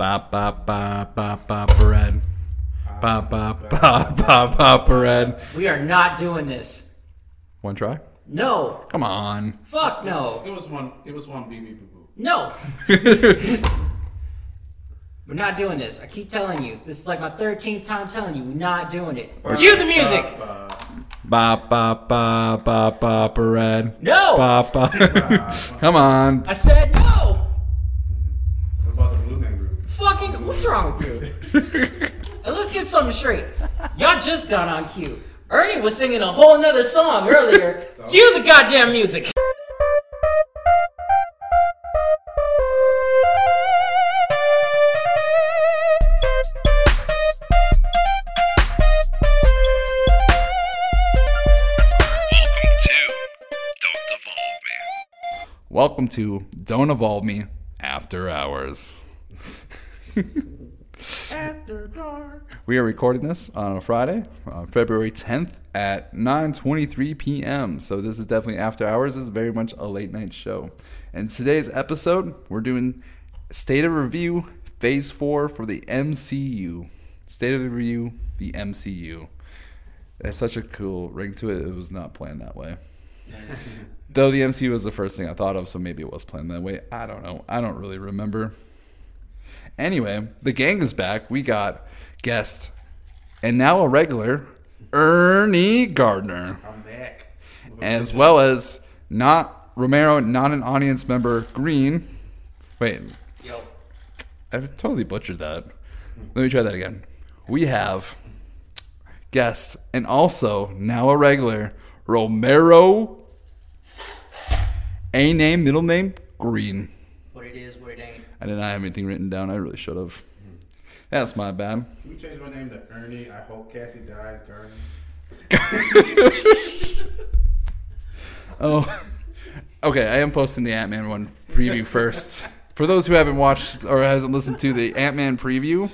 Ba ba ba ba ba bread. Ba ba ba ba ba bread. We are not doing this. One try. No. Come on. Fuck no. It was one. It was one BB boo boo. No. We're not doing this. I keep telling you. This is like my 13th time telling you. We're not doing it. Cue the music. Ba ba ba ba ba bread. No. Ba ba. Come on. I said no. What's wrong with you? And let's get something straight. Y'all just got on cue. Ernie was singing a whole nother song earlier. Cue the goddamn music. Welcome to Don't Evolve Me After Hours. After dark. We are recording this on a Friday, uh, February 10th at 9:23 p.m. So this is definitely after hours. This is very much a late night show. And today's episode, we're doing state of review phase 4 for the MCU. State of the review, the MCU. It's such a cool ring to it. It was not planned that way. Though the MCU was the first thing I thought of, so maybe it was planned that way. I don't know. I don't really remember. Anyway, the gang is back. We got guest and now a regular, Ernie Gardner, I'm back. as well as not Romero, not an audience member, Green. Wait, Yo. I totally butchered that. Let me try that again. We have guest and also now a regular, Romero. A name, middle name, Green. What it is, what it ain't. I did not have anything written down. I really should have. That's my bad. We changed my name to Ernie. I hope Cassie dies, Garden. Oh, okay. I am posting the Ant Man one preview first. For those who haven't watched or hasn't listened to the Ant Man preview,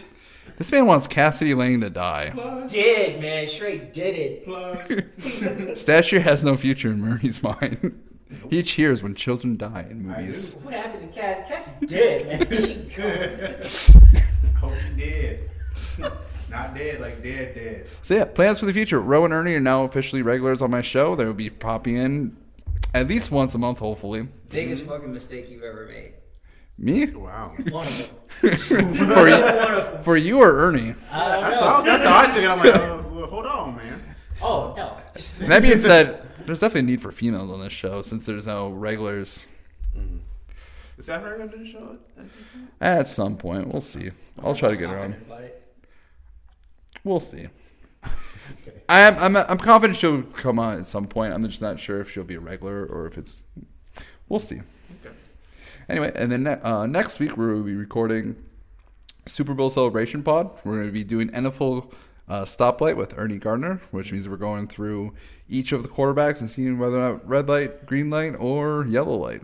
this man wants Cassidy Lang to die. Did, man. Straight did it. Plug. Stature has no future in Murray's mind. He cheers when children die in movies. What happened to Cass? Cass is dead, man. She I hope she dead. Not dead, like dead, dead. So yeah, plans for the future. Roe and Ernie are now officially regulars on my show. They will be popping in at least once a month, hopefully. Biggest fucking mistake you've ever made. Me? Wow. One of them. For you, for you or Ernie? I don't That's, know. how, that's how I took it. I'm like, uh, hold on, man. Oh, no. That being said, there's definitely a need for females on this show since there's no regulars. Is that her do the show? At some point, we'll see. I'll try to get her on. Confident about it. We'll see. I am, I'm, I'm confident she'll come on at some point. I'm just not sure if she'll be a regular or if it's. We'll see. Okay. Anyway, and then uh, next week we will be recording Super Bowl celebration pod. We're going to be doing NFL uh, stoplight with Ernie Gardner, which means we're going through each of the quarterbacks and seeing whether or not red light, green light, or yellow light.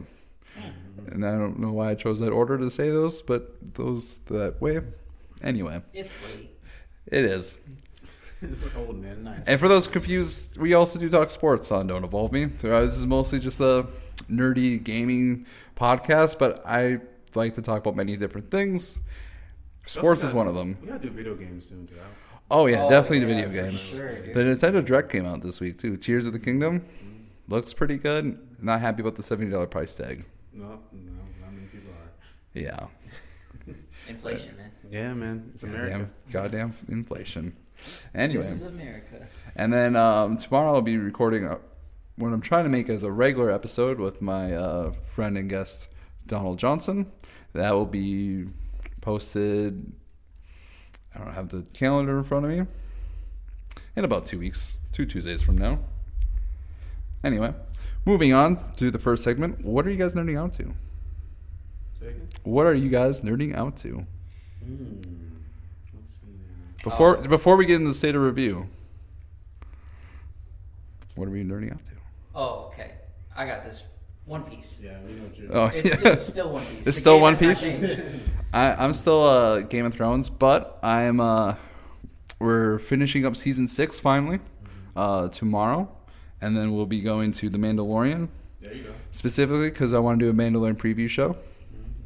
And I don't know why I chose that order to say those, but those that way. Anyway, It's late. it is. We're old man. And for those confused, we also do talk sports on Don't Evolve Me. Uh, This is mostly just a nerdy gaming podcast, but I like to talk about many different things. Sports is one of them. We gotta do video games soon too. Oh yeah, Oh, definitely the video games. sure, the Nintendo Direct came out this week too. Tears of the Kingdom looks pretty good. Not happy about the seventy dollar price tag. No, no, not many people are. Yeah, Inflation, man. Yeah, man. It's America. goddamn, goddamn inflation. This Anyway, is America. And then um, tomorrow I'll be recording a, what I'm trying to make as a regular episode with my uh, friend and guest Donald Johnson. That will be posted. I don't have the calendar in front of me. In about two weeks, two Tuesdays from now. Anyway, moving on to the first segment. What are you guys nerding out to? Second. What are you guys nerding out to? Hmm, let's see. Before Oh. before we get into the state of review, what are we nerding out to? Oh, okay. I got this. One Piece. Yeah, we know what you're. Oh, It's, yeah. it's still One Piece. It's The still game One has not Piece? changed. I, I'm still uh, Game of Thrones, but I am. Uh, we're finishing up season six finally uh, tomorrow, and then we'll be going to the Mandalorian There you go. specifically because I want to do a Mandalorian preview show,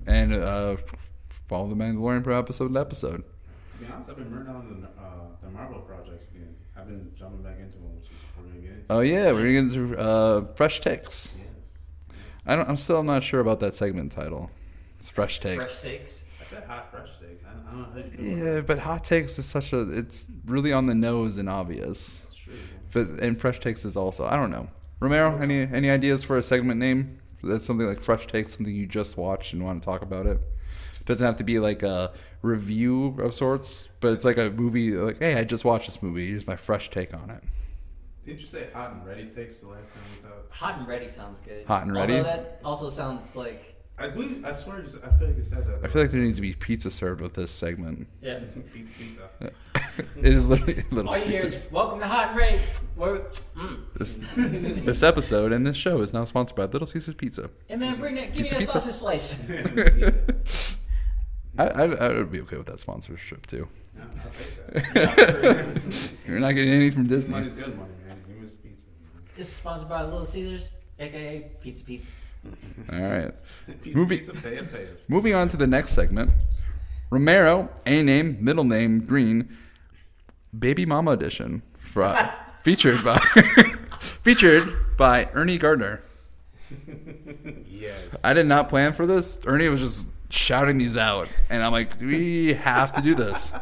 and uh, follow the Mandalorian per episode to episode. To be honest, I've been burning on the, uh, the Marvel projects again. I've been jumping back into them, which is we're gonna get into. Oh yeah, we're gonna get into uh, fresh takes. Yes. I don't. I'm still not sure about that segment title. It's fresh takes. Fresh steaks. I said hot fresh steaks. I, I don't know how you feel. Yeah, but hot takes is such a. It's really on the nose and obvious. That's true. But and fresh takes is also. I don't know. Romero, any any ideas for a segment name? That's something like fresh takes, something you just watched and want to talk about it. Doesn't have to be like a review of sorts, but it's like a movie. Like, hey, I just watched this movie. Here's my fresh take on it. Didn't you say hot and ready takes the last time we thought? Hot and ready sounds good. Hot and ready? Although that also sounds like I believe, I swear, you I feel like you said that. I feel like there needs to be pizza served with this segment. yeah. pizza, pizza. it is literally Little All you Caesars. welcome to Hot and Ready. We're, mm. This, this episode and this show is now sponsored by Little Caesars Pizza. Hey man, bring that. Give Pizza, me that pizza. sausage slice. I, I, I would be okay with that sponsorship too. Yeah, I'll take that. You're not getting any from Disney. Money's good money, man. Give us pizza. This is sponsored by Little Caesars, aka Pizza Pizza. All right. Pizza, Movie- pizza, pay us, pay us. Moving on to the next segment. Romero, A name, middle name, Green, Baby Mama edition, fr- featured by featured by Ernie Gardner. Yes. I did not plan for this. Ernie was just shouting these out, and I'm like, we have to do this.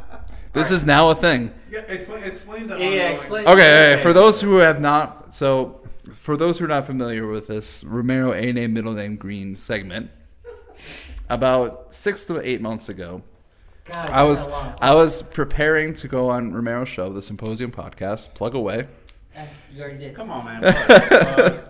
This is now a thing. Yeah, explain, explain the Yeah, yeah, explain- Okay, okay, for those who have not, so for those who are not familiar with this Romero A name, middle name, Green segment, about six to eight months ago, God, I was it's been a long- I was preparing to go on Romero's show, the Symposium podcast. Plug away, Eh, You already did. Come on, man. Plug, plug.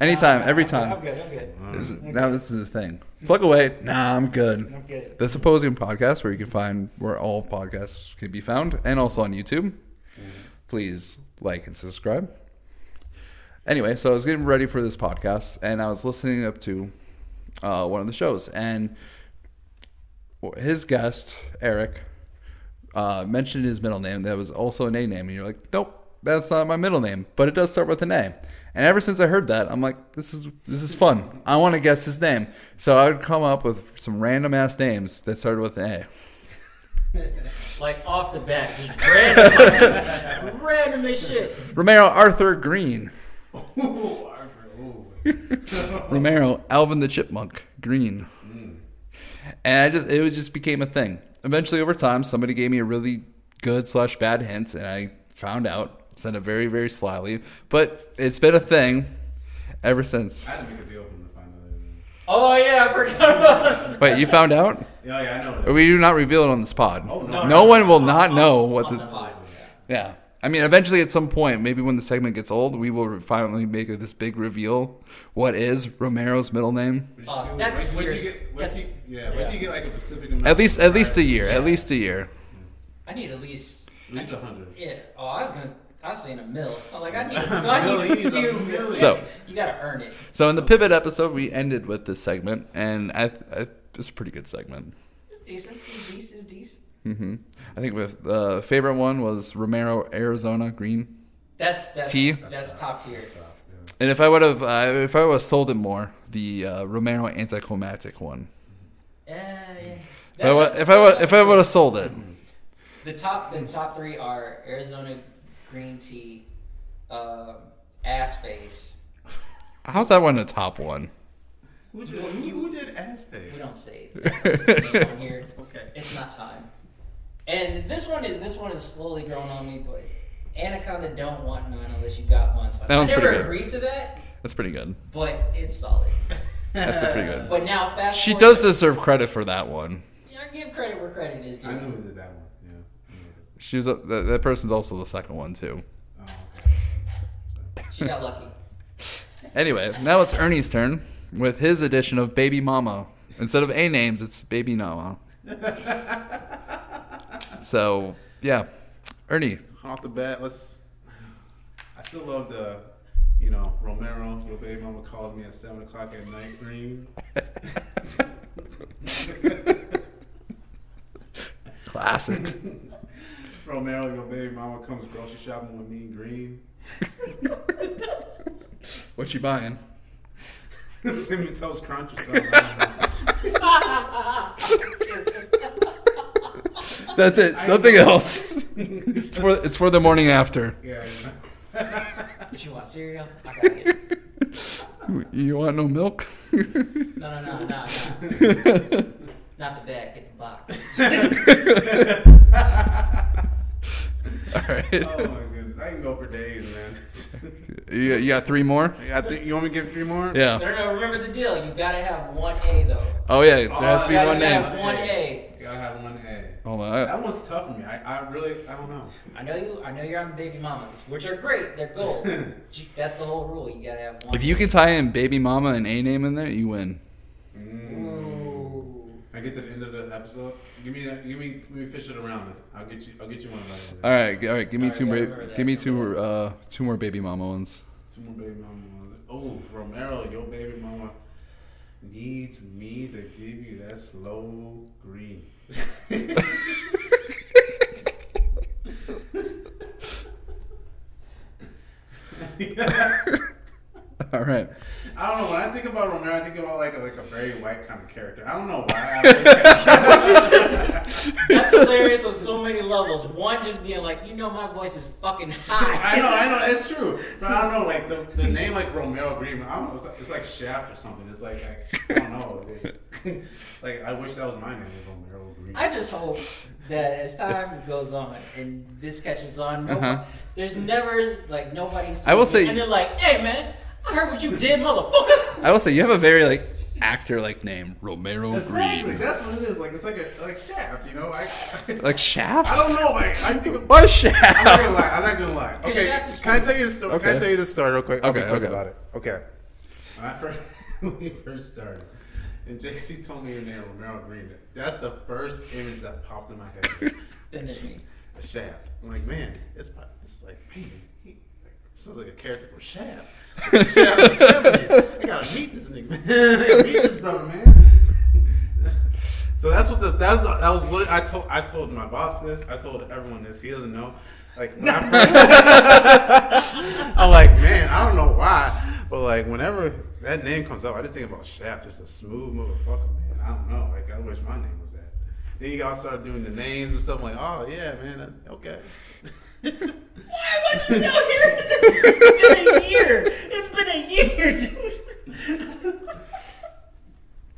Anytime, every I'm good, I'm time. good. I'm good. This is- now this is the thing. Plug away. Nah, I'm good. I'm good. The Symposium podcast, where you can find where all podcasts can be found, and also on YouTube. Please like and subscribe. Anyway, so I was getting ready for this podcast, and I was listening up to uh, one of the shows, and his guest Eric uh, mentioned his middle name that was also an A name, and you're like, nope, that's not my middle name, but it does start with an A. And ever since I heard that, I'm like, this is this is fun. I want to guess his name. So I would come up with some random ass names that started with an A. Like off the bat, just random, just random as shit. Romero Arthur Green. Ooh, Arthur, ooh. Romero Alvin the Chipmunk Green. Hmm. And I just it was just became a thing. Eventually, over time, somebody gave me a really good slash bad hint, and I found out. Said it very very slyly, but it's been a thing ever since. I had to make a deal for him to find out. Oh yeah, I forgot about it. Wait, you found out? Yeah, yeah, I know. That. We do not reveal it on this pod. Oh, no, no. one will not know what On the. the pod. Yeah. I mean, eventually at some point, maybe when the segment gets old, we will finally make this big reveal. What is Romero's middle name? Uh, that's Wait, wait, years. you get, wait, That's- you, yeah, wait till yeah. you get like a specific amount. At least, at least a year. Yeah. At least a year. I need at least. At least I a need- hundred. Yeah. Oh, I was gonna. I was saying a mill. I'm like, I need. I need a Millions, a few. million. So- you gotta earn it. So in the pivot episode, we ended with this segment, and I, I, it's a pretty good segment. It's decent. It's decent. It's decent. hmm I think the uh, favorite one was Romero Arizona Green. That's that's Tea? that's top tier. Stop, yeah. And if I would have, uh, if I would have sold it more, the uh, Romero anticlimactic one. Uh, yeah. If I would, if I would, if I would have sold it, The top the top three are Arizona green tea, um, ass face. how's that one the top one? Who did, who, who did ass face? We don't say it. It's on here. Okay. It's not time. And this one is this one is slowly growing on me, but Anaconda don't want none unless you got one. So That I never agreed to that, That's pretty good. but it's solid. That's a pretty good. But now fast. She forward- does deserve credit for that one. Yeah, give credit where credit is due. I knew who did that one. Yeah. I knew it. She was a, that, that person's also the second one too. Oh, okay. She got lucky. Anyway, now it's Ernie's turn with his edition of Baby Mama. Instead of A names, it's Baby Mama. so yeah, Ernie. Off the bat, let's. I still love the, you know, Romero. Your baby mama calls me at seven o'clock at night. Green. Classic. Romero, your baby mama comes grocery shopping with me. And Green. what you buying? Cinnamon toast crunch or something. I don't know. It's just- That's it. Nothing else. It's for it's for the morning after. Yeah. What you want cereal? I gotta get it. You want no milk? No, no, no, no, no. Not the bag, get the box. All right. Oh my goodness, I can go for days, man. You, you got three more? I think you want me to give three more? Yeah. No, no, remember the deal. You gotta have one A though. Oh yeah. There has to be You gotta one name. have one A. You gotta have one A. Hold on. That one's tough for me. I, I really, I don't know. I know you. I know you're on the baby mamas, which are great. They're gold. That's the whole rule. You gotta have one. If you can tie in baby mama and a name in there, you win. Ooh. I get to the end of the episode. Give me that. Give me. Let me fish it around. I'll get you. I'll get you one. All right. All right. Give me All right, two. Ba- give me two. more, Uh, two more baby mama ones. Two more baby mama ones. Oh, Romero, your baby mama needs me to give you that slow green. All right. I don't know. When I think about Romero, I think about like a, like a very white kind of character. I don't know why. I always- That's hilarious on so many levels. One, just being like, you know, my voice is fucking high. I know, I know, it's true. But I don't know, like the, the name like Romero Green. I don't know. It's like, it's like Shaft or something. It's like I, I don't know. Like, like, I wish that was my name, Romero Green. I just hope that as time goes on and this catches on, nobody, Uh-huh. there's never like nobody. I will say- and they're like, "Hey, man, I heard what you did, motherfucker." I will say you have a very like actor like name, Romero Exactly. Green. That's what it is. Like it's like a like Shaft. You know, I. Like Shaft. I don't know. Like I think. Why I'm not Shaft? gonna lie. I'm not gonna lie. Cause Okay, Shaft is can I tell you the story? Can I Okay. tell you the story real quick? I'll be Okay, quick okay. about it. Okay. When I first when we first started, and JC told me your name, Romero Green. That's the first image that popped in my head. Finish me. a Shaft. I'm like, man, it's, it's like, man, like, sounds like a character from Shaft. Shaft of the 70s. I gotta meet this nigga, man. I gotta meet this brother, man. so that's what the that's the, that was what I told I told my boss this. I told everyone this. He doesn't know. Like, when I first, I'm like, man, I don't know why, but like, whenever that name comes up, I just think about Shaft, just a smooth motherfucker, man. I don't know. Like, I wish my name was that. Then you guys start doing the names and stuff. I'm like, oh yeah, man, okay. Why am I just now hearing this? It's been a year. It's been a year, dude.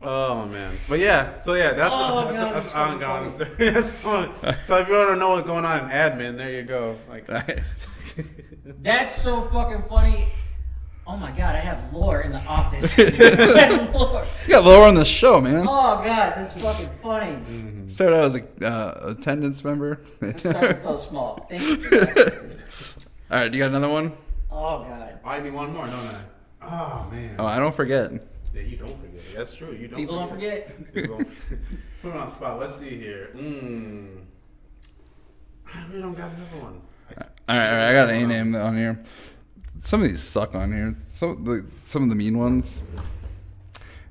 Oh man, but yeah, so yeah, that's Oh, that's, God, that's, that's ongoing fucking story. That's on- so if you want to know what's going on in admin, there you go. Like, That's so fucking funny. Oh my god, I have lore in the office. I have lore. You got Laura on the show, man. Oh god, that's fucking funny. Started out as a uh, attendance member. It started so small. Thank you. For that. All right, you got another one? Oh god. I need one more, don't I? Oh man, Oh, I don't forget. yeah, you don't forget. That's true. You don't. People don't forget. People don't- Put it on the spot. Let's see here. Mm. I really don't got another one. I- All right, all right. I got a name on here. Some of these suck on here. Some of the some of the mean ones.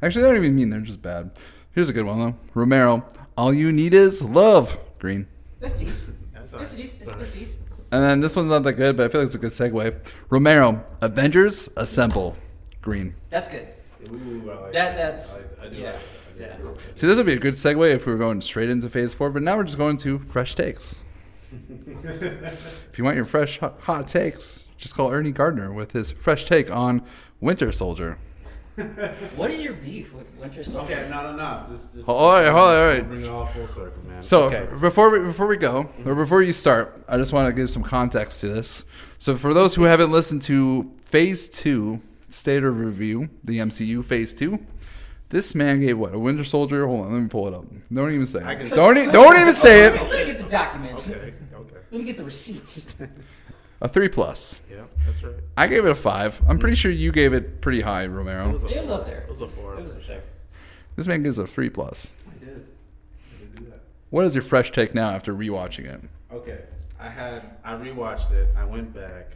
Actually, they're not even mean. They're just bad. Here's a good one though. Romero. All you need is love. Green. That's decent. That's all That's decent. That's decent. And then this one's not that good, but I feel like it's a good segue. Romero. Avengers assemble. Green. That's good. Ooh, I like That- that's- I, I do yeah, like that. Yeah. like that. I do See, this would be a good segue if we were going straight into phase four, but now we're just going to fresh takes. if you want your fresh hot, hot takes, just call Ernie Gardner with his fresh take on Winter Soldier. What is your beef with Winter Soldier? Okay, no, no, no. Just, just oh, All right, all right, all right. Bring it all full circle, man. So okay. before we before we go, or mm-hmm. before you start, I just want to give some context to this. So for those who haven't listened to Phase Two State of Review, the MCU Phase Two, this man gave what a Winter Soldier. Hold on, let me pull it up. Don't even say I it. can- Don't e- don't even say it. Let it. me get the documents. okay, okay. Let me get the receipts. A three plus. Yeah, that's right. I gave it a five. I'm pretty sure you gave it pretty high, Romero. a It was up there. It was a four. It was up there. This man gives a three plus. I did. I did do that. What is your fresh take now after rewatching it? Okay, I had I rewatched it. I went back.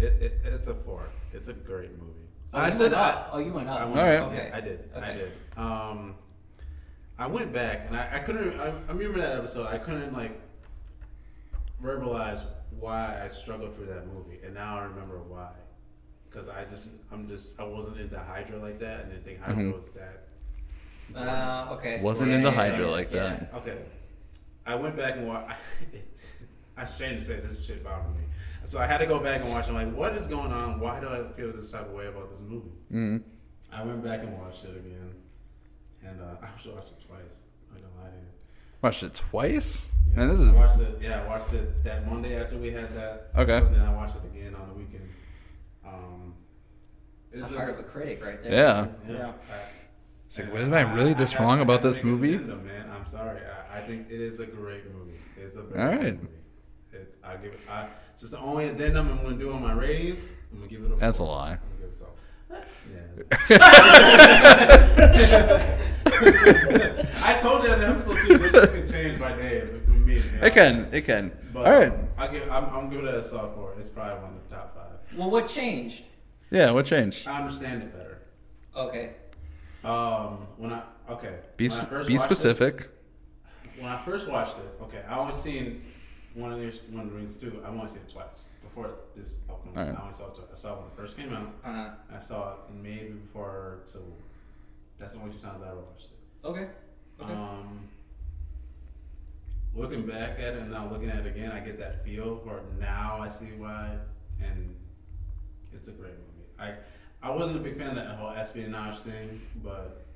It, it it's a four. It's a great movie. Oh, I said went I. Oh, you went up. I went, All right. Okay. I did. I did. Um, I went back and I, I couldn't. I, I remember that episode. I couldn't like verbalize why I struggled through that movie, and now I remember why. Because I just, I'm just, I wasn't into Hydra like that, and didn't think Hydra Mhm. was that. Uh, okay. Wasn't Yeah, into yeah, Hydra yeah, like yeah. that. Okay. I went back and watched. I ashamed to say this shit bothered me. So I had to go back and watch. I'm like, what is going on? Why do I feel this type of way about this movie? Mm-hmm. I went back and watched it again, and uh, I actually watched it twice. I don't lie to you. Watched it twice. Yeah, Man, this is I watched it. Yeah, I watched it that Monday after we had that. Okay. episode, then I watched it again on the weekend. Um, It's the it's a- heart of a critic right there. Yeah. Yeah. Yeah. I- It's like, and am I really this had- wrong I about this movie? addendum, man, I'm sorry. I, I think it is a great movie. It's a very All good right. movie. It, I give. I, since the only addendum I'm going to do on my ratings, I'm going to give it a. That's four. a lie. I'm give it so. Yeah. I told you in the episode too. This can change by day with me. you know. It can. It can. But All right. I give. I'm, I'm giving it a solid four. It's probably one of the top five. Well, what changed? Yeah. What changed? I understand it better. Okay. Um, when I okay, Be I be watched it- specific. when I first watched it, okay, I only seen one of the one of the reasons too. I only seen it twice before this opened. Alright. I only saw it. I saw it when it first came out. Uh huh. I saw it maybe before, so that's the only two times I ever watched it. Okay. Okay. Um, looking back at it and now looking at it again, I get that feel. Where now I see why, and it's a great movie. I I wasn't a big fan of that whole espionage thing, but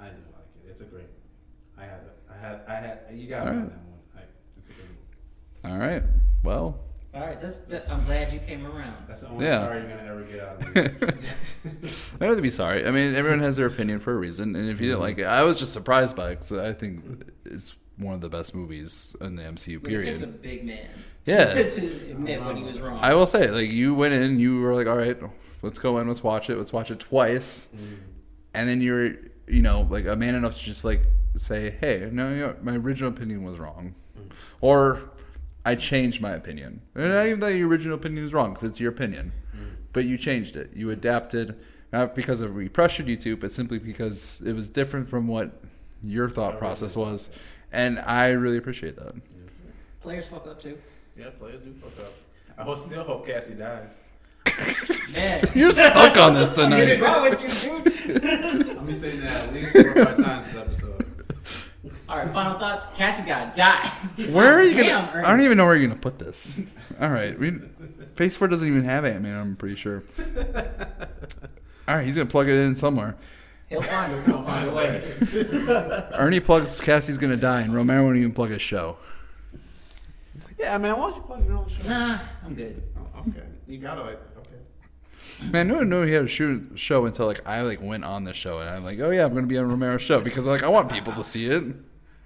I do like it. It's a great movie. I had it. I had I had you got me on that one. I, it's a good movie. All right. Well. All right. That's, that's. I'm glad you came around. That's the only Yeah. sorry you're gonna ever get out of me. I don't have to be sorry. I mean, everyone has their opinion for a reason, and if you didn't mm-hmm. like it, I was just surprised by it because I think it's one of the best movies in the MCU. It takes a Period. big man. Yeah. to admit when he was wrong. I will say, like, you went in, you were like, "All right, let's go in, let's watch it, let's watch it twice," mm-hmm. and then you're, you know, like a man enough to just like say, "Hey, no, you know, my original opinion was wrong," mm-hmm. or I changed my opinion. And not even that your original opinion is wrong because it's your opinion, but you changed it. You adapted not because of we pressured you to, but simply because it was different from what your thought process was, and I really appreciate that. Players fuck up too. yeah, players do fuck up. I hope, still hope Cassie dies. Man. You're stuck on this What's tonight. wrong with you, dude? I'll be saying that at least four or five times this episode. All right. Final thoughts. Cassie gotta die. Where are you gonna? Ernie. I don't even know where you're gonna put this. All right, we, Phase Four doesn't even have Ant Man. I'm pretty sure. All right, he's gonna plug it in somewhere. He'll find it. He'll find a way. Ernie plugs Cassie's gonna die, and Romero won't even plug his show. Yeah, man. Why don't you plug your own show? Nah, I'm good. Oh, okay. You gotta like. Okay. Man, no one knew he had a shoot, show until like I like went on the show, and I'm like, oh yeah, I'm gonna be on Romero's show because like I want people to see it.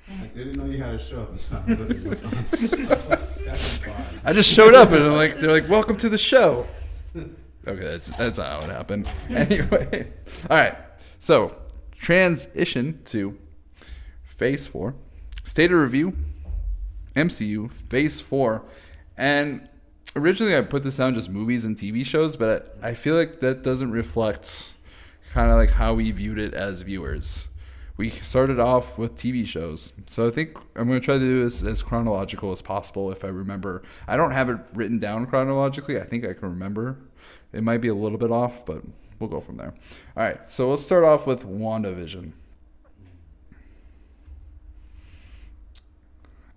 I didn't know you had a show. I'm really good. That's fine. I just showed up, and I'm like, they're like, welcome to the show. Okay, that's that's not how it happened. Anyway, all right. So transition to Phase Four, State of Review, MCU Phase Four, and originally I put this down just movies and TV shows, but I, feel like that doesn't reflect kind of like how we viewed it as viewers. We started off with TV shows, so I think I'm going to try to do this as chronological as possible. If I remember, I don't have it written down chronologically. I think I can remember. It might be a little bit off, but we'll go from there. All right, so let's start off with WandaVision.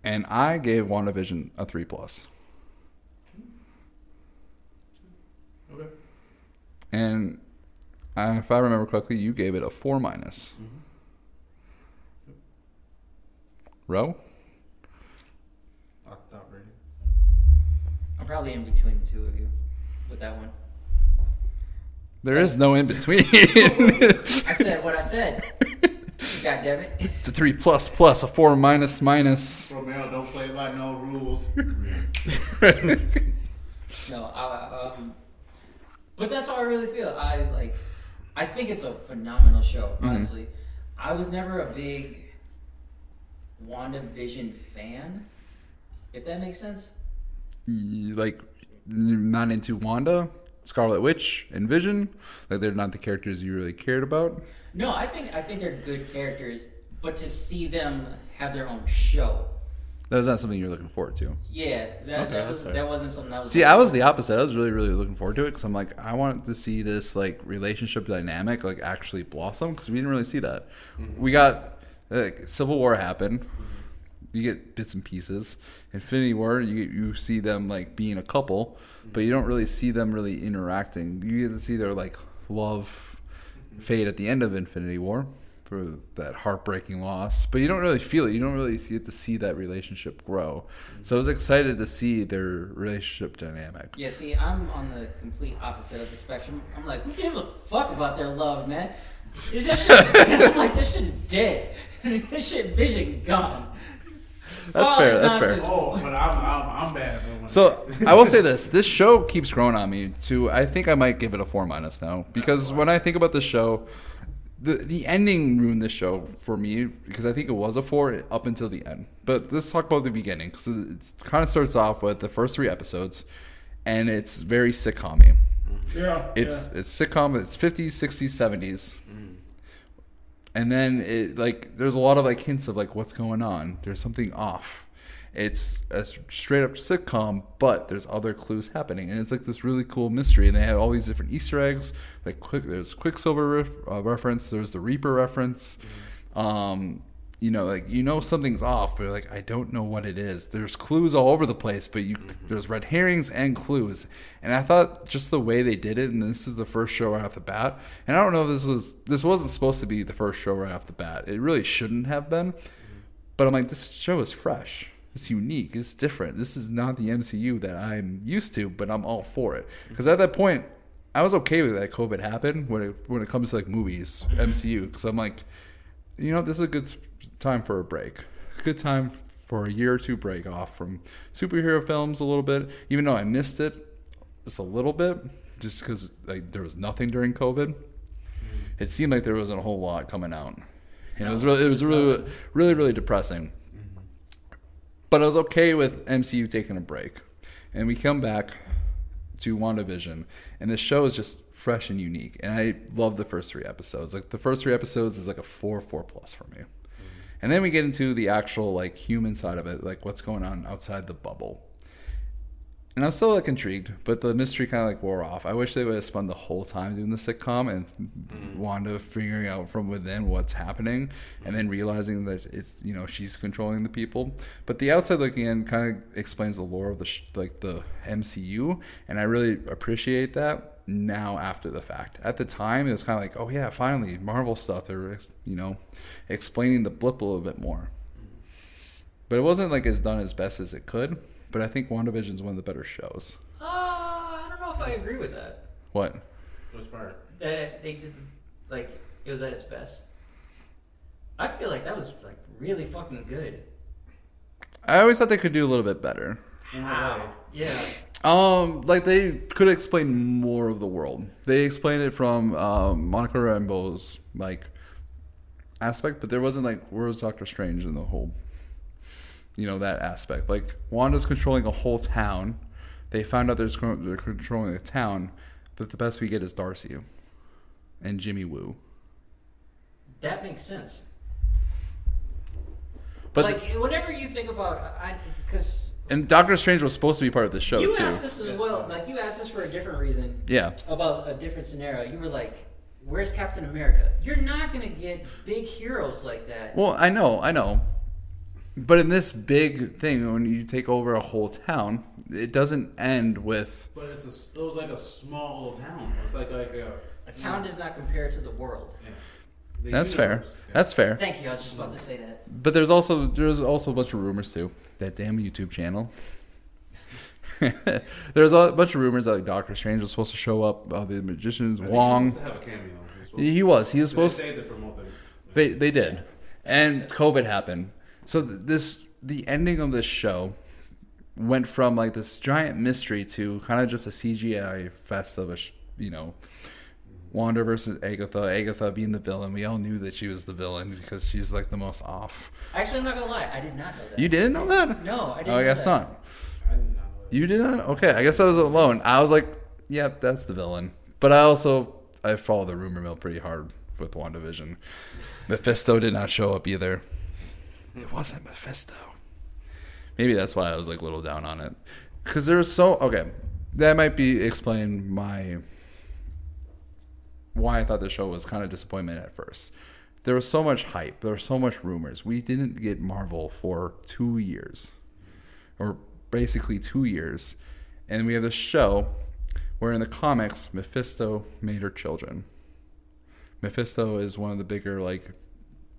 And I gave WandaVision a 3 plus. Okay. And if I remember correctly, you gave it a 4 minus. Row? Top, top rating. I'm probably in between the two of you with that one. There is no in between. I said what I said. God damn it. It's a 3 plus plus, a 4 minus minus. Romero don't play by no rules. No, I, um, but that's how I really feel. I like, I think it's a phenomenal show. Mm-hmm. Honestly, I was never a big WandaVision fan. If that makes sense. You, like, not into Wanda, Scarlet Witch, and Vision? Like, they're not the characters you really cared about? No, I think I think they're good characters, but to see them have their own show, That was not something you're looking forward to. yeah, that, Okay, that was fair. that wasn't something that was. See, I was the opposite. I was really, really looking forward to it because I'm like, I wanted to see this like relationship dynamic like actually blossom because we didn't really see that. Mm-hmm. We got like Civil War happened. you get bits and pieces. Infinity War, you you see them like being a couple, but you don't really see them really interacting. You get to see their like love fade at the end of Infinity War for that heartbreaking loss, but you don't really feel it. You don't really get to see that relationship grow. So I was excited to see their relationship dynamic. Yeah, see, I'm on the complete opposite of the spectrum. I'm like, who gives a fuck about their love, man? Is this shit? I'm like, this shit is dead. this shit, vision gone. That's Father's fair. That's fair. Oh, but I'm I'm, I'm bad. So I will say this: this show keeps growing on me. To I think I might give it a four minus now because when I think about the show, the the ending ruined this show for me because I think it was a four up until the end. But let's talk about the beginning because it kind of starts off with the first three episodes, and it's very sitcom mm-hmm. Yeah. It's it's sitcom. It's fifties, sixties, seventies. Mm. And then it like there's a lot of like hints of like what's going on. There's something off. It's a straight up sitcom, but there's other clues happening, and it's like this really cool mystery. And they have all these different Easter eggs. Like quick, there's Quicksilver ref, uh, reference. There's the Reaper reference. Um, you know, like you know something's off, but like I don't know what it is. There's clues all over the place, but you there's red herrings and clues. And I thought just the way they did it, and this is the first show right off the bat. And I don't know if this was this wasn't supposed to be the first show right off the bat. It really shouldn't have been. But I'm like, this show is fresh. It's unique. It's different. This is not the MCU that I'm used to, but I'm all for it. Because at that point, I was okay with that COVID happened when it when it comes to like movies, MCU. Because I'm like, you know, this is a good time for a break. Good time for a year or two break off from superhero films a little bit. Even though I missed it just a little bit, just because like there was nothing during COVID. It seemed like there wasn't a whole lot coming out, and it was really, it was really, really, really depressing. But I was okay with MCU taking a break, and we come back to WandaVision, and the show is just fresh and unique. And I love the first three episodes. Like the first three episodes is like a four, four plus for me. Mm-hmm. And then we get into the actual like human side of it, like what's going on outside the bubble. And I'm still like intrigued, but the mystery kind of like wore off. I wish they would have spent the whole time doing the sitcom and mm. Wanda figuring out from within what's happening, and then realizing that it's you know she's controlling the people. But the outside looking in kind of explains the lore of the sh- like the MCU, and I really appreciate that now after the fact. At the time, it was kind of like, oh yeah, finally Marvel stuff. They're you know explaining the blip a little bit more. Mm. But it wasn't like as done as best as it could. But I think WandaVision is one of the better shows. Uh, I don't know if I agree with that. What? Which part? That they did, like, it was at its best. I feel like that was like really fucking good. I always thought they could do a little bit better. In what way? Yeah. Um, like they could explain more of the world. They explained it from um, Monica Rambeau's like aspect, but there wasn't like where was Doctor Strange in the whole, you know, that aspect. Like Wanda's controlling a whole town. They found out there's they're controlling a town, but the best we get is Darcy and Jimmy Woo. That makes sense. But like, whenever you think about, I because and Doctor Strange was supposed to be part of the show you too. asked this as well. Like, you asked this for a different reason yeah. about a different scenario. You were like, "Where's Captain America?" You're not gonna get big heroes like that. Well, I know, I know. But in this big thing, when you take over a whole town, it doesn't end with. But it's a, s- it was like a small little town. It's like like a, A town does not compare to the world. yeah. The That's fair. Yeah. That's fair. Thank you. I was just about to say that. But there's also there's also a bunch of rumors too. That damn YouTube channel. there's a bunch of rumors that like Doctor Strange was supposed to show up. Uh, the magicians I think he was Wong. supposed to have a cameo. He was supposed He he was. He was They supposed. saved it for. They they did, and COVID happened. So this the ending of this show went from like this giant mystery to kind of just a CGI fest of a sh- you know Wanda versus Agatha. Agatha being the villain. We all knew that she was the villain because she's like the most off. Actually, I'm not gonna lie. I did not know that. You didn't know that? No, I didn't. Oh, I know guess that. not. I did not know that. You did not? Okay, I guess I was alone. I was like, yeah, that's the villain. But I also I follow the rumor mill pretty hard with WandaVision. Mephisto did not show up either. It wasn't Mephisto. Maybe that's why I was like a little down on it. Cause there was so okay. That might be explain my why I thought the show was kind of disappointment at first. there was so much hype. There was so much rumors. We didn't get Marvel for two years, or basically two years, and we have this show where in the comics Mephisto made her children. Mephisto is one of the bigger like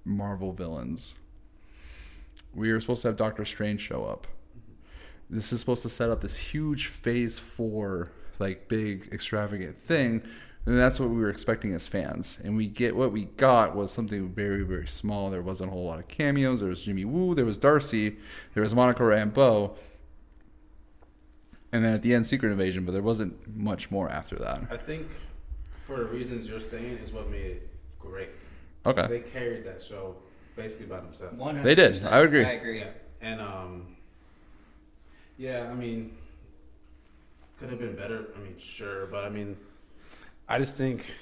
Marvel villains. We were supposed to have Doctor Strange show up. This is supposed to set up this huge Phase Four, like big extravagant thing, and that's what we were expecting as fans. And we get what we got was something very very small. There wasn't a whole lot of cameos. There was Jimmy Woo, there was Darcy, there was Monica Rambeau, and then at the end Secret Invasion. But there wasn't much more after that. I think for the reasons you're saying is what made it great. Okay. They carried that show basically by themselves. 100%. They did. I would agree. I agree. Yeah, and um, yeah, I mean, could have been better. I mean, sure, but I mean, I just think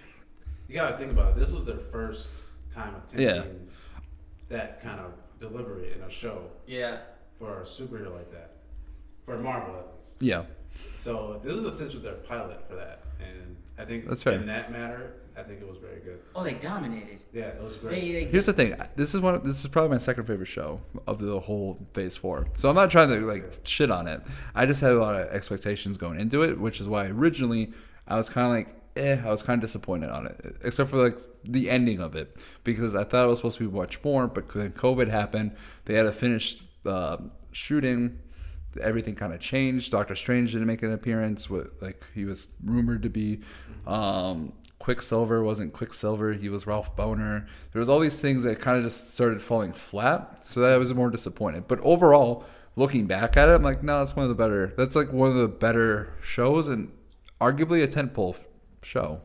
you gotta think about it. This was their first time attempting Yeah. that kind of delivery in a show Yeah. for a superhero like that, for Marvel at least. Yeah. So this is essentially their pilot for that, and I think That's fair. in that matter, I think it was very good. Oh, they dominated. Yeah, it was great. They, they Here's the thing. This is one. This is probably my second favorite show of the whole Phase Four. So I'm not trying to like shit on it. I just had a lot of expectations going into it, which is why originally I was kind of like, eh. I was kind of disappointed on it, except for like the ending of it because I thought it was supposed to be much more, but then COVID happened. They had to finish uh, shooting. Everything kind of changed. Doctor Strange didn't make an appearance. What like he was rumored to be. Um, Quicksilver wasn't Quicksilver. He was Ralph Bohner. There was all these things that kind of just started falling flat. So that I was more disappointed. But overall, looking back at it, I'm like, no, that's one of the better. That's like one of the better shows and arguably a tentpole show.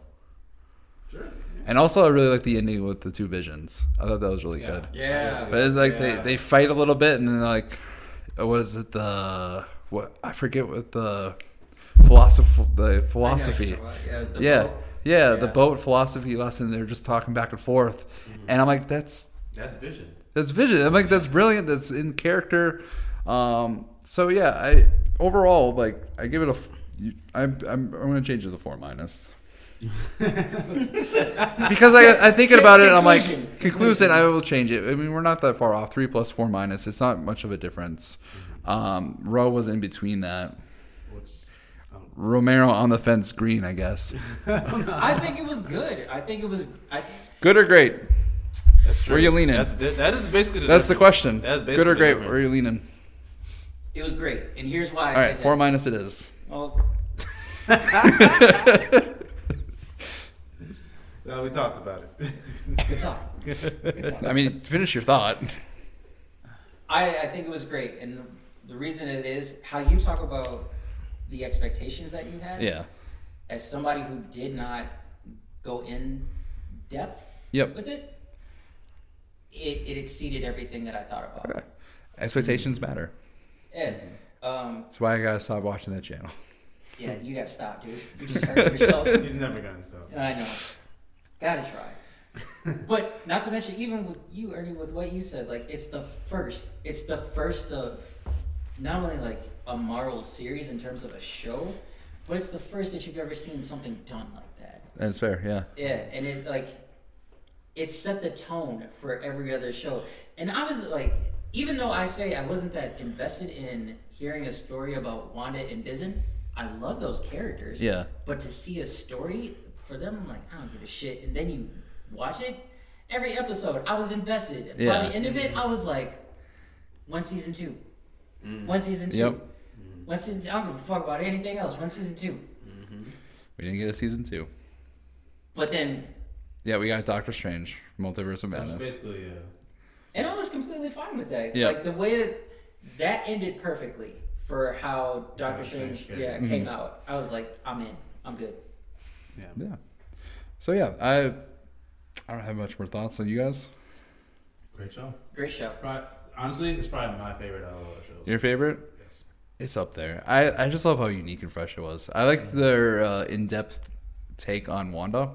Sure. And also, I really like the ending with the two visions. I thought that was really Yeah. good. Yeah. But it's like Yeah. they, they fight a little bit, and then like, was it the what? I forget what the philosophy the philosophy. Yeah. the yeah, boat. yeah, the boat philosophy lesson. They're just talking back and forth, and I'm like, that's That's Vision. that's vision. I'm like, that's brilliant. That's in character. Um, so yeah, I overall like I give it a. I'm I'm I'm gonna change it to four minus. because I I thinking about it, and I'm like Conclusion. conclusion. I will change it. I mean, we're not that far off. Three plus four minus. It's not much of a difference. Um, Roe was in between that. Romero on the fence, green, I guess. I think it was good. I think it was. I, Good or great? that's true. Where you leaning? That's, that is basically the That's the question. That's basically Good or great? difference. Where are you leaning? it was great, and here's why. I All said right, that. four minus it is. Well, No, we talked about it. good talk. I mean, finish your thought. I, I think it was great, and the reason it is how you talk about the expectations that you had. Yeah. As somebody who did not go in depth Yep. with it, it, it exceeded everything that I thought about. Okay. Expectations matter. Ed, um, That's why I gotta stop watching that channel. yeah, you gotta stop, dude. You just hurt yourself. He's never gonna stop. I know. Gotta try. but not to mention, even with you, Ernie, with what you said, like it's the first. It's the first of not only like a Marvel series in terms of a show, but it's the first that you've ever seen something done like that. That's fair. Yeah. Yeah, and it like it set the tone for every other show. And I was like, even though I say I wasn't that invested in hearing a story about Wanda and Vision, I love those characters. Yeah. But to see a story for them, I'm like, I don't give a shit. And then you watch it, every episode, I was invested. Yeah. By the end of it, I was like, one season two, mm-hmm. one season two, Yep. one season two. I don't give a fuck about anything else. One season two. Mm-hmm. We didn't get a season two. But then, Yeah, we got Doctor Strange, Multiverse of Madness. basically, yeah. And I was completely fine with that. Yeah. Like the way that, that ended perfectly for how Doctor Doctor Strange, Strange yeah, came. came out. I was like, I'm in. I'm good. Yeah. Yeah. So yeah, I I don't have much more thoughts on you guys. Great show. Great show. Probably, honestly, it's probably my favorite out of all the shows. Your favorite? Yes. It's up there. I, I just love how unique and fresh it was. I liked their uh, in depth take on Wanda,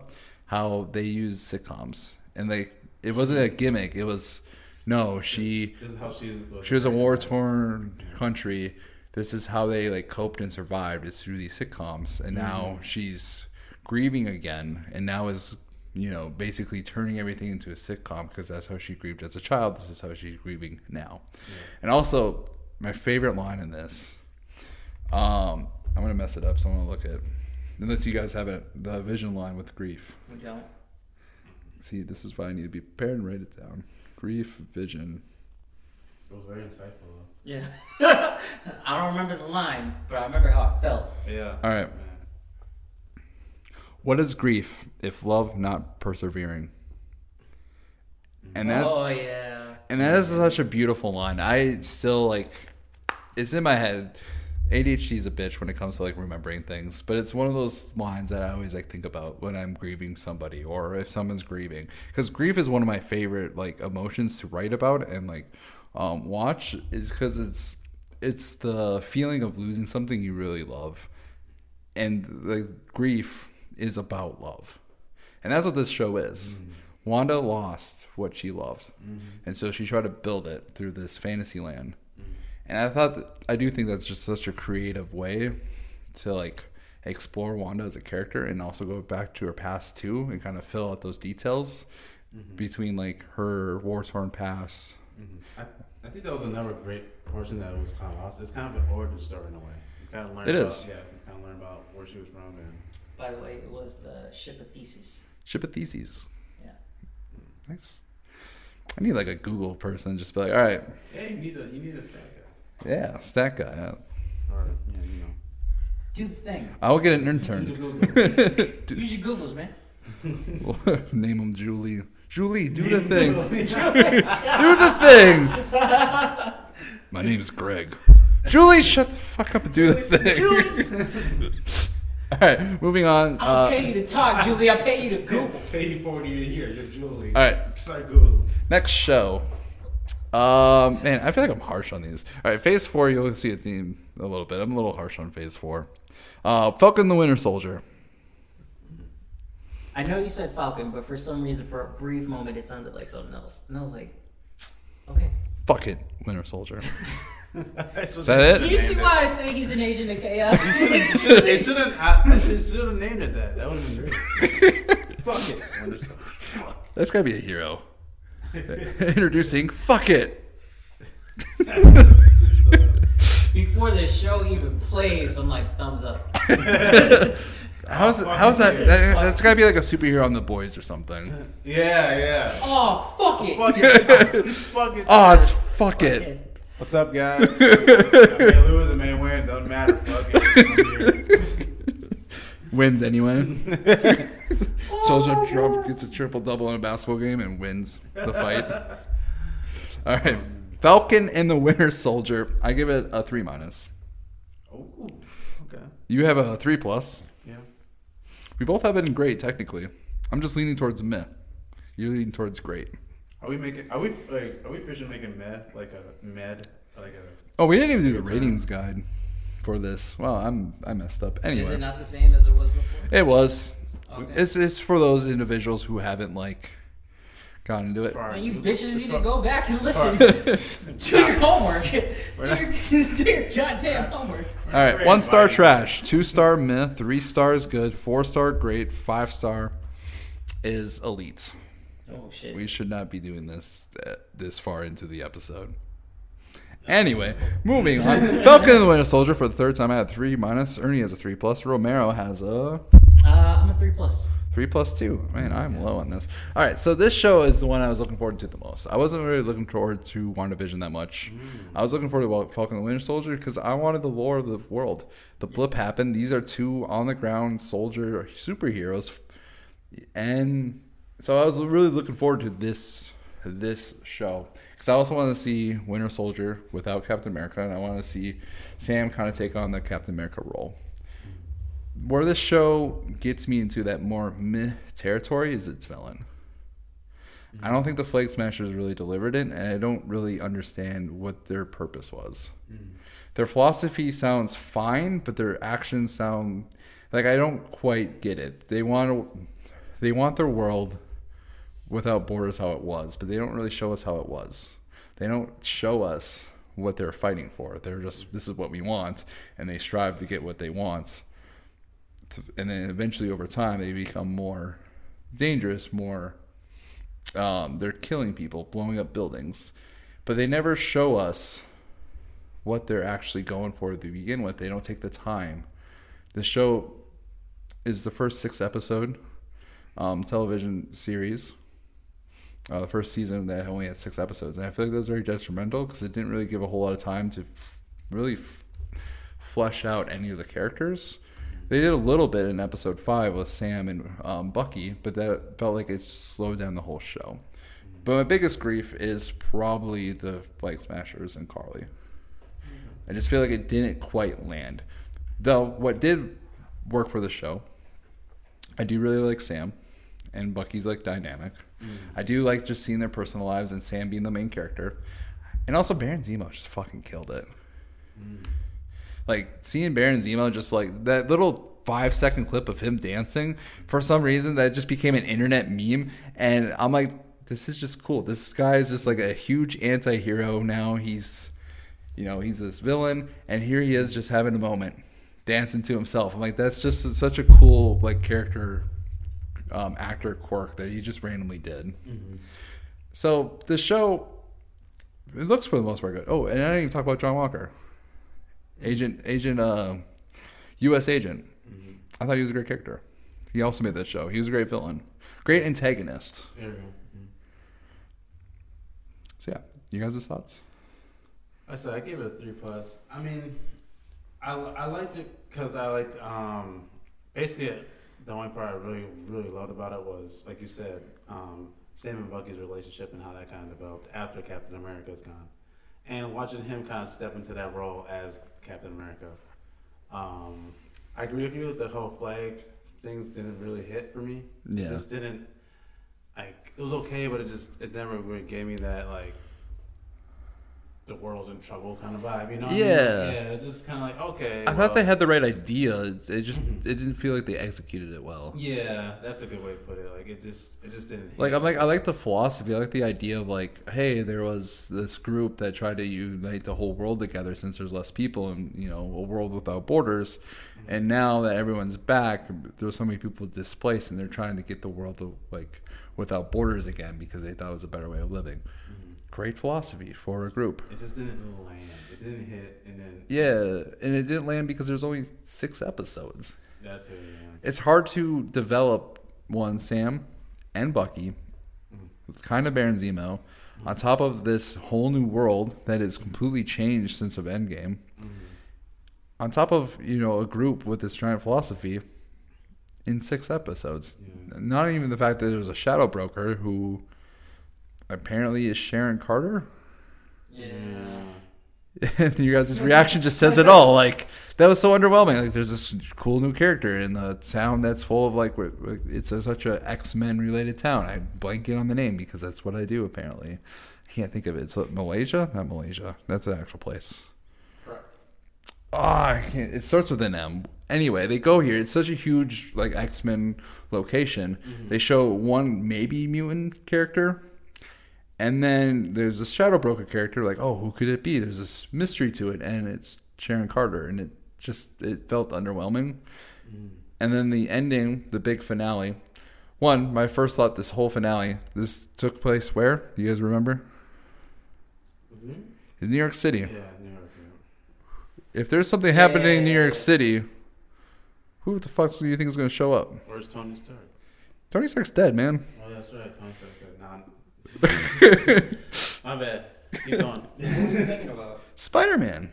how they use sitcoms, and they it wasn't a gimmick. It was no, she This is how she was. she was a war torn country. This is how they like coped and survived is through these sitcoms, and now she's grieving again, and now is you know, basically turning everything into a sitcom because that's how she grieved as a child. This is how she's grieving now. And also, my favorite line in this, um, I'm gonna mess it up, so I'm gonna look at. Unless you guys have it, the vision line with grief. We don't. See, this is why I need to be prepared and write it down. Grief, vision. It was very insightful. though. Yeah. I don't remember the line, but I remember how I felt. Yeah. All right. What is grief if love not persevering? And that oh yeah. and that is such a beautiful line. I still like it's in my head. ADHD is a bitch when it comes to like remembering things, but it's one of those lines that I always like think about when I'm grieving somebody or if someone's grieving. Because grief is one of my favorite like emotions to write about and like um, watch is because it's it's the feeling of losing something you really love, and the grief is about love, and that's what this show is. Mm-hmm. Wanda lost what she loved, mm-hmm. and so she tried to build it through this fantasy land. Mm-hmm. And I thought, that, I do think that's just such a creative way to like explore Wanda as a character, and also go back to her past too, and kind of fill out those details between like her war torn past. Mhm. I, I think that was another great portion that was kind of lost. It's kind of an origin story in a way. You kind of learn. It about, is. Yeah, you kind of learn about where she was from and. By the way, it was the ship of Theseus. Ship of Theses. Yeah. Nice. I need like a Google person, just be like, all right, Hey, you need a you need a stack guy. yeah, stat guy. Yeah. Or yeah, you know. Do the thing. I'll get an Do intern. the Use your Googles, man. Name him Julie. Julie, do the thing. do the thing. My name is Greg. Julie, shut the fuck up and do the thing. All right, moving on. I don't Uh, pay you to talk, Julie. I'll pay you to Google. Pay you forty a year. You're Julie. all right, Start Google. next show. Um, man, I feel like I'm harsh on these. All right, Phase Four, you'll see a theme a little bit. I'm a little harsh on Phase Four. Uh, Falcon the Winter Soldier. I know you said Falcon, but for some reason, for a brief moment, it sounded like something else. And I was like, okay. Fuck it, Winter Soldier. Is Is that Do it? you see why I say he's an agent of chaos? They shouldn't. I, I should have named it that. That would have been great. Fuck it. Wonder Fuck. That's gotta be a hero. Introducing Fuck It. Uh, Before the show even plays, I'm like, thumbs up. How's it, how's that, that? That's gotta be like a superhero on the boys or something. yeah, yeah. Oh, fuck it. Fuck it. Fuck it. Oh, it's Fuck It. Okay. What's up, guys? I may lose, I may win. Doesn't matter. Fuck it. Wins anyway. Soldier Trump gets a triple double in a basketball game and wins the fight. All right, Falcon and the Winter Soldier. I give it a three minus. Oh, okay. You have a three plus. Yeah. We both have it in great technically. I'm just leaning towards meh. You're leaning towards great. Are we making? Are we like? Are we officially making med like a med like a? Oh, we didn't even do the ratings guide for this. Well, I'm I messed up. Anyway, Is it not the same as it was before? it was. Okay. It's it's for those individuals who haven't like gotten into it. for our Then you bitches need to go back and listen. for- do your homework. do, We're not- your, do your goddamn homework. All right, one star trash, two star myth, three stars good, four star great, five star is elite. Oh shit. We should not be doing this uh, this far into the episode. Anyway, moving on. Falcon and the Winter Soldier for the third time. I had three minus. Ernie has a three plus. Romero has a Uh, I'm a three plus. three plus two. Man, I'm low on this. All right, so this show is the one I was looking forward to the most. I wasn't really looking forward to WandaVision that much. I was looking forward to Falcon and the Winter Soldier because I wanted the lore of the world. The blip happened. These are two on the ground soldier superheroes, and so I was really looking forward to this this show because I also want to see Winter Soldier without Captain America, and I want to see Sam kind of take on the Captain America role where this show gets me into that more meh territory is its villain. I don't think the Flag Smashers really delivered it, and I don't really understand what their purpose was. Mm. Their philosophy sounds fine, but their actions sound like I don't quite get it. They want to, they want their world without borders how it was, but they don't really show us how it was. They don't show us what they're fighting for. They're just this is what we want, and they strive to get what they want. And then eventually, over time, they become more dangerous, more um, they're killing people, blowing up buildings, but they never show us what they're actually going for to begin with. They don't take the time. The show is the first six episode um, television series. Uh, the first season that only had six episodes, and I feel like that was very detrimental because it didn't really give a whole lot of time to f- really f- flesh out any of the characters. They did a little bit in episode five with Sam and um, Bucky, but that felt like it slowed down the whole show. But my biggest grief is probably the Flag Smashers and Karli. I just feel like it didn't quite land. Though what did work for the show, I do really like Sam, and Bucky's like dynamic. Mm. I do like just seeing their personal lives and Sam being the main character, and also Baron Zemo just fucking killed it. Mm. Like seeing Baron Zemo just like that little five second clip of him dancing for some reason that just became an internet meme, and I'm like, this is just cool. This guy is just like a huge anti-hero now. He's you know he's this villain and here he is just having a moment dancing to himself i'm like that's just such a cool like character um, actor quirk that he just randomly did. So the show it looks for the most part good. Oh and i didn't even talk about john walker. Agent agent uh us agent. I thought he was a great character. He also made that show. He was a great villain. Great antagonist. There we go. Mhm. so yeah. You guys' thoughts? I said I gave it a three plus. I mean, I, I liked it because I liked um basically the only part I really really loved about it was like you said um, Sam and Bucky's relationship and how that kind of developed after Captain America's gone, and watching him kind of step into that role as Captain America. Um, I agree with you. That the whole flag things didn't really hit for me. Yeah. It just didn't. Like it was okay, but it just it never really gave me that like the world's in trouble kind of vibe, you know? what I mean? Yeah. Yeah, it's just kind of like, okay. I thought they had the right idea. It just mm-hmm. it didn't feel like they executed it well. Yeah, that's a good way to put it. Like, it just, it just didn't hit. Like I'm like I like the philosophy. I like the idea of like, hey, there was this group that tried to unite the whole world together since there's less people and you know a world without borders. Mm-hmm. And now that everyone's back, there's so many people displaced, and they're trying to get the world to like without borders again because they thought it was a better way of living. Mm-hmm. Great philosophy for a group. It just didn't land. It didn't hit, and then Yeah, and it didn't land because there's only six episodes. that too. Yeah. it's hard to develop one Sam and Bucky, mm. kind of Baron Zemo, on top of this whole new world that is completely changed since of Endgame. Mm-hmm. On top of you know a group with this giant philosophy, in six episodes. Yeah. Not even the fact that there's a shadow broker who apparently is Sharon Carter. Yeah. And you guys' reaction just says it all. Like that was so underwhelming. Like there's this cool new character in the town that's full of like it's a, such a X Men related town. I blanking on the name because that's what I do apparently. I can't think of it. It's uh, Malaysia, not Malaysia. That's an actual place. Correct. Oh, I can't. It starts with an M. Anyway, they go here. It's such a huge like X Men location. They show one maybe mutant character, and then there's a Shadow Broker character. Like, oh, who could it be? There's this mystery to it, and it's Sharon Carter, and it just it felt underwhelming. Mm. And then the ending, the big finale. One, my first thought, this whole finale, this took place where? Do you guys remember? In New York City. Yeah, New York. Yeah. If there's something happening in New York City, who the fuck do you think is going to show up? Where's Tony Stark? Tony Stark's dead, man. Oh, that's right. Tony Stark said, "Nah." My bad. Keep going. What were you thinking about? Spider Man.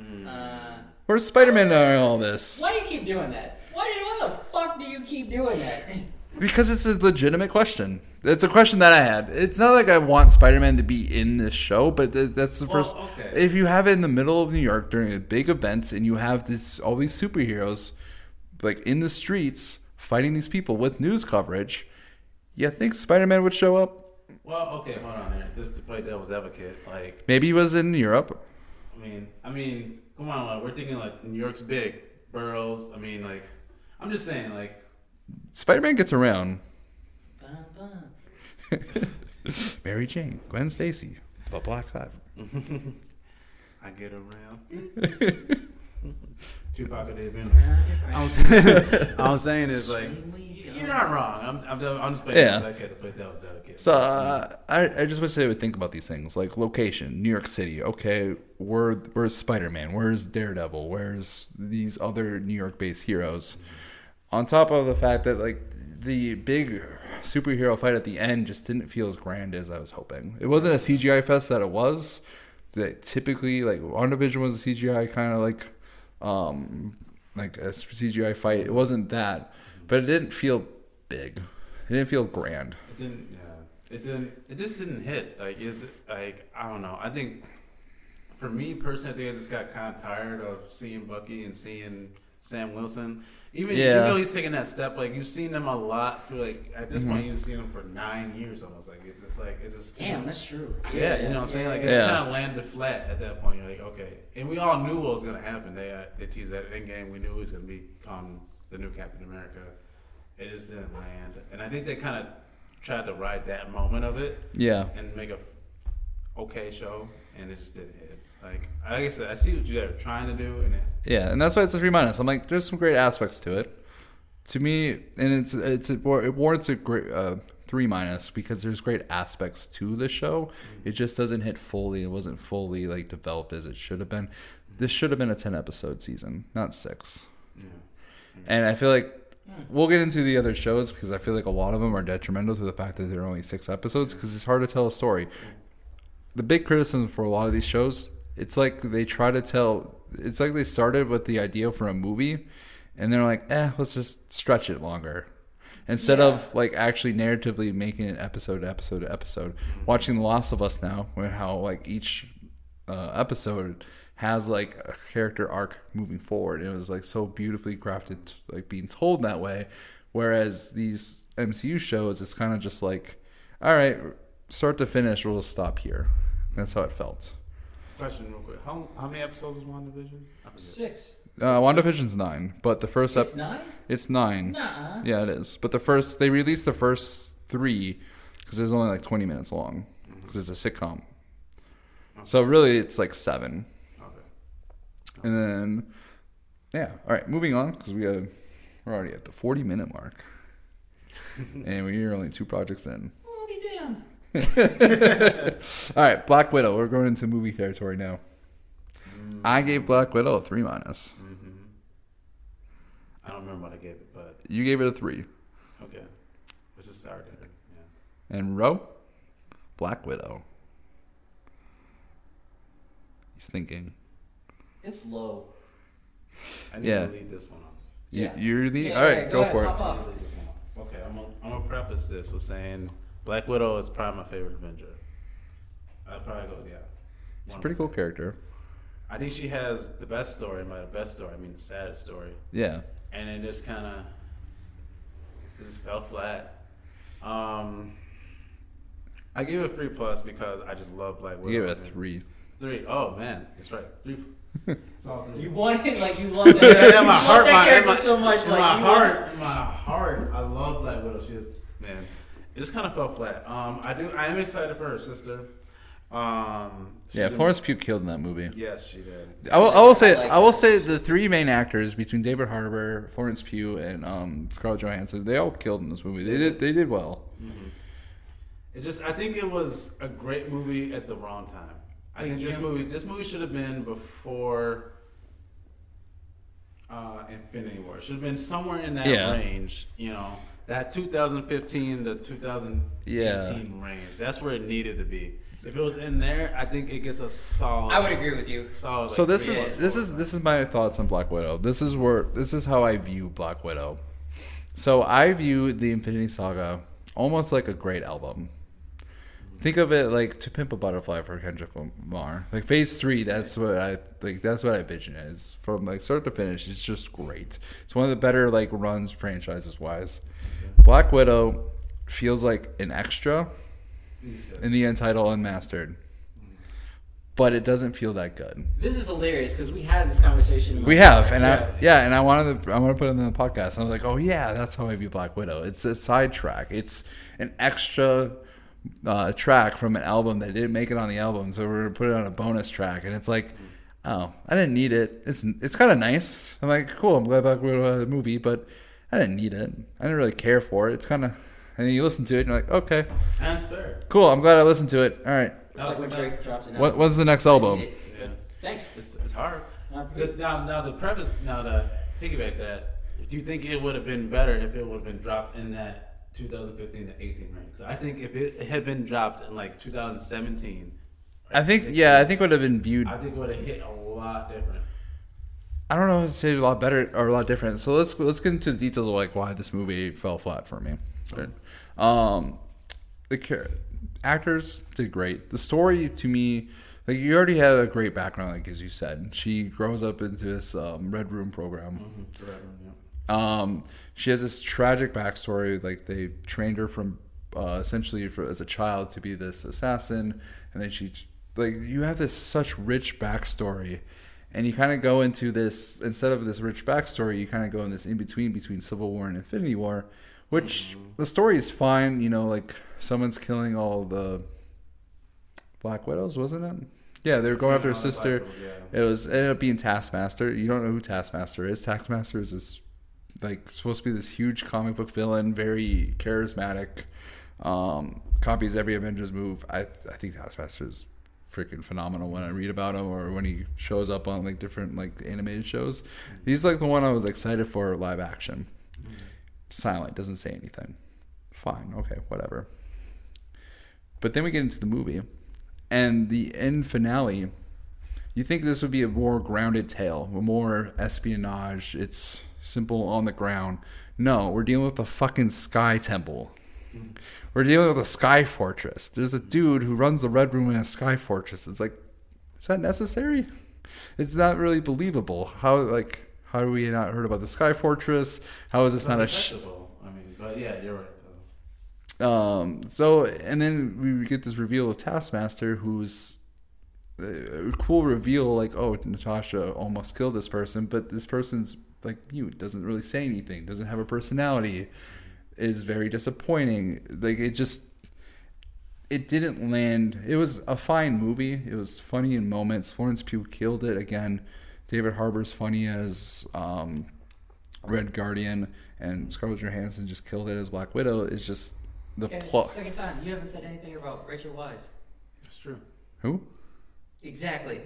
Mm. Uh, Where's Spider Man in all this? why do you keep doing that? Why, do, why the fuck do you keep doing that? Because it's a legitimate question. It's a question that I had. It's not like I want Spider Man to be in this show, but th- that's the Well, first. okay. If you have it in the middle of New York during a big event and you have this all these superheroes like in the streets fighting these people with news coverage, you think Spider Man would show up? Well, okay, hold on there. Just to play devil's advocate, like, Maybe he was in Europe. I mean, I mean, come on, like, we're thinking like New York's big, boroughs. I mean, like, I'm just saying, like, Spider Man gets around. Bum, bum. Mary Jane, Gwen Stacy, the Black Five. I get around. Tupac or Dave Bender. I'm saying, is like Extremely you're not wrong. I'm I'm, I'm just playing Yeah. that kid to play devil's advocate. So uh, I, I just wish they would think about these things like location, New York City. Okay, where where's Spider Man? Where's Daredevil? Where's these other New York based heroes? On top of the fact that like the big superhero fight at the end just didn't feel as grand as I was hoping. It wasn't a CGI fest that it was. That typically like WandaVision was a CGI kind of like um like a CGI fight. It wasn't that, but it didn't feel big. It didn't feel grand. It didn't. Yeah. It didn't. It just didn't hit. Like is it like I don't know. I think for me personally, I think I just got kind of tired of seeing Bucky and seeing Sam Wilson. Even Yeah. even though he's taking that step, like you've seen them a lot. For like at this Mhm. point, you've seen them for nine years almost. Like it's just like it's just Damn, that's true. Yeah, you know what I'm saying? Like it's Yeah. kind of landed flat at that point. You're like, okay, and we all knew what was gonna happen. They uh, they teased that Endgame. We knew he was gonna become the new Captain America. It just didn't land, and I think they kind of tried to ride that moment of it Yeah. and make a okay show, and it just didn't hit. Like like I said, I see what you're trying to do, and it, Yeah, and that's why it's a three minus. I'm like, there's some great aspects to it. To me, and it's it's it, war- it warrants a great uh, three minus because there's great aspects to the show. It just doesn't hit fully. It wasn't fully like developed as it should have been. This should have been a ten episode season, not six. yeah. And I feel like we'll get into the other shows because I feel like a lot of them are detrimental to the fact that there are only six episodes because it's hard to tell a story. The big criticism for a lot of these shows, it's like they try to tell. It's like they started with the idea for a movie, and they're like, "Eh, let's just stretch it longer." Instead Yeah. of like actually narratively making it episode to episode to episode, watching The Last of Us now, where how like each uh, episode has like a character arc moving forward. It was like so beautifully crafted, like being told that way. Whereas these MCU shows, it's kind of just like, all right, start to finish, we'll just stop here. That's how it felt. Question real quick: How how many episodes was WandaVision? I forget. Six. Uh, WandaVision's nine, but the first It's ep- nine? it's nine. Nah. Yeah, it is. But the first they released the first three because it was only like twenty minutes long because it's a sitcom. So really, it's like seven. Okay. And then, yeah. All right, moving on because we got we're already at the forty minute mark, and we're only two projects in. Oh, be damned. All right, Black Widow. We're going into movie territory now. I gave Black Widow a three minus. hmm I don't remember what I gave it, but You gave it a three, okay. Which is sour dinner. Yeah. and Ro, Black Widow. He's thinking. It's low. I need Yeah. to lead this one off. You, Yeah. You're the Yeah, all right. yeah, go, go for ahead, it. pop I off. need to lead this one off. Okay, I'm gonna, I'm gonna preface this with saying Black Widow is probably my favorite Avenger. I'd probably go, yeah. She's a pretty cool character. I think she has the best story, by the best story, I mean the saddest story. Yeah. and it just kind of just fell flat. Um, I gave it a three plus because I just love Black Widow. You gave it a three. Three. Oh man, that's right. Three. It's all three. You want it like you love that. yeah, yeah, you my love heart, that my, character my, so much. Like my you want- heart, my heart, I love Black Widow. She is man. It just kind of fell flat. Um, I do. I am excited for her sister. Um, Yeah, Florence Pugh killed in that movie. Yes, she did. I will, I will say I like I will that. say the three main actors between David Harbour, Florence Pugh, and um, Scarlett Johansson they all killed in this movie. They did they did well. It's just I think it was a great movie at the wrong time. I think this movie this movie should have been before uh, Infinity War. Should have been somewhere in that Yeah. range, you know. That 2015 to 2018 Yeah. range. That's where it needed to be. If it was in there, I think it gets a solid. I would agree with you. Solid. So like, this is plus this four. is this is my thoughts on Black Widow. This is where this is how I view Black Widow. So I view the Infinity Saga almost like a great album. Think of it like To Pimp a Butterfly for Kendrick Lamar. Like Phase Three, that's what I like. That's what I vision is from like start to finish. It's just great. It's one of the better like runs franchises wise. Black Widow feels like an extra in the Untitled Unmastered, but it doesn't feel that good. This is hilarious because we had this conversation. We have, and I yeah, and I wanted to I want to put it in the podcast. And I was like, oh yeah, that's how I view Black Widow. It's a sidetrack. It's an extra uh, track from an album that didn't make it on the album, so we're gonna put it on a bonus track. And it's like, oh, I didn't need it. It's it's kind of nice. I'm like, cool. I'm glad Black Widow had a movie, but I didn't need it. I didn't really care for it. It's kind of, and then you listen to it, and you're like, okay, That's fair. cool. I'm glad I listened to it. All right. It's like when Drake drops an What album. when's the next album? Yeah. Thanks. It's, it's hard. The- Now, now the preface, now to piggyback that, do you think it would have been better if it would have been dropped in that 2015 to 18 range? 'Cause I think if it had been dropped in like 2017, I think yeah, I think it would have been viewed. I think it would have hit a lot different. I don't know how to say a lot better or a lot different. So let's let's get into the details of like why this movie fell flat for me. Um, the char- actors did great. The story to me, like you already had a great background, like as you said. She grows up into this um, red room program. Red room, yeah. Um, she has this tragic backstory. Like they trained her from uh, essentially for, as a child to be this assassin, and then she like you have this such rich backstory, and you kind of go into this instead of this rich backstory, you kind of go in this in between between Civil War and Infinity War, which the story is fine. You know, like someone's killing all the Black Widows, wasn't it? Yeah, they were going after her all the Black sister. Widows, yeah. It was ended up being Taskmaster. You don't know who Taskmaster is. Taskmaster is this like supposed to be this huge comic book villain, very charismatic. Um, copies every Avengers move. I I think Taskmaster is freaking phenomenal when I read about him or when he shows up on like different like animated shows. He's like the one I was excited for live action. Silent, doesn't say anything. Fine, okay, whatever. But then we get into the movie, and the end finale. You think this would be a more grounded tale, a more espionage? It's simple on the ground. No, we're dealing with the fucking Sky Temple. We're dealing with a Sky Fortress. There's a dude who runs the Red Room in a Sky Fortress. It's like, is that necessary? It's not really believable. How like how do we not heard about the Sky Fortress? How is this not a sh- I mean, but yeah, you're right. though. um so and then we get this reveal of taskmaster who's a cool reveal like oh natasha almost killed this person but this person's like mute doesn't really say anything doesn't have a personality is very disappointing like it just it didn't land it was a fine movie it was funny in moments florence pugh killed it again david harbour's funny as um red guardian and scarlett johansson just killed it as black widow it's just the Okay, plot second time you haven't said anything about Rachel Weisz. That's true. who Exactly.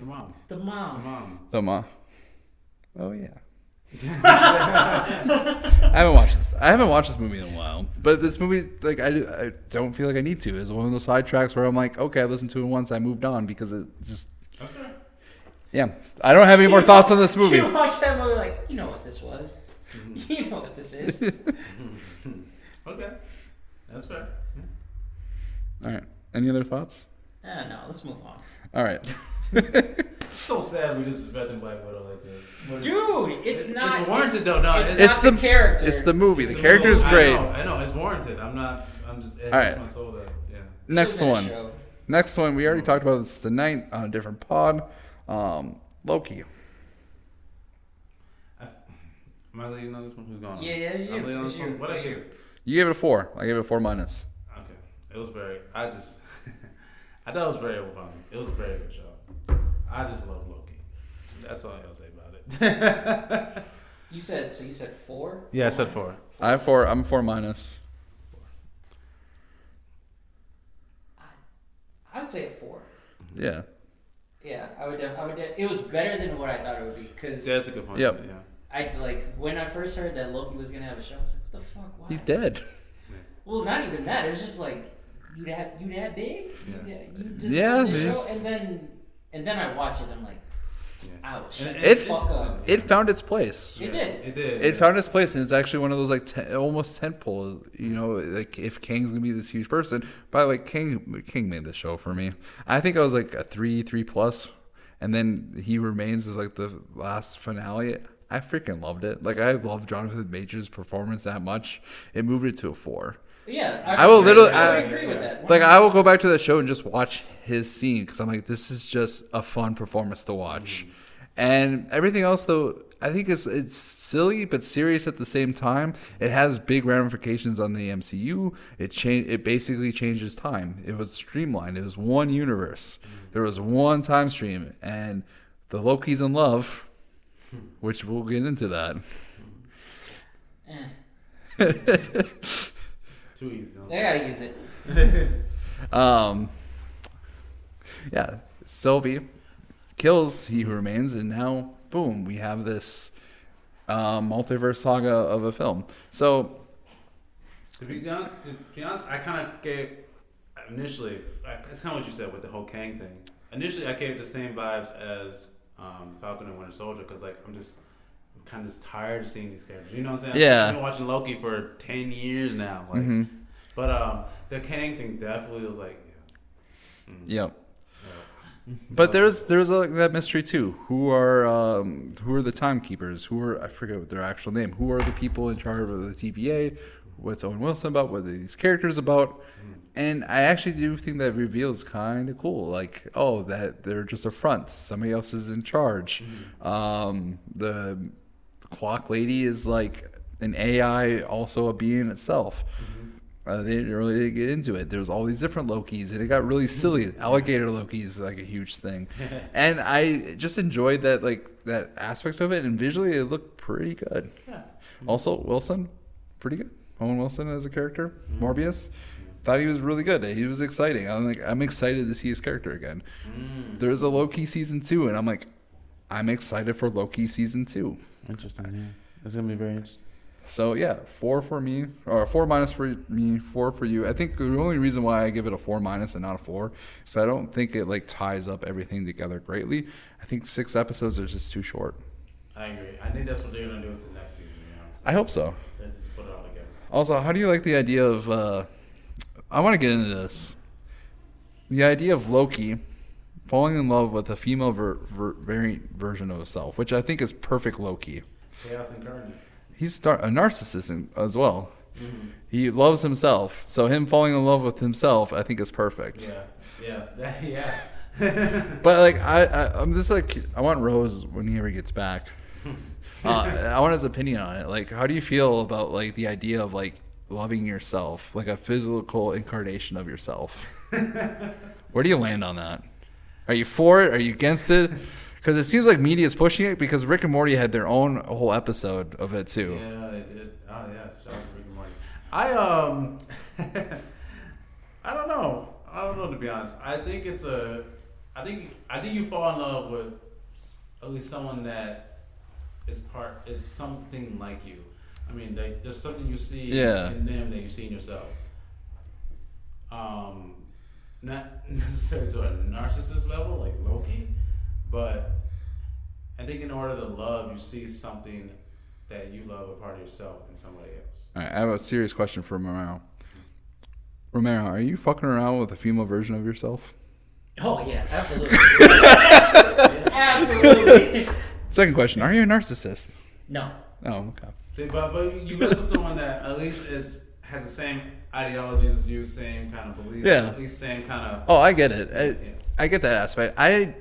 The mom. The mom. The mom. mom. the mom. oh yeah I haven't watched this. I haven't watched this movie in a while, but this movie, like, I, I don't feel like I need to. It's one of those sidetracks where I'm like, okay, I listened to it once, I moved on because it just, That's fair. yeah. I don't have any more thoughts on this movie. You watched that movie like, you know what this was. You know what this is. Okay. That's fair. Yeah. All right. Any other thoughts? Ah, no, let's move on. All right. So sad we just disrespecting Black Widow like this. But Dude, it's not. It's warranted though. No, it's, it's, It's not the the, character. It's the movie. The it's character's I great. know, I know. It's warranted. I'm not. I'm just. It All hurts my soul that. Yeah. Next Should've been a one. show. Next one. We already talked about this tonight on a different pod. Um, Loki. I, am I leading on this one? Who's going? on? Yeah, yeah, it's I'm you. leading on this one. What I It's you. You gave it a four. I gave it a four minus. Okay. It was very. I just. I thought it was very overwhelming. It was a very good show. I just love Loki. That's all I gotta say about it. You said so. You said four. yeah, I said four. I have four. I'm four minus. I would say a four. Yeah. Yeah, I would. I would. It was better than what I thought it would be because Yeah, that's a good point. Yep. Yeah. I like when I first heard that Loki was gonna have a show. I was like, what the fuck? Why? He's dead. Well, not even that. It was just like you that you that big. You, Yeah. that- you just Yeah, the show, and then and then I watch it. I'm like, Yeah. ouch. And It- fuck up. It found its place. It did. It did. It found its place, and it's actually one of those like te- almost tentpole. You know, like if Kang's gonna be this huge person. By the way, Kang Kang made the show for me. I think I was like a three, three plus, and then he remains as like the last finale. I freaking loved it. Like I love Jonathan Majors' performance that much. It moved it to a four. Yeah, I will agree- literally- I, I- agree with that. Like I will go back to that show and just watch his scene because I'm like, this is just a fun performance to watch. Mm-hmm. And everything else, though, I think it's it's silly but serious at the same time. It has big ramifications on the MCU. It change it basically changes time. It was streamlined. It was one universe. Mm-hmm. There was one time stream, and the Loki's in love, hmm. which we'll get into that. Hmm. Eh, Too easy. huh? they gotta use it. Um, yeah, Sylvie kills He Who Remains, and now, boom, we have this uh, multiverse saga of a film. So, To be honest, to be honest, I kind of gave initially. I- It's kind of what you said with the whole Kang thing. Initially, I gave the same vibes as um, Falcon and Winter Soldier because, like, I'm just, I'm kind of just tired of seeing these characters. You know what I'm saying? Yeah. I've been watching Loki for ten years now. Like, mhm, but um, the Kang thing definitely was like, yeah. Mm, yep. yeah. But there's there's like that mystery too. Who are um, who are the timekeepers? Who are I forget what their actual name. Who are the people in charge of the TVA? What's Owen Wilson about? What are these characters about? And I actually do think that reveal is kind of cool. Like, oh, that they're just a front. Somebody else is in charge. Um, the clock lady is like an AI, also a being itself. Uh, they didn't really get into it. There's all these different Lokis, and it got really silly. Alligator Loki is like a huge thing, and I just enjoyed that like that aspect of it. And visually, it looked pretty good. Yeah. Also, Wilson, pretty good. Owen Wilson as a character, Mobius, thought he was really good. He was exciting. I'm like, I'm excited to see his character again. Mm. There's a Loki season two, and I'm like, I'm excited for Loki season two. Interesting. Yeah, it's gonna be very interesting. So yeah, four for me, or four minus for me, four for you. I think the only reason why I give it a four minus and not a four is I don't think it like ties up everything together greatly. I think six episodes are just too short. I agree. I think that's what they're gonna do with the next season. You know, I hope so. Put it all together. Also, how do you like the idea of? Uh, I want to get into this. The idea of Loki falling in love with a female ver- ver- variant version of himself, which I think is perfect Loki. Chaos incarnate. He's star- a narcissist as well. Mm-hmm. He loves himself, so him falling in love with himself, I think is perfect. Yeah, yeah, that, yeah. But like, I, I, I'm just like, I want Rose when he ever gets back. Uh, I want his opinion on it. Like, how do you feel about like the idea of like loving yourself, like a physical incarnation of yourself? Where do you land on that? Are you for it? Are you against it? Because it seems like media is pushing it. Because Rick and Morty had their own whole episode of it too. Yeah, they did. Oh yeah, shout out to Rick and Morty. I um, I don't know. I don't know to be honest. I think it's a. I think I think you fall in love with at least someone that is part is something like you. I mean, they, there's something you see Yeah. in them that you see in yourself. Um, not necessarily to a narcissist level like Loki, but I think in order to love, you see something that you love a part of yourself in somebody else. All right, I have a serious question for Romero. Romero, are you fucking around with a female version of yourself? Oh yeah, absolutely. absolutely. Second question: Are you a narcissist? No. Oh, okay. See, but, but you mess with someone that at least is has the same ideologies as you, same kind of beliefs, Yeah. at least same kind of. Oh, I get it. I, Yeah. I get that aspect. I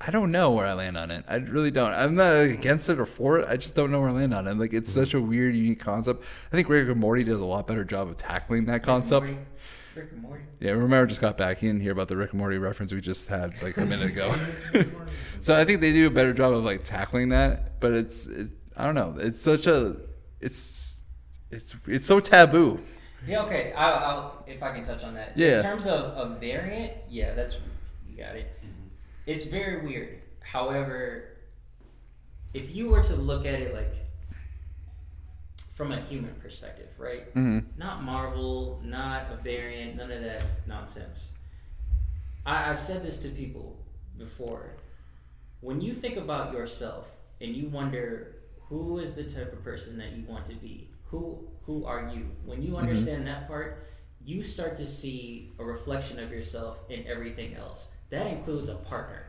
I don't know where I land on it. I really don't. I'm not against it or for it. I just don't know where I land on it. Like it's such a weird, unique concept. I think Rick and Morty does a lot better job of tackling that concept. Rick and Morty. Rick and Morty. Yeah, Romero just got back. He didn't hear about the Rick and Morty reference we just had like a minute ago. so I think they do a better job of like tackling that. But it's, it, I don't know. It's such a, it's, it's, it's so taboo. Yeah, okay. I'll, I'll if I can touch on that. Yeah. In terms of a variant, yeah, that's you got it. It's very weird. However, if you were to look at it like from a human perspective, right? hmm Not Marvel, not a variant, none of that nonsense. I, I've said this to people before. When you think about yourself and you wonder who is the type of person that you want to be, who who are you? When you understand that part, you start to see a reflection of yourself in everything else. That includes a partner.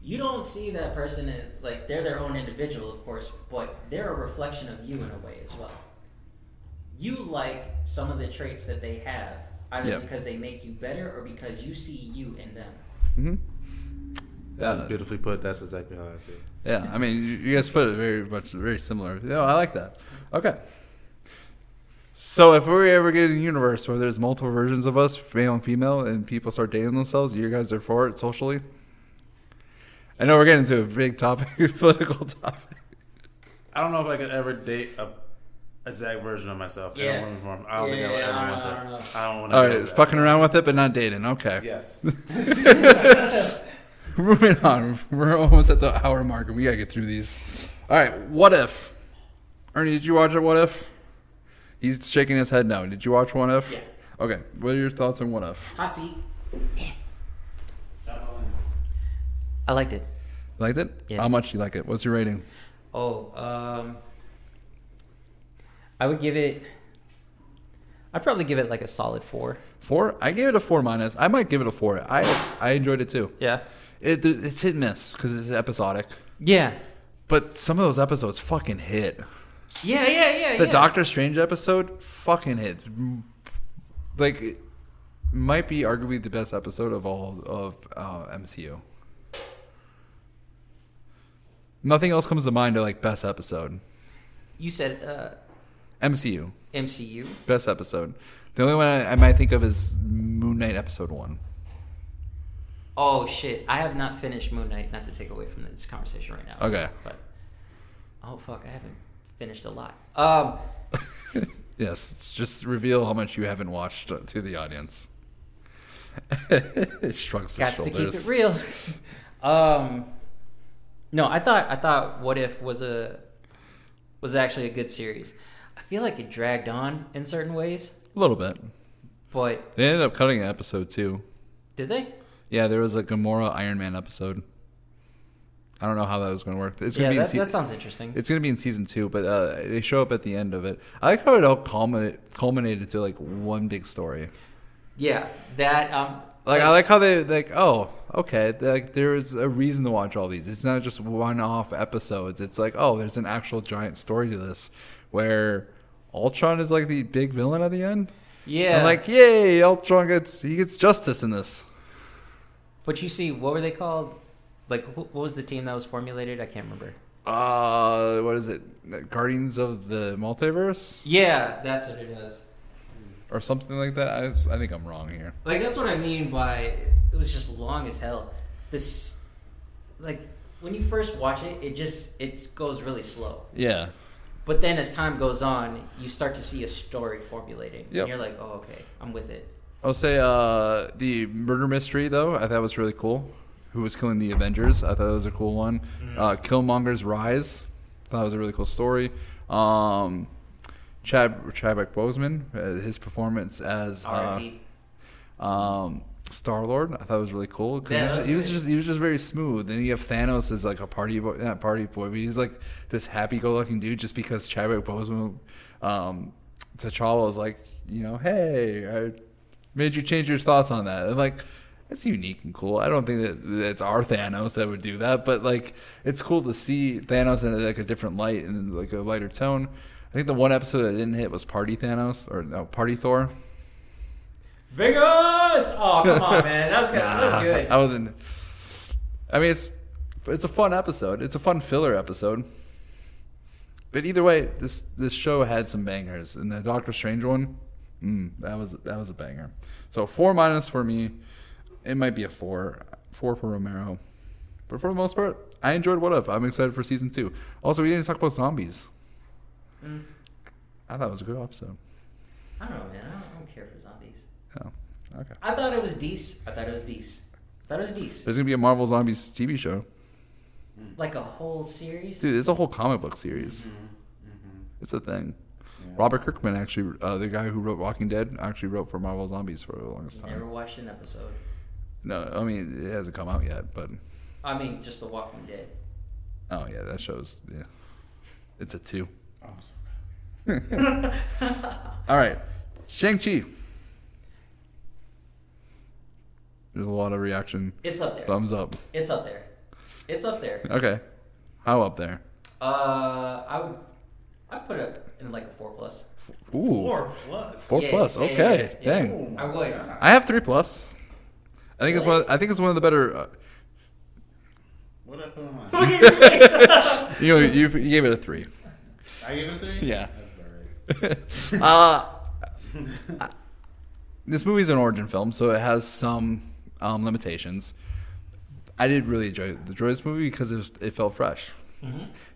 You don't see that person in, like they're their own individual, of course, but they're a reflection of you in a way as well you like some of the traits that they have either Yeah. because they make you better or because you see you in them hmm That's Yeah. beautifully put. That's exactly how I feel. Yeah, I mean, you you guys put it very much, very similar. Yeah, I like that. Okay. So if we ever get a universe where there's multiple versions of us, male and female, and people start dating themselves, you guys are for it socially? I know we're getting into a big topic, political topic. I don't know if I could ever date a exact version of myself in Yeah. a woman form. I don't think I would Yeah, ever I want don't that. know. I don't want All to. right, fucking around with it, but not dating. Okay. Yes. Moving on. We're almost at the hour mark, and we gotta get through these. All right. What if? Ernie, did you watch it? What if? He's shaking his head no. Did you watch What If? Yeah. Okay. What are your thoughts on What If? Hot seat. I liked it. Liked it? Yeah. How much do you like it? What's your rating? Oh, um, I would give it. I'd probably give it like a solid four. Four? I gave it a four minus. I might give it a four. I I enjoyed it too. Yeah. It, it's hit and miss because it's episodic, Yeah. but some of those episodes fucking hit. Yeah. Yeah. Yeah. The yeah. Doctor Strange episode fucking hit. Like, it might be arguably the best episode of all of uh, MCU. Nothing else comes to mind to like best episode. You said uh, MCU MCU. best episode. The only one I, I might think of is Moon Knight episode one. Oh shit! I have not finished Moon Knight. Not to take away from this conversation right now. Okay. But oh fuck, I haven't finished a lot. Um, Yes, just reveal how much you haven't watched uh, to the audience. Shrugs his got to keep it real. um, no, I thought I thought What If was a was actually a good series. I feel like it dragged on in certain ways, A little bit. but They ended up cutting an episode too. did they? Yeah, there was a Gamora Iron Man episode. I don't know how that was going to work. It's Yeah, going to be that, se- that sounds interesting. it's going to be in season two, but uh, they show up at the end of it. I like how it all culminated, culminated to like one big story. yeah, that um, Like I like how they like oh okay like there is a reason to watch all these. It's not just one-off episodes. It's like oh there's an actual giant story to this where Ultron is like the big villain at the end. yeah, I'm like yay Ultron gets he gets justice in this. but you see, what were they called? Like, wh- what was the team that was formulated? I can't remember. Uh, what is it? Guardians of the Multiverse Yeah, that's what it is. or something like that. I, I think I'm wrong here. Like that's what I mean by it was just long as hell. This, like, when you first watch it, it just it goes really slow. Yeah, But then as time goes on, you start to see a story formulating, Yep. and you're like, oh, okay, I'm with it. I'll say uh, the murder mystery though. I thought was really cool. Who was killing the Avengers? I thought it was a cool one. Uh, Killmonger's rise. Thought it was a really cool story. Um, Chad Chadwick Boseman, uh, his performance as uh, um, Star Lord. I thought it was really cool Yeah, he, was just, was he was just he was just very smooth. And you have Thanos as like a party boy, not party boy, but he's like this happy-go-lucky dude just because Chadwick Boseman, um, T'Challa was like, you know, hey, I made you change your thoughts on that. And like, it's unique and cool. I don't think that it's our Thanos that would do that, but like, it's cool to see Thanos in like a different light and like a lighter tone. I think the one episode that I didn't hit was Party Thanos or no Party Thor. Vegas! Oh, come on, man, that was good. That was good. I wasn't. I mean, it's it's a fun episode. It's a fun filler episode. But either way, this this show had some bangers, and the Doctor Strange one, mm, that was that was a banger. So four minus for me. It might be a four, four for Romero. But for the most part, I enjoyed What If. I'm excited for season two. Also, we didn't talk about zombies. Mm. I thought it was a good episode. I don't know, man. I don't, I don't care for zombies. Oh, okay. I thought it was decent. I thought it was. I thought it was decent. There's gonna be a Marvel Zombies TV show, Like a whole series. dude. It's a whole comic book series. Mm-hmm. It's a thing. Yeah. Robert Kirkman actually, uh, the guy who wrote Walking Dead, actually wrote for Marvel Zombies for the longest time. Never watched an episode. No, I mean it hasn't come out yet, but I mean, just The Walking Dead. oh yeah, that shows. Yeah, it's a two. Awesome. All right, Shang Chi. There's a lot of reaction. It's up there. Thumbs up. It's up there. It's up there. Okay, how up there? Uh, I would, I put it in like a four plus. Ooh, Four plus. four Yeah, plus. yeah, yeah, Okay, yeah, yeah. dang. I would. I have three plus. I think it's one. I think it's one of the better. Uh, What did I put on mine? Look at. You, you you gave it a three. I gave it a three. Yeah. That's about right. uh, this movie's an origin film, so it has some um, limitations. I did really enjoy, enjoy this movie because it, was, it felt fresh.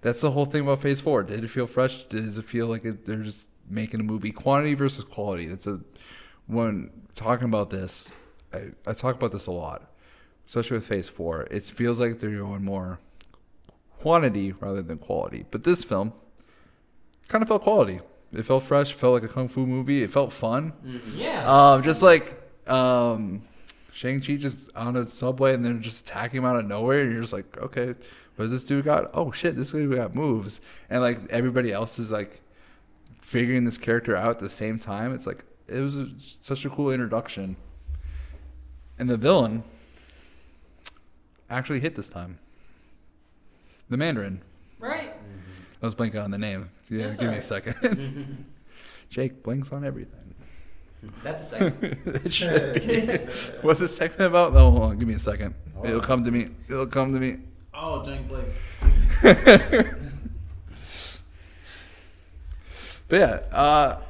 That's the whole thing about Phase Four. Did it feel fresh? Does it feel like it, they're just making a movie? Quantity versus quality. That's a when talking about this. I, I talk about this a lot, especially with Phase Four. It feels like they're going more quantity rather than quality. But this film kind of felt quality. It felt fresh. It felt like a kung fu movie. It felt fun. yeah. Um, just like um, Shang Chi just on a subway and they're just attacking him out of nowhere, and you're just like, okay, what does this dude got? Oh shit, this dude got moves, and like everybody else is like figuring this character out at the same time. It's like it was a, such a cool introduction, and the villain actually hit this time. The Mandarin. right. I was blanking on the name. Yeah, That's give me a alright. second. Jake blinks on everything. That's a second. it should be. What's this segment about? No, hold on. Give me a second. It'll come to me. It'll come to me. Oh, Jake Blake. But yeah, uh,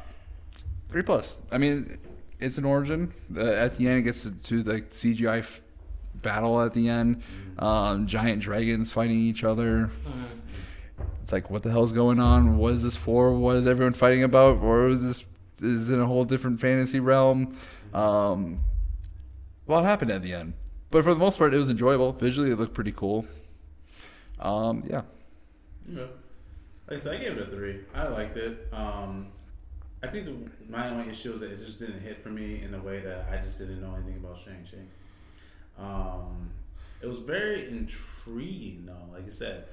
three plus. I mean, it's an origin. Uh, at the end, it gets to, to like CGI f- battle at the end. Um, giant dragons fighting each other. It's like, what the hell's going on? What is this for? What is everyone fighting about? Or is this is in a whole different fantasy realm? Um, a lot happened at the end, but for the most part, it was enjoyable. Visually, it looked pretty cool. Um, yeah, Yeah. Like I said, I gave it a three. I liked it. Um, I think the, my only issue is that it just didn't hit for me in a way that I just didn't know anything about Shang Chi. Um, it was very intriguing, though. Like I said,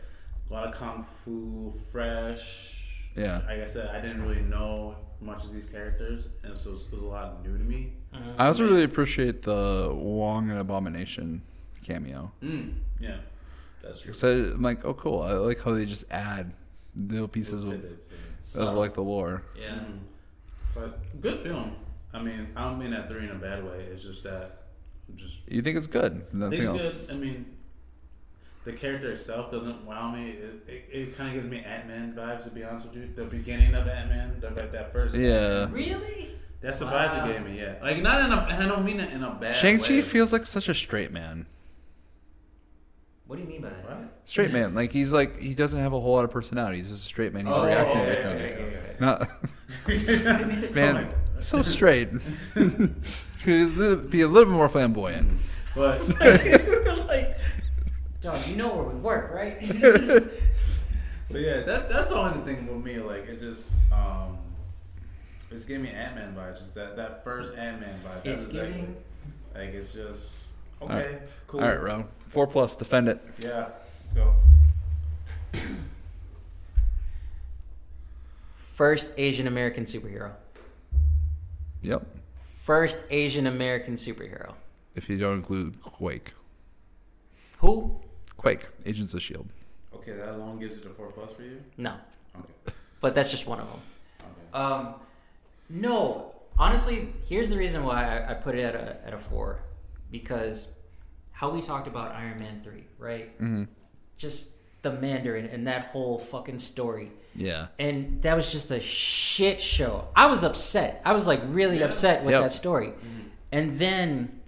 a lot of kung fu, fresh. Yeah. Like I said, I didn't really know much of these characters, and so it was, it was a lot new to me. I also really appreciate the Wong and Abomination cameo. Mm, yeah, that's true. So I'm like, oh, cool. I like how they just add little pieces of, tidbits, yeah. So- of like the lore. yeah. Mhm. But good film. I mean, I don't mean that three in a bad way. It's just that just You think it's good? Nothing think else. good. I mean, the character itself doesn't wow me. It, it, it kind of gives me Ant Man vibes, to be honest with you. The beginning of Ant Man, like that first. Yeah. Really? That's the Wow. vibe they gave me. Yeah, like not in a. and I don't mean it in a bad way. Shang Chi feels like such a straight man. What do you mean by that? What? Straight man, like he's like he doesn't have a whole lot of personality. He's just a straight man. He's Oh, reacting okay, to everything. okay, okay. Not man, so straight. Could be a little bit more flamboyant. But like, dog, you know where we work, right? But yeah, that that's the only thing with me. Like it just um, it's giving me Ant Man vibes. Just that that first Ant Man vibe. That's it's exactly- giving. like it's just okay, Alright. cool. All right, Ro. Four plus. Defend it. Yeah, let's go. First Asian American superhero. Yep. First Asian American superhero. If you don't include Quake. Who? Quake. Agents of Shield. Okay, that alone gives it a four plus for you. No, Okay, but that's just one of them. okay. Um, no, honestly, here's the reason why I, I put it at a at a four, because how we talked about Iron Man three, right? Mm-hmm. Just the Mandarin and that whole fucking story, Yeah. and that was just a shit show. I was upset. I was like really Yeah. upset with Yep. that story, and then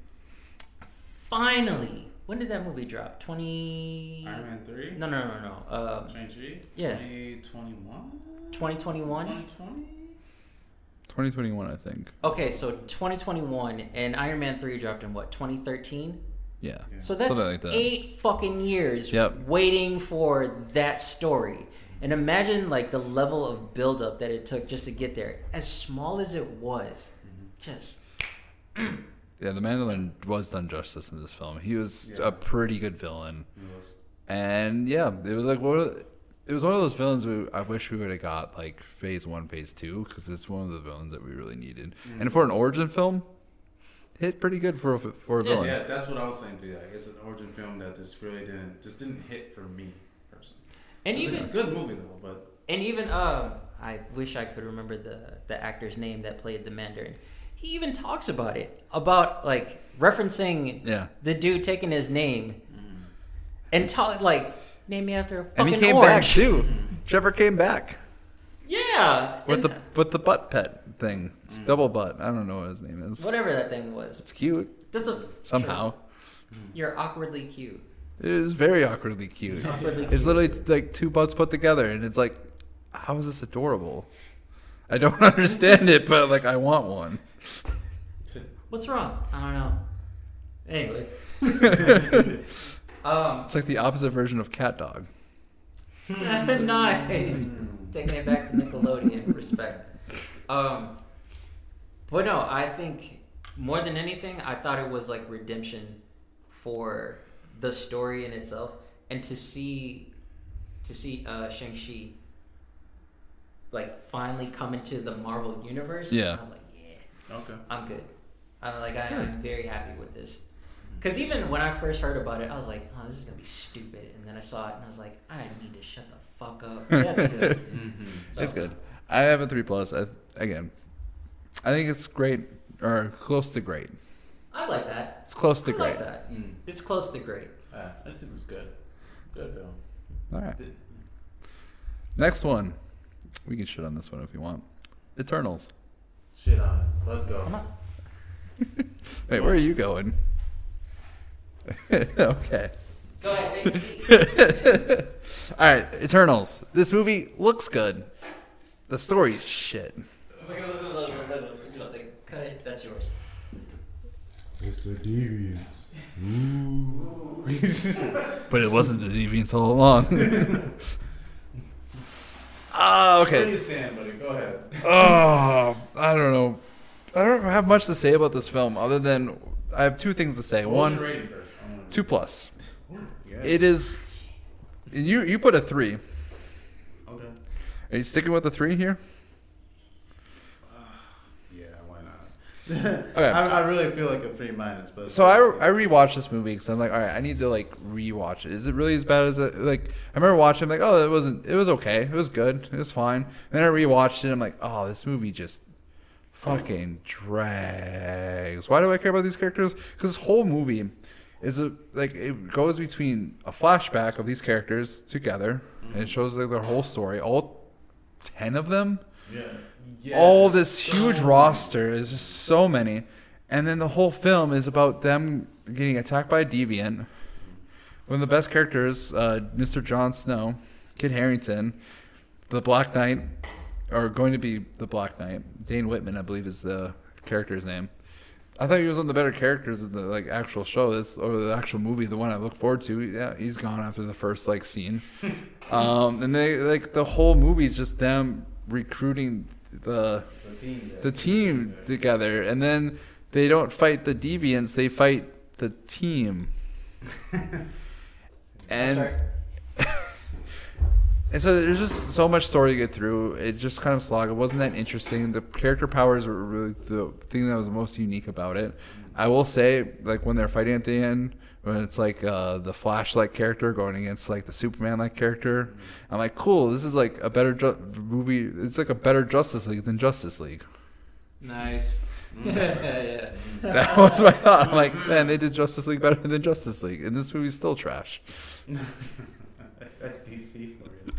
finally, when did that movie drop? Twenty? Iron Man three. No, no, no, no. Um, Shang Chi. Yeah. Twenty one. 2021? Twenty twenty. 2021, I think. Okay, so 2021 and Iron Man 3 dropped in what, 2013? Yeah. So that's like that. eight fucking years Yep. waiting for that story. And imagine like the level of buildup that it took just to get there. As small as it was, mm-hmm. just Yeah, the Mandalorian was done justice in this film. He was Yeah. a pretty good villain. And yeah, it was like one of, it was one of those villains we, I wish we would have got like phase one, phase two, because it's one of the villains that we really needed. Mm-hmm. And for an origin film, hit pretty good for a, for a Yeah. villain. Yeah, that's what I was saying too. Like, it's an origin film that just really didn't just didn't hit for me personally. and It's a even good movie though, but and even um I wish I could remember the the actor's name that played the Mandarin. He even talks about it about like referencing Yeah. the dude taking his name and tell like name me after a And he came orange. back too. Trevor came back Yeah, with and the with the butt pet thing, double butt. I don't know what his name is. whatever that thing was. It's cute That's a somehow. You're awkwardly cute. It is very awkwardly cute. Awkwardly It's cute. literally like two butts put together, and it's like, how is this adorable? I don't understand it, but like I want one. What's wrong? I don't know. Anyway. um, It's like the opposite version of CatDog. nice. Taking it back to Nickelodeon respect. Um, but no, I think more than anything, I thought it was like redemption for the story in itself, and to see to see uh, Shang Chi like finally come into the Marvel universe. Yeah. I was like, yeah. Okay. I'm good. I'm like I, I'm very happy with this. Because even when I first heard about it, I was like, "Oh, this is gonna be stupid." And then I saw it, and I was like, "I need to shut the fuck up." That's good. Mm-hmm. So- It's good. I have a three plus. I, again, I think it's great or close to great. I like that. It's close to I great. like that. Mm. It's close to great. Ah, I think it's good. Good film. All right. Next one. We can shit on this one if you want. Eternals. Shit on it. Let's go. Come on. Wait, where are you going? okay. Go ahead, take a seat. All right, Eternals. This movie looks good. The story's shit. Cut it. That's yours. It's the deviants. but it wasn't the deviants all along. Ah, okay. Please stand, buddy. Go ahead. Oh, I don't know. I don't have much to say about this film other than I have two things to say. What was your One, rating first? Two plus. Yeah. It is. and You you put a three. Are you sticking with the three here? Yeah, why not? Okay. I, I really feel like a three minus, but So I, I rewatched this movie because I'm like, all right, I need to like rewatch it. Is it really as bad as it? Like, I remember watching, like, oh, it wasn't. It was okay. It was good. It was fine. And then I rewatched it. I'm like, oh, this movie just fucking drags. Why do I care about these characters? Because this whole movie is a like it goes between a flashback of these characters together, and it shows like their whole story. All ten of them? Yeah. all this huge roster is just so many. And then the whole film is about them getting attacked by a deviant. One of the best characters uh, mr Jon snow Kit Harington the black knight or going to be the black knight. Dane whitman i believe is the character's name i thought he was one of the better characters in the like actual show this or the actual movie the one i look forward to yeah he's gone after the first like scene um, and they like the whole movie is just them recruiting the The team. the team together, and then they don't fight the deviants; they fight the team. and Sorry. And so there's just so much story to get through. It just kind of slog. It wasn't that interesting. The character powers were really the thing that was most unique about it. I will say, like when they're fighting at the end, when it's like uh, the Flash-like character going against like the Superman-like character, I'm like, cool. This is like a better ju- movie. It's like a better Justice League than Justice League. Nice. yeah. That was my thought. I'm like, man, they did Justice League better than Justice League, and this movie's still trash. DC. for you.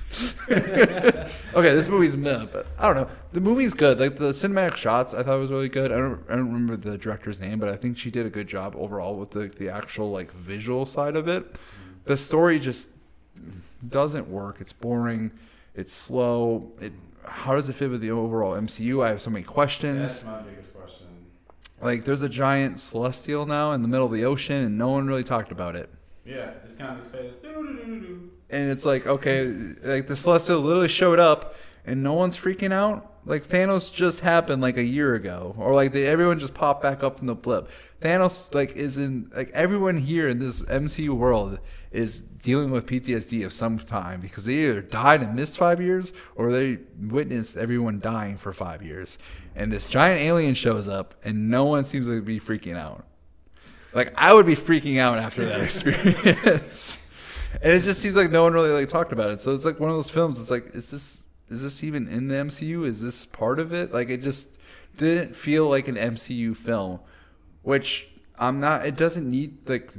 Okay, this movie's meh, but I don't know. The movie's good. Like the cinematic shots, I thought was really good. I don't, I don't remember the director's name, but I think she did a good job overall with the the actual like visual side of it. The story just doesn't work. It's boring. It's slow. It how does it fit with the overall MCU? I have so many questions. That's my biggest question. Like, there's a giant celestial now in the middle of the ocean, and no one really talked about it. Yeah, just kind of just faded. And it's like okay like the celestial literally showed up and no one's freaking out. Like thanos just happened like a year ago or like they, everyone just popped back up from the blip. Thanos like is in like everyone here in this mcu world is dealing with ptsd of some time because they either died and missed five years or they witnessed everyone dying for five years. And this giant alien shows up and no one seems to be freaking out. Like I would be freaking out after that experience. And it just seems like no one really like talked about it. So it's like one of those films. It's like, is this is this even in the MCU? Is this part of it? Like it just didn't feel like an MCU film, which I'm not. It doesn't need like.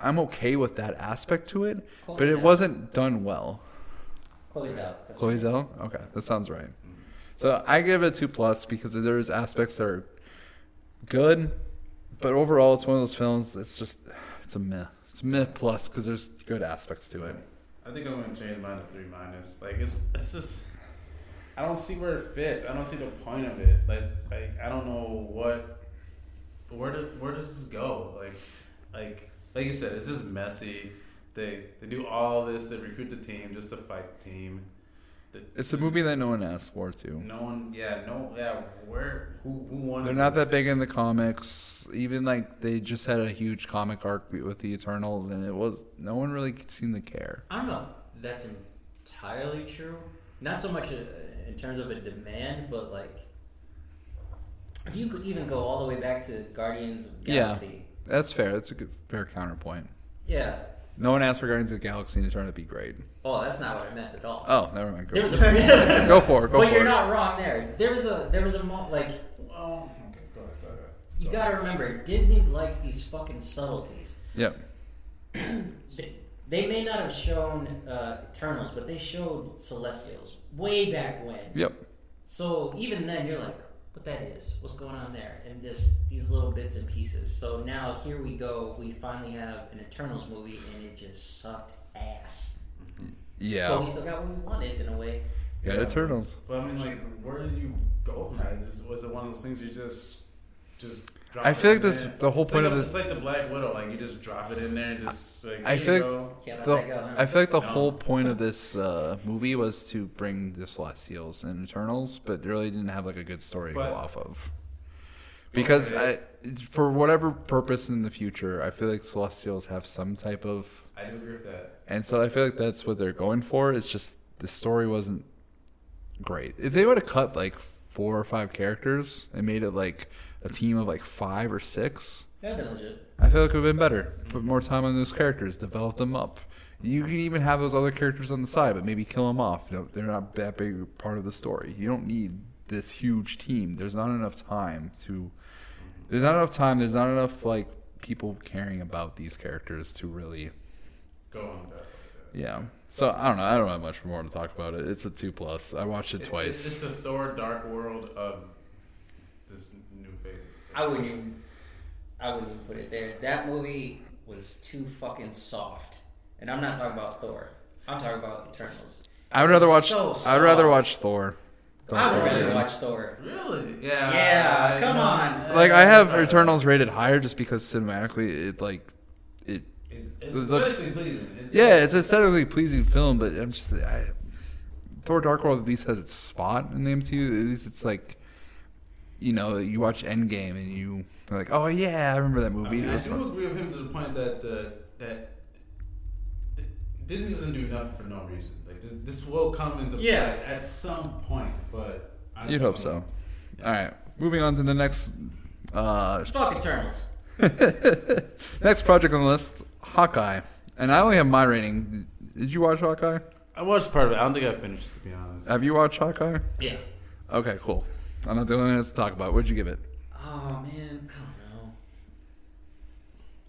I'm okay with that aspect to it, Chloe but it Zhao. wasn't done well. Chloe's out. Chloe right. Zhao? Okay, that sounds right. So I give it a two plus because there's aspects that are good, but overall it's one of those films. It's just it's a meh. It's plus because there's good aspects to it. I think I'm gonna change mine to three minus. Like it's it's just I don't see where it fits. I don't see the point of it. Like like I don't know what where does where does this go? Like like like you said, it's just messy. They they do all this. They recruit the team just to fight the team. The- It's a movie that no one asked for too. No one, yeah, no, yeah. Where who who won? They're not this? that big in the comics. Even like they just had a huge comic arc with the Eternals, and it was no one really seemed to care. I don't know that's entirely true. Not so much uh, in terms of a demand, but like if you could even go all the way back to Guardians of the Yeah. Galaxy. That's fair. That's a good fair counterpoint. Yeah. No one asked for Guardians of the Galaxy to turn out to be great. Oh, that's not what I meant at all. Oh, never mind. there Go, was a go for it. Go but for you're it. not wrong there. There was a there was a mo- like Oh, okay, go ahead, go ahead. you gotta remember Disney likes these fucking subtleties. Yep. They, they may not have shown uh, Eternals, but they showed Celestials way back when. Yep. So even then, you're like, what that is? What's going on there? And just these little bits and pieces. So now here we go. We finally have an Eternals movie, and it just sucked ass. Yeah. But Yeah. we still got what we wanted in a way. Yeah. Eternals. But I mean, like, where did you go from that? Is was it one of those things you just just? Drop I it feel like this- there? the whole It's point like of a- this- It's like the Black Widow. Like you just drop it in there and just like. I feel like go. Can't let The, go. I feel like the No. whole point of this uh, movie was to bring the Celestials and Eternals, but they really didn't have like a good story to go off of. Because I, for whatever purpose in the future, I feel like Celestials have some type of, I do agree with that. and so I feel like that's what they're going for. It's just the story wasn't great. If they would have cut like four or five characters and made it like a team of like five or six, That'd legit. I feel like it would have been better. Put more time on those characters, develop them up. You can even have those other characters on the side, but maybe kill them off. You know, they're not that big part of the story. You don't need this huge team. There's not enough time to. There's not enough time. There's not enough like people caring about these characters to really. Go on with that. Yeah. So I don't know. I don't have much more to talk about it. It's a two plus. I watched it It- twice. It's just the Thor Dark World of this new phase. I wouldn't even. I wouldn't even put it there. That movie was too fucking soft, and I'm not talking about Thor. I'm talking about Eternals. I would rather watch. So I'd rather watch Thor. I would Dark rather World. watch Thor. Really? Yeah. Yeah, I come know. on. Like I have Eternals rated higher just because cinematically it like it It's, it's It looks- aesthetically pleasing. It's, Yeah, it's a aesthetically pleasing film, but I'm just I, Thor: Dark World at least has its spot in the MCU. At least it's like, you know, you watch Endgame and you are like, oh yeah, I remember that I, movie. mean, I do fun. agree with him to the point that the that the- Disney doesn't do nothing for no reason. Like this, this will come into Yeah. play at some point, but I You'd hope don't- so. All right, moving on to the next. Uh, Fuck Eternals. next project on the list, Hawkeye, and I only have my rating. Did you watch Hawkeye? I watched part of it. I don't think I finished it to be honest. Have you watched Hawkeye? Yeah. Okay, cool. I'm not the only one that's to talk about. it. What'd you give it? Oh man, I don't know.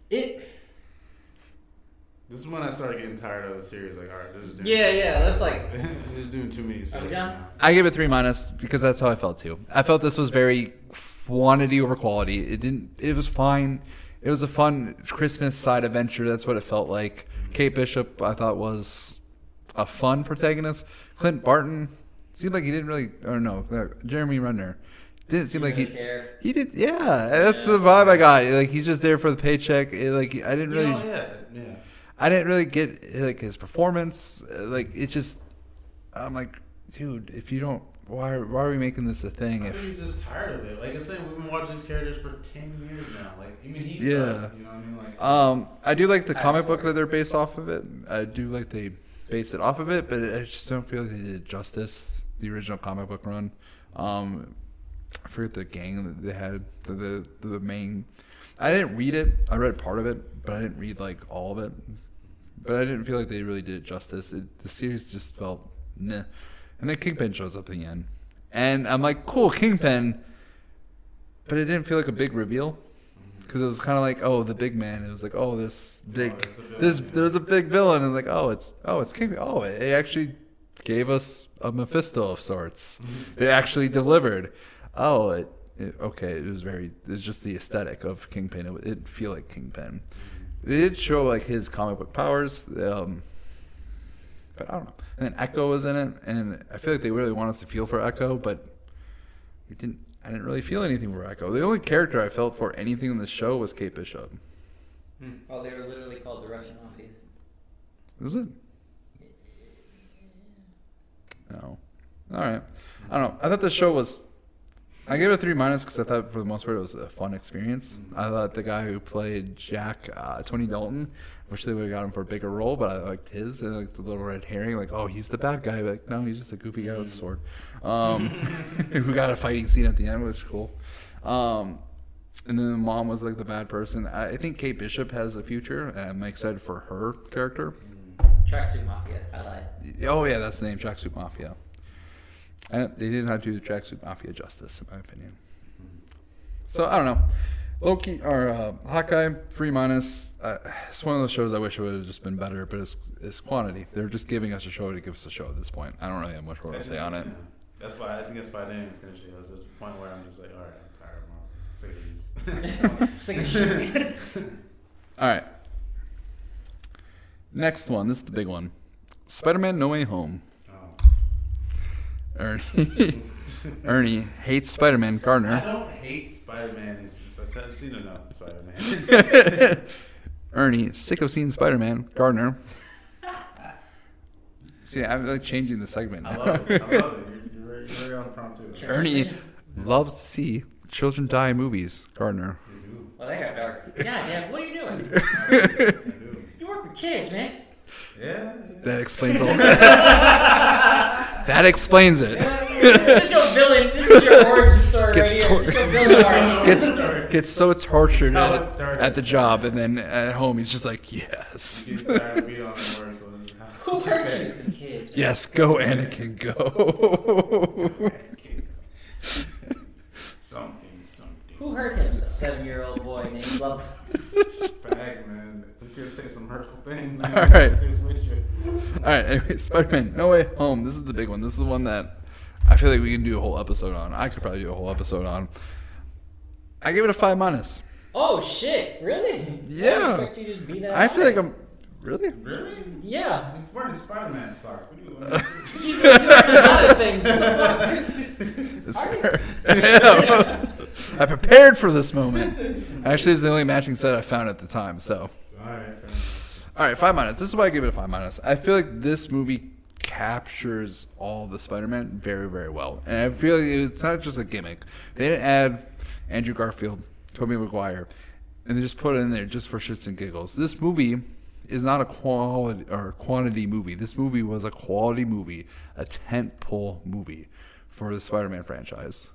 It. This is when I started getting tired of the series. Like, all right, they're just doing Yeah, yeah. That's like. they're just doing too many Are series we done? now. I gave it three minus because that's how I felt too. I felt this was very quantity over quality. It didn't. It was fine. It was a fun Christmas side adventure. That's what it felt like. Kate Bishop, I thought was a fun protagonist. Clint Barton seemed like he didn't really. Or no, uh, Jeremy Renner didn't seem like he. Didn't care. He did. Yeah, that's the vibe I got. Like he's just there for the paycheck. It, like I didn't really. Yeah, yeah, yeah. I didn't really get like his performance. Uh, Like it just, I'm like, dude, if you don't, why why are we making this a thing? I If he's just tired of it. Like I said, we've been watching these characters for ten years now. Like even he's Yeah. done, you know what I mean? Like um, I do like the comic book that they're based off of it. I do like they base it off of it, but I just don't feel like they did justice the original comic book run. Um, I forget the gang that they had. The the, the main. I didn't read it. I read part of it, but I didn't read like all of it. But I didn't feel like they really did it justice. It, the series just felt meh. And then Kingpin shows up at the end, and I'm like, cool, Kingpin. But it didn't feel like a big reveal because it was kind of like oh the big man. It was like oh this big it's a this there's a big villain and like oh it's oh it's King. Oh it actually gave us a Mephisto of sorts. It actually delivered. Oh it. it okay, it was very. It's just the aesthetic of Kingpin. It, it didn't feel like Kingpin. It did show like his comic book powers. Um, but I don't know. And then Echo was in it, and I feel like they really want us to feel for Echo, but we didn't. I didn't really feel anything for Echo. The only character I felt for anything in the show was Kate Bishop. Oh, they were literally called the Russian Mafia. Was it? No. All right. I don't know. I thought the show was. I gave it a three minus because I thought for the most part it was a fun experience. I thought the guy who played Jack, uh, Tony Dalton, wish they would have got him for a bigger role, but I liked his and like the little red herring, like oh he's the bad guy, like no he's just a goofy guy with a sword, um, who got a fighting scene at the end, is cool. Um, and then the mom was like the bad person. I I think Kate Bishop has a future, and I'm excited for her character. Tracksuit Mafia. I lied. Oh yeah, that's the name, Tracksuit Mafia. And they did not have to do the Tracksuit Mafia justice, in my opinion. So I don't know. Loki or uh, Hawkeye, three minus. Uh, it's one of those shows I wish it would have just been better, but it's, it's quantity. They're just giving us a show to give us a show at this point. I don't really have much more to say on it. That's why I think that's why I didn't finish it. That's the point where I'm just like, all right, I'm tired. I'm sick of these. Sick of shit. All right. Next one. This is the big one. Spider-Man: No Way Home. oh. Ernie, Ernie hates Spider-Man. Gardner. I don't hate Spider-Man. It's just I've- I've seen enough Spider-Man. Ernie, sick of seeing Spider-Man. Gardner. See, I'm like changing the segment. I love it. I love it. You're, you're, very, you're very on prompt too. Ernie loves to see children die in movies. Gardner. Well, they got dark. God damn, what are you doing? You do. You work with kids, man. Yeah. yeah. That explains all. that explains it. this is your villain. This is your origin story Gets right here. tor- This is your villain arc. Gets gets so tortured at, started. at the job, and then at home he's just like, yes, You get tired of being on the word, so this is how. Who hurt you? The kids. man. yes, go Anakin, go. Something, something. Who hurt him? A seven-year-old boy named Love. Bags, man. You could say some hurtful things. All right. It sticks with you. All right, anyway, Spider-Man: No Way Home. This is the big one. This is the one that I feel like we can do a whole episode on. I could probably do a whole episode on. I give it a five minus. Oh shit! Really? Yeah. I expect you to be that. I feel like I'm really. Really? Yeah. He's wearing Spider-Man socks. What do you He's doing a lot of things. It's fair. I prepared for this moment. Actually, it's the only matching set I found at the time. So, All right. all right, five minus. This is why I give it a five minus. I feel like this movie captures all the Spider-Man very, very well, and I feel like it's not just a gimmick. They didn't add Andrew Garfield, Tobey Maguire, and they just put it in there just for shits and giggles. This movie is not a quality or quantity movie. This movie was a quality movie, a tentpole movie for the Spider-Man franchise,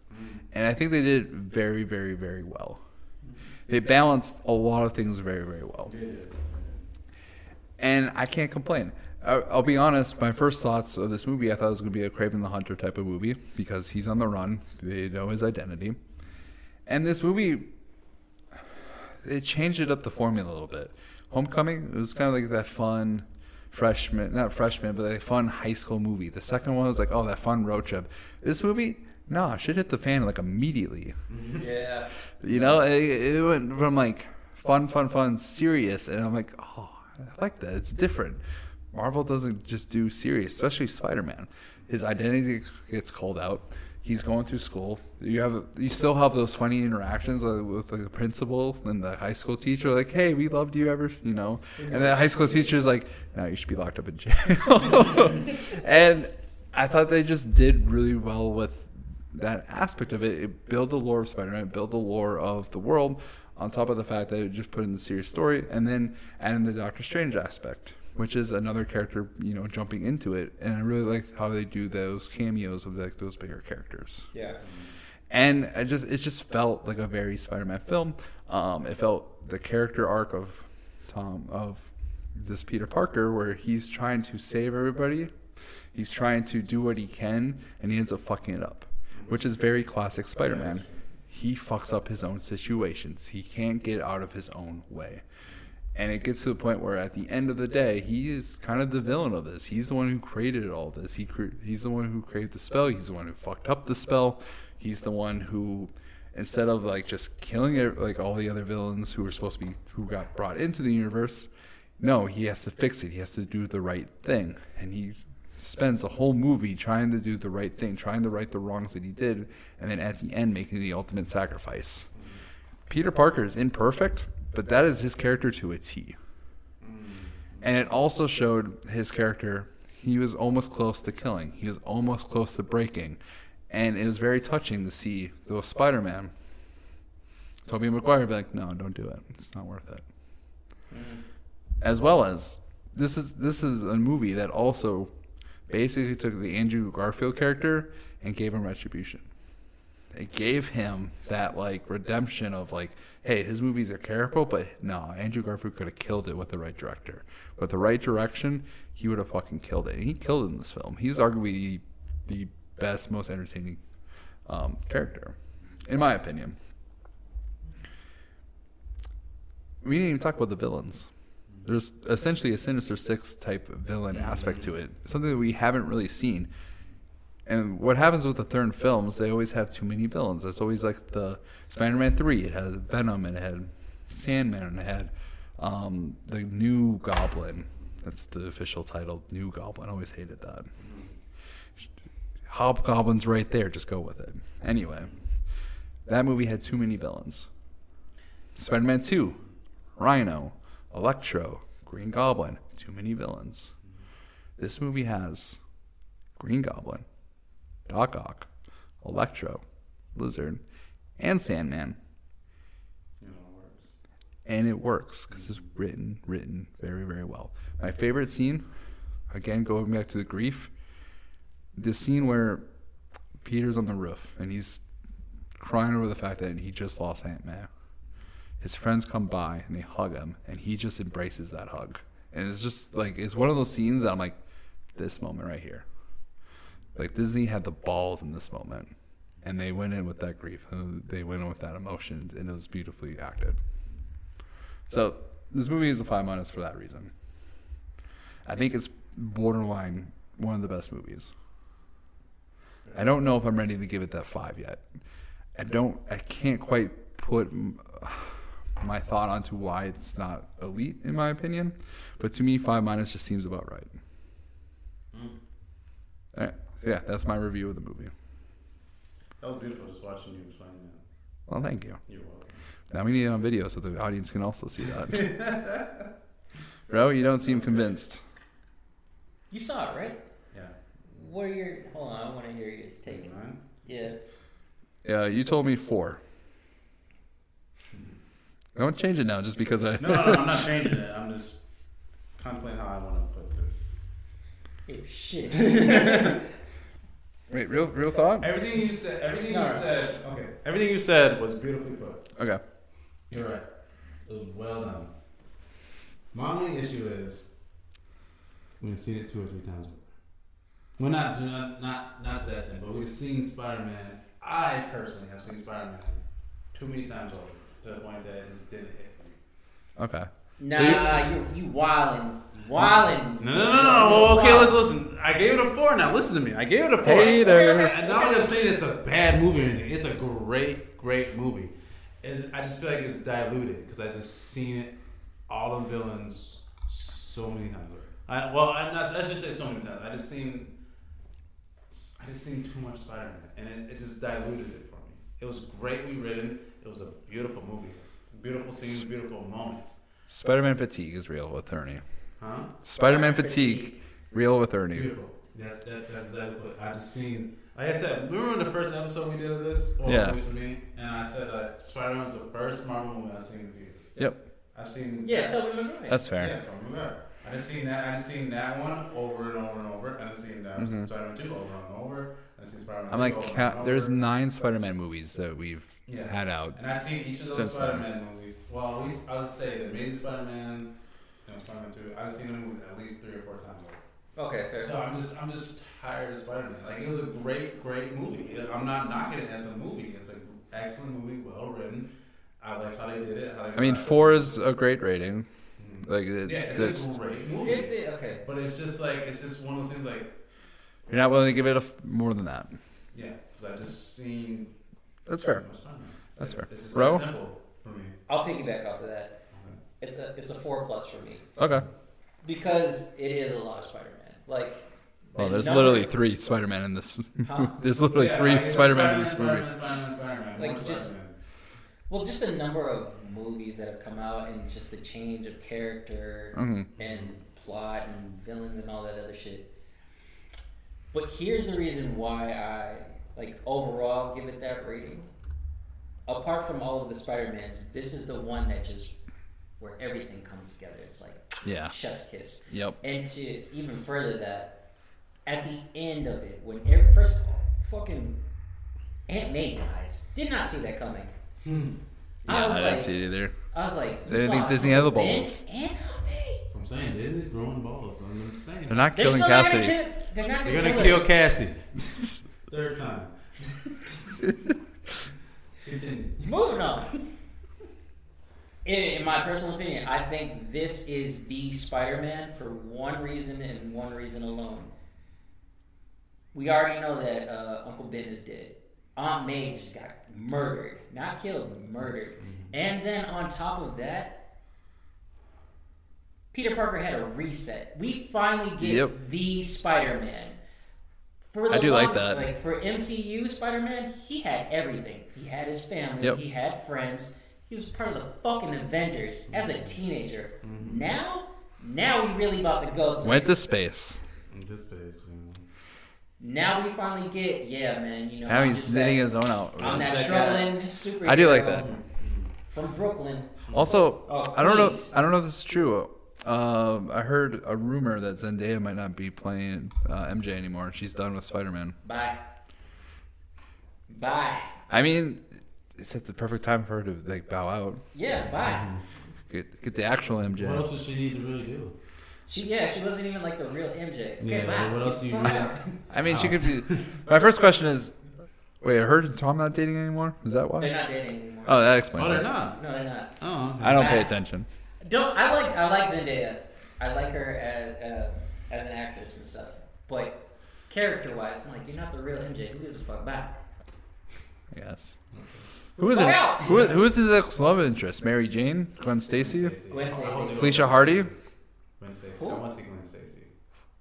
and I think they did it very, very, very well. They balanced a lot of things very, very well and I can't complain. I'll be honest. My first thoughts of this movie, I thought it was going to be a Kraven the Hunter type of movie because he's on the run. They know his identity, and this movie, it changed it up the formula a little bit. Homecoming it was kind of like that fun freshman, not freshman, but like fun high school movie. The second one was like, oh, that fun road trip. This movie, nah, shit hit the fan like immediately. Mm-hmm. yeah. You know, it, it went from like fun, fun, fun, serious, and I'm like, oh, I like that. It's different. Marvel doesn't just do serious, especially Spider-Man. His identity gets called out. He's going through school. You have, you still have those funny interactions with like, the principal and the high school teacher, like, "Hey, we loved you ever," you know. And the high school teacher's like, "No, you should be locked up in jail." and I thought they just did really well with that aspect of it. It built the lore of Spider-Man, built the lore of the world, on top of the fact that it just put in the serious story, and then add in the Doctor Strange aspect, which is another character, you know, jumping into it. And I really like how they do those cameos of like those bigger characters. Yeah. And I just it just felt like a very Spider-Man film. Um, it felt the character arc of Tom of this Peter Parker, where he's trying to save everybody. He's trying to do what he can, and he ends up fucking it up, which is very classic Spider-Man. he fucks up his own situations. He can't get out of his own way. And it gets to the point where, at the end of the day, he is kind of the villain of this. He's the one who created all this. He cre- he's the one who created the spell. He's the one who fucked up the spell. He's the one who, instead of like just killing it, like all the other villains who were supposed to be who got brought into the universe, no, he has to fix it. He has to do the right thing, and he spends the whole movie trying to do the right thing, trying to right the wrongs that he did, and then at the end making the ultimate sacrifice. Peter Parker is imperfect, but that is his character to a T. Mm. And it also showed his character, he was almost close to killing, he was almost close to breaking. And it was very touching to see the Spider Man. Tobey Maguire be like, no, don't do it. It's not worth it. Mm. As well as this is this is a movie that also basically took the Andrew Garfield character and gave him retribution. It gave him that like redemption of like, hey, his movies are terrible, but no, Andrew Garfield could have killed it with the right director. With the right direction, he would have fucking killed it. And he killed it in this film. He's arguably the best, most entertaining um, character, in my opinion. We didn't even talk about the villains. There's essentially a Sinister Six type villain aspect to it, something that we haven't really seen. And what happens with the third films, they always have too many villains. It's always like the Spider-Man three. It had Venom, and it had Sandman, and it had um, the New Goblin. That's the official title, New Goblin. I always hated that. Hobgoblin's right there. Just go with it. Anyway, that movie had too many villains. Spider-Man two, Rhino, Electro, Green Goblin. Too many villains. This movie has Green Goblin, Doc Ock, Electro, Lizard, and Sandman. And it works because it's written, written very, very well. My favorite scene, again, going back to the grief, the scene where Peter's on the roof and he's crying over the fact that he just lost Aunt May. His friends come by and they hug him, and he just embraces that hug. And it's just like, it's one of those scenes that I'm like, this moment right here. Like Disney had the balls in this moment, and they went in with that grief, and they went in with that emotion, and it was beautifully acted. So this movie is a five minus for that reason. I think it's borderline one of the best movies. I don't know if I'm ready to give it that five yet. I don't. I can't quite put m- my thought onto why it's not elite in my opinion, but to me, five minus just seems about right. Mm. All right. So yeah, that's my review of the movie. That was beautiful just watching you explain that. Well, thank you. You're welcome. Now we need it on video so the audience can also see that. Bro, you don't seem convinced. You saw it, right? Yeah. What are your? Hold on, I want to hear your take. Mine? Yeah. Yeah, you told me four. Don't change it now just because I. No, no, no, I'm not changing it. I'm just contemplating how I want to put this. Hey, shit. Wait, real, real thought? Everything you said, everything No. you said, okay. Everything you said was beautifully put. Okay. You're right. It was well done. My only issue is we've seen it two or three times. Well, not not not not that extent, but we've seen Spider-Man. I personally have seen Spider-Man too many times over to the point that it just didn't hit me. Okay. Nah, you you wildin', wildin'. No, no, no, no. no. Well, okay, let's listen. I gave it a four. Now listen to me. I gave it a four. Hater. And not only I'm saying it's a bad movie or anything, it's a great, great movie. It's, I just feel like it's diluted because I just seen it, all the villains, so many times. I, well, I'm not. Let's just say so many times. I just seen, I just seen too much Spider-Man, and it, it just diluted it for me. It was greatly written. It was a beautiful movie, beautiful scenes, beautiful moments. Spider-Man fatigue is real with Ernie. Huh? Spider-Man fatigue, real with Ernie. Beautiful. That's that, that's exactly what I just seen. Like I said, remember in the first episode we did of this, or Yeah. at for me, and I said uh, Spider Man was the first Marvel movie I've seen in theaters. Yep, I've seen Yeah, Tobey Maguire. that's fair. Yeah, Tobey Maguire. I done seen that. I done seen that one over and over and over. I done seen that Mhm. Spider Man two over and over. I done seen Spider Man. I'm like, over count, and there's nine Spider-Man movies that we've Yeah. had out. And I've seen each of those Since. Spider Man movies. Well, at least I would say the Amazing Spider Man, you know, Spider Man two. I've seen them at least three or four times. Over. Okay, fair. So I'm just, I'm just tired of Spider Man. Like it was a great, great movie. I'm not knocking it as a movie. It's an excellent movie, well written. I like how they did it. How they I mean, four is a great rating. Mhm. Like, it, yeah, it's that's- a great movie. It's okay. but it's just like it's just one of those things like you're not willing to give it a f- more than that. yeah, 'cause I just seen. That's fair. That's fair. It's just Ro? that simple for me. I'll piggyback off of that. It's a it's a four plus for me Okay. because it is a lot of Spider-Man. Like, Well, the there's number- literally three Spider-Man in this. Huh? there's literally Yeah, three it's Spider-Man in this Spider-Man, movie. Spider-Man, Spider-Man, Spider-Man, Like, more just- Spider-Man. Well, just the number of movies that have come out and just the change of character Mhm. and plot and villains and all that other shit. But here's the reason why I like overall give it that rating. Apart from all of the Spider-Mans, this is the one that just where everything comes together. It's like Yeah. chef's kiss. Yep. And to even further that, at the end of it, when every, first of all, fucking Aunt May dies. Did not see that coming. Hmm. I was I like, didn't see it either. I was like, They didn't you think Disney had the balls. Aunt May. So I'm saying, Disney's growing balls. I'm just saying. They're not They're killing Cassie. Kill, they're not They're gonna, gonna kill, kill Cassie. Third time. Continue. Moving on. In, in my personal opinion, I think this is the Spider-Man for one reason and one reason alone. We already know that uh, Uncle Ben is dead. Aunt May just got murdered, not killed, murdered. And then on top of that, Peter Parker had a reset. We finally get Yep. the Spider-Man. For I do like long- that. Like for MCU Spider-Man, he had everything. He had his family. Yep. He had friends. He was part of the fucking Avengers as a teenager. Now, now we really about to go. Through Went to space. In this phase. Now we finally get, yeah, man. You know, Now I'm he's just knitting his own out. I'm that struggling superhero. I do like that. From Brooklyn. Also, Oh, I don't know. I don't know if this is true. Um, I heard a rumor that Zendaya might not be playing uh, MJ anymore. She's done with Spider-Man. Bye. Bye. I mean, it's at the perfect time for her to like bow out. Yeah, bye. Get, get the actual MJ. What else does she need to really do? She yeah, she wasn't even like the real MJ. Okay, Yeah, bye. what else do you Fuck need? I mean, she could be. My first question is, wait, are her and Tom not dating anymore? Is that why? They're not dating anymore. Oh, that explains Oh, they're it. not. No, they're not. Oh, I don't pay attention. Don't I like I like Zendaya. I like her as uh, as an actress and stuff. But character wise, I'm like, you're not the real MJ. Who gives a fuck? Bye. I guess. Who is it? Fuck! Who is, who is his ex love interest? Mary Jane? Gwen Stacy? Gwen Stacy. Felicia Hardy? Gwen Stacy. Who? I want to see Gwen Stacy.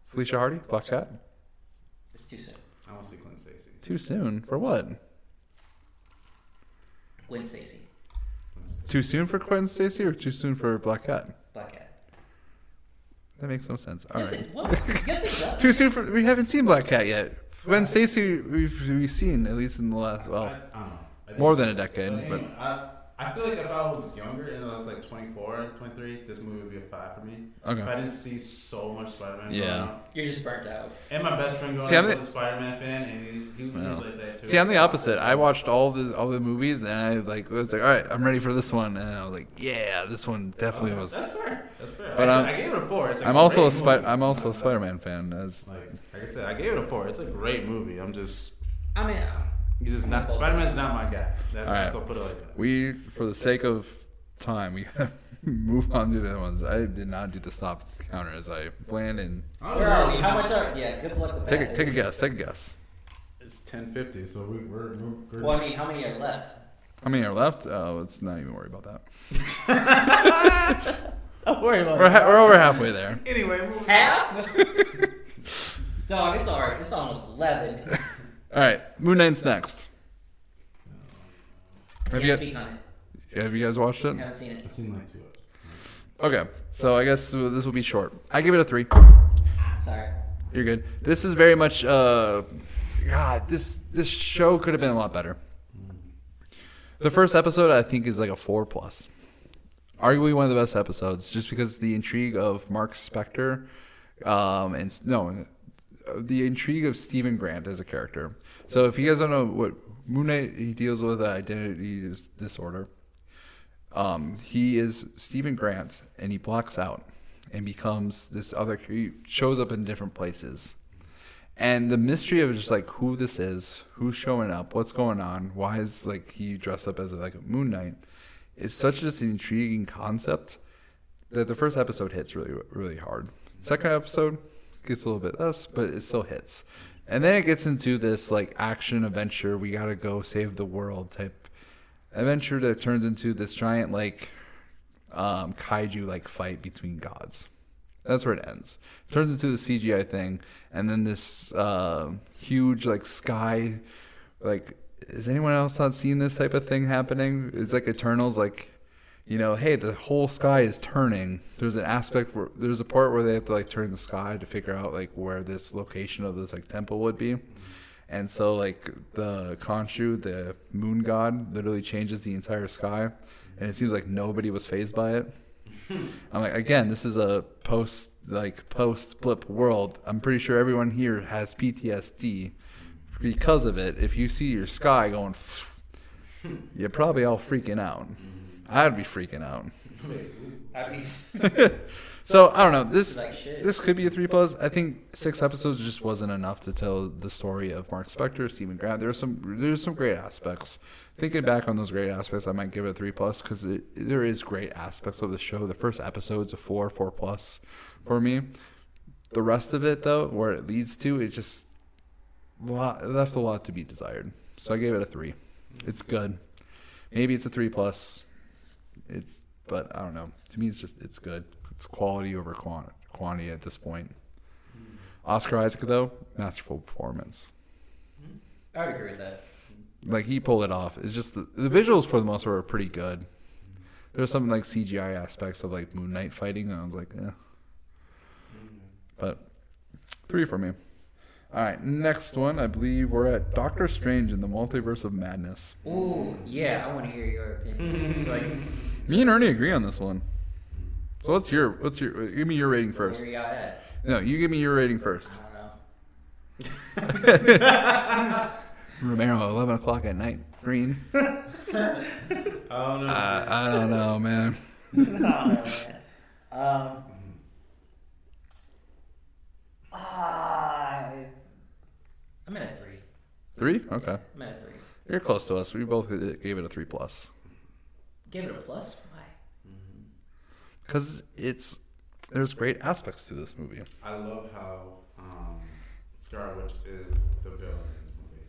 Felicia Hardy? Black Cat? It's too soon. I want to see Gwen Stacy. Too soon. For what? Gwen Stacy. Gwen Stacy. Too soon for Gwen Stacy or too soon for Black Cat? Black Cat. That makes no sense. All yes, right. it, well, yes, it does. Too soon for. We haven't seen Black Cat yet. Gwen Stacy, we've, we've seen at least in the last. Well, I don't know. I more than a decade, But, but- I, I feel like if I was younger and I was like 24, 23, this movie would be a five for me. Okay. If I didn't see so much Spider-Man Yeah. growing. You're just burnt out. And my best friend growing See, up I'm was the- a Spider-Man fan, and he, he, he Well. was like that too. See, I'm the opposite. I watched all the all the movies and I like was like, all right, I'm ready for this one, and I was like, yeah, this one definitely Okay, was. That's fair. That's fair. But, I, said, I gave it a four. It's like I'm also a great Spi- I'm also a Spider-Man fan. As Like, like I said, I gave it a four. It's a great movie. I'm just, I mean, he's just not. Spider-Man's not my guy. That, All right. So I'll put it like that. we, for the sake of time, we gotta move on to the other ones. I did not do the stop counter as I planned, and where are? How much are? Yeah, good luck with take that. a, take a guess. Take a guess. It's 10:50, so we, we're, we're, we're Well, I mean, how many are left? How many are left? Oh, let's not even worry about that. Don't worry about We're, ha- we're over halfway there. Anyway, Half? Dog, it's alright. It's almost eleven. All right, Moon Knight's next. Have you, guys, speak have you guys watched it? Haven't seen it. I've seen like two episodes. Okay, so I guess this will be short. I give it a three. Sorry. You're good. This is very much. Uh, God, this this show could have been a lot better. The first episode, I think, is like a four plus. Arguably one of the best episodes, just because the intrigue of Marc Spector, um, and no, the intrigue of Steven Grant as a character. So, if you guys don't know what Moon Knight, he deals with identity disorder. Um, he is Steven Grant, and he blocks out and becomes this other. He shows up in different places, and the mystery of just like who this is, who's showing up, what's going on, why is like he dressed up as like a Moon Knight, is such just an intriguing concept that the first episode hits really really hard. Second episode gets a little bit less, but it still hits. And then it gets into this like action adventure, we gotta go save the world type adventure that turns into this giant like um, kaiju like fight between gods. That's where it ends. turns into the CGI thing, and then this uh, huge like sky. Like, has anyone else not seen this type of thing happening? It's like Eternals, like you know, hey, the whole sky is turning. There's an aspect where there's a part where they have to like turn the sky to figure out like where this location of this like temple would be. And so like the Khonshu, the moon god, literally changes the entire sky, and it seems like nobody was fazed by it. I'm like, again, this is a post like post blip world. I'm pretty sure everyone here has PTSD because of it. If you see your sky going, you're probably all freaking out. Mm-hmm. I'd be freaking out. At least. So I don't know. This Like shit. this could be a three plus. I think six episodes just wasn't enough to tell the story of Marc Spector, Steven Grant. There's some there's some great aspects. Thinking back on those great aspects, I might give it a three plus because there is great aspects of the show. The first episode's a four, four plus for me. The rest of it, though, where it leads to, it just lot, left a lot to be desired. So I gave it a three. It's good. Maybe it's a three plus. It's, but I don't know. To me, it's just it's good. It's quality over quant- quantity at this point. Oscar Isaac, though, masterful performance. Mm-hmm. I would agree with that. Like he pulled it off. It's just the, the visuals for the most part are pretty good. There's some like CGI aspects of like Moon Knight fighting, and I was like, yeah. But three for me. All right, next one. I believe we're at Doctor Strange in the Multiverse of Madness. Ooh, yeah, I want to hear your opinion. like, Me and Ernie agree on this one. So what's your what's your give me your rating first? No, you give me your rating first. I don't know. Romero, eleven o'clock at night. Green. I don't know. Uh, I don't know, man. I don't know, man. Um, ah, I'm at a three. Three? Okay. I'm at a three. You're close to us. We both gave it a three plus Give it a plus. Why? because it's there's great aspects to this movie. I love how um, Scarlet Witch is the villain in this movie.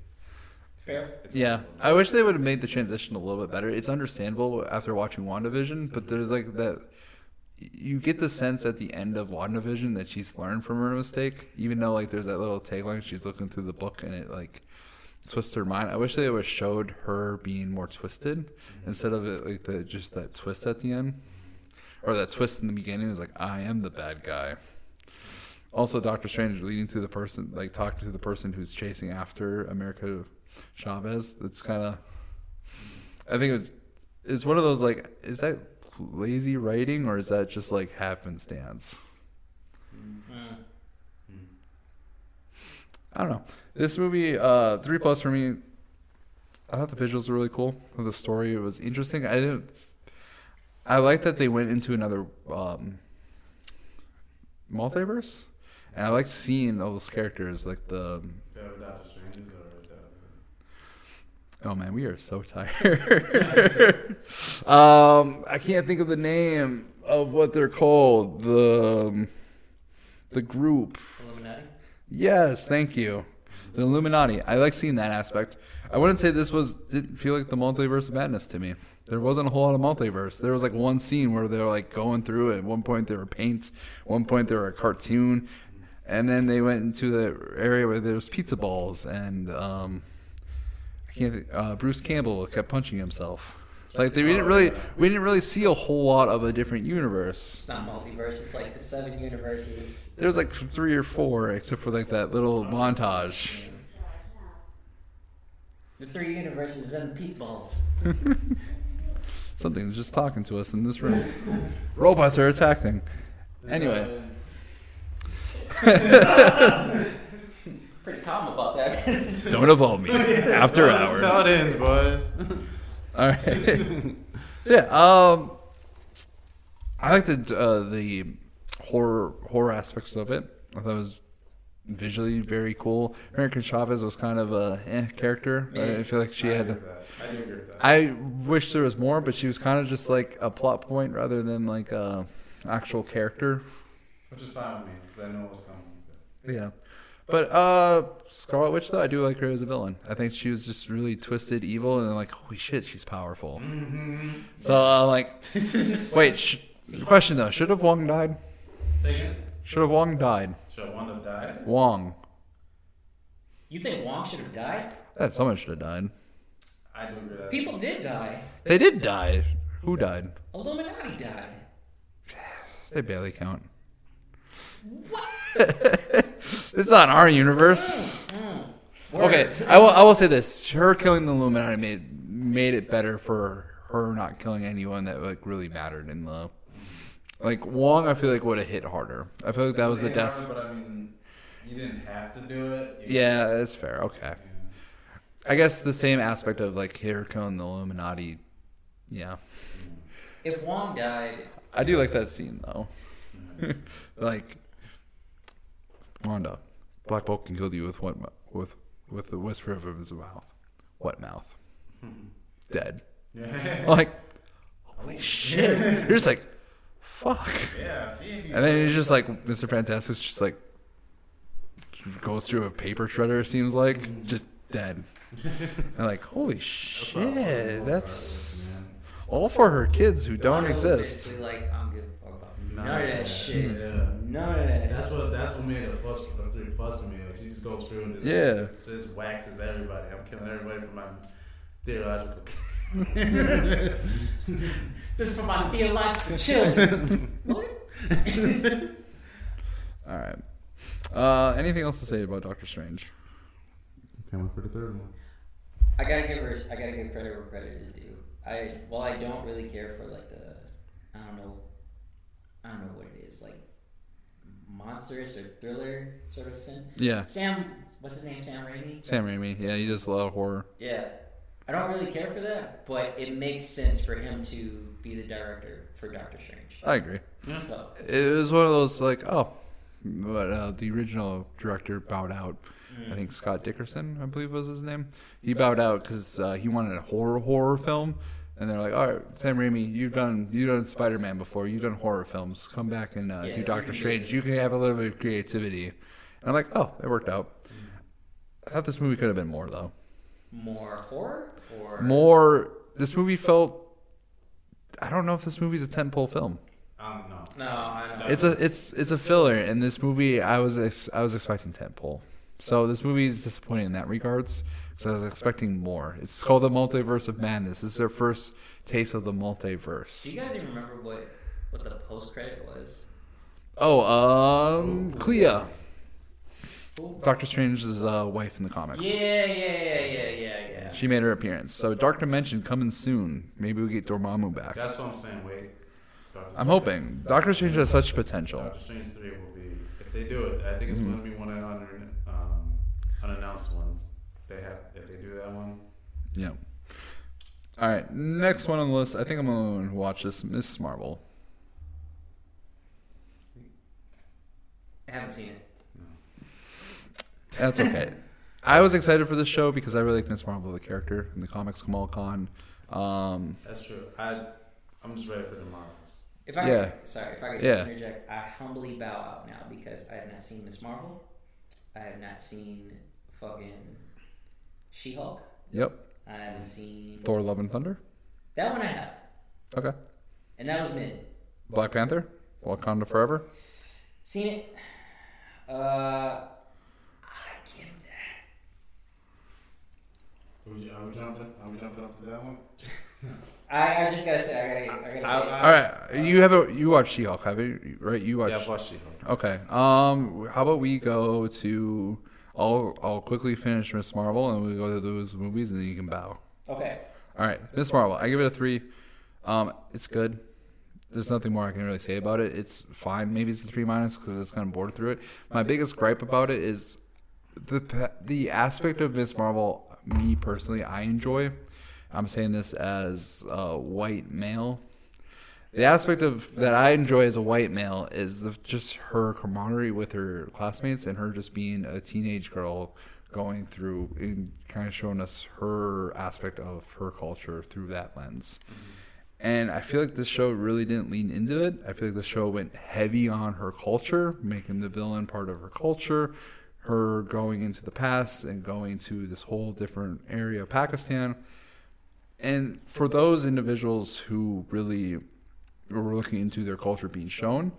Fair. It's Yeah, I wish they would have made the transition a little bit better. It's understandable after watching WandaVision, but there's like that. You get the sense at the end of WandaVision that she's learned from her mistake, even though like there's that little tagline she's looking through the book and it like twists her mind. I wish they would have showed her being more twisted mm-hmm. instead of it like the just that twist at the end, or that twist in the beginning is like I am the bad guy. Also, Doctor Strange leading to the person, like talking to the person who's chasing after America Chavez. It's kind of, I think it's it's one of those like, is that lazy writing or is that just like happenstance? I don't know. This movie, uh, three plus for me. I thought the visuals were really cool. The story was interesting. I didn't. I like that they went into another um, multiverse, and I liked seeing all those characters, like the That was Doctor Strange or that. Oh man, we are so tired. um, I can't think of the name of what they're called. The um, the group. Illuminati. Yes, thank you. The Illuminati. I like seeing that aspect. I wouldn't say this was didn't feel like the multiverse of madness to me. There wasn't a whole lot of multiverse. There was like one scene where they were like going through it. At one point there were paints. At one point there were a cartoon, and then they went into the area where there was pizza balls and um, I can't. think- Uh, Bruce Campbell kept punching himself. Like they didn't really, we didn't really see a whole lot of a different universe. It's not multiverse. It's like the seven universes. There was like three or four, except for like that little montage. The three universes and pizza balls. Something's just talking to us in this room. Robots are attacking. Anyway, Pretty calm about that. don't evolve me. After That's how hours. it ends, boys. All right. so yeah, um, I like the uh, the horror horror aspects of it. I thought it was visually very cool. American Chavez was kind of a eh character. I feel like she I had. agree with that. I do agree with that. I wish there was more, but she was kind of just like a plot point rather than like a actual character. Which is fine with me because I know what's coming. Yeah. But uh Scarlet Witch though, I do like her as a villain. I think she was just really twisted evil and like holy shit, she's powerful. Mm-hmm. So uh, like wait, sh- question though, should have Wong died? Should have Wong died? should one have died? Wong. You think Wong should have died? That someone should have died. I do agree. People did die. They did die. Who died? Illuminati died. They barely count. it's not our universe. Mm, mm, okay, I will. I will say this: her killing the Illuminati made made it better for her not killing anyone that like really mattered in the. Like Wong, I feel like would have hit harder. I feel like that was the death. are, But I mean, you didn't have to do it. You- Yeah, that's fair. Okay, I guess the same aspect of like her killing the Illuminati. Yeah, If Wong died, I do like that scene though. like, Wanda, Black Bolt can kill you with what? With with the whisper of his mouth. What mouth? Dead. Yeah. like, holy shit! You're just like, fuck. yeah. And then he's just like, Mr. Fantastic's just like goes through a paper shredder. It seems like just dead. and like, holy shit! That's all for her kids who don't exist. Like I'm good. Fuck off. None None of of that that. shit. Yeah. None of that. That's what that's what made it a plus a three plus to me. Like she just goes through and just, Yeah. just, just waxes everybody. I'm killing everybody for my theological. This is for my theological children. All right. Uh, anything else to say about Doctor Strange? Can't wait for the third one. I gotta give her. I gotta give credit where credit is due. I while I don't really care for like the, I don't know, I don't know what it is like, monstrous or thriller sort of sin. Yeah, Sam, what's his name? Sam Raimi. Sam Raimi. Yeah, he does a lot of horror. Yeah, I don't really care for that, but it makes sense for him to be the director for Doctor Strange. I agree. So It was one of those like, oh, but uh, the original director bowed out. I think Scott Derrickson, I believe was his name. He bowed out because uh, he wanted a horror horror film, and they're like, all right, Sam Raimi, you've done you've done Spider Man before, you've done horror films. Come back and uh, Yeah, do Doctor Strange. You can have a little bit of creativity. And I'm like, oh, it worked out. I thought this movie could have been more though. more horror or More. This movie felt. I don't know if this movie's a tentpole film. Um, no. No, I don't. It's a it's it's a filler, and this movie I was ex- I was expecting tentpole, so this movie is disappointing in that regards. So I was expecting more. It's called the Multiverse of Madness. This is their first taste of the multiverse. Do you guys even remember what what the post credit was? Oh, um, Clea, Doctor Strange's uh, wife in the comics. Yeah, yeah, yeah, yeah, yeah, yeah. She made her appearance. So Dark Dimension coming soon. Maybe we get Dormammu back. That's what I'm saying. Wait. Doctor I'm hoping. Doctor Strange has such potential. Doctor Strange three will be if they do it. I think it's Mhm. going to be one of the un- um, unannounced ones. They have if they do that one. Yeah. All right, next one on the list. I think I'm going to watch this Miss Marvel. I haven't seen it. That's okay. I was excited for this show because I really like Miss Marvel, the character in the comics, Kamala Khan. Um, That's true. I I'm just ready for the Marvels. If I Yeah. sorry, if I could Yeah. just interject, I humbly bow out now because I have not seen Miss Marvel. I have not seen fucking She Hulk. yep. I haven't seen Thor: Love and Thunder. that one. I have, Okay. and that was mid. Black Panther. Wakanda Forever. Seen it. Uh, I give that. Are we, are we jumping? Are we jumping up to that one? I, I just gotta say, I gotta, I gotta I- say. All right, you have a you watch She-Hulk, have you? Right, you watch. Yeah, I've watched She-Hulk. Okay. Um, how about we go to? I'll I'll quickly finish Miss Marvel and we go to those movies and then you can bow. okay. All right, Miss Marvel. I give it a three. Um, it's good. There's nothing more I can really say about it. It's fine. Maybe it's a three minus because it's kind of bored through it. My biggest gripe about it is the the aspect of Miss Marvel. Me personally, I enjoy. I'm saying this as a white male. The aspect of that I enjoy as a white male is the, just her camaraderie with her classmates and her just being a teenage girl going through and kind of showing us her aspect of her culture through that lens. And I feel like this show really didn't lean into it. I feel like the show went heavy on her culture, making the villain part of her culture, her going into the past and going to this whole different area of Pakistan. And for those individuals who really were looking into their culture being shown,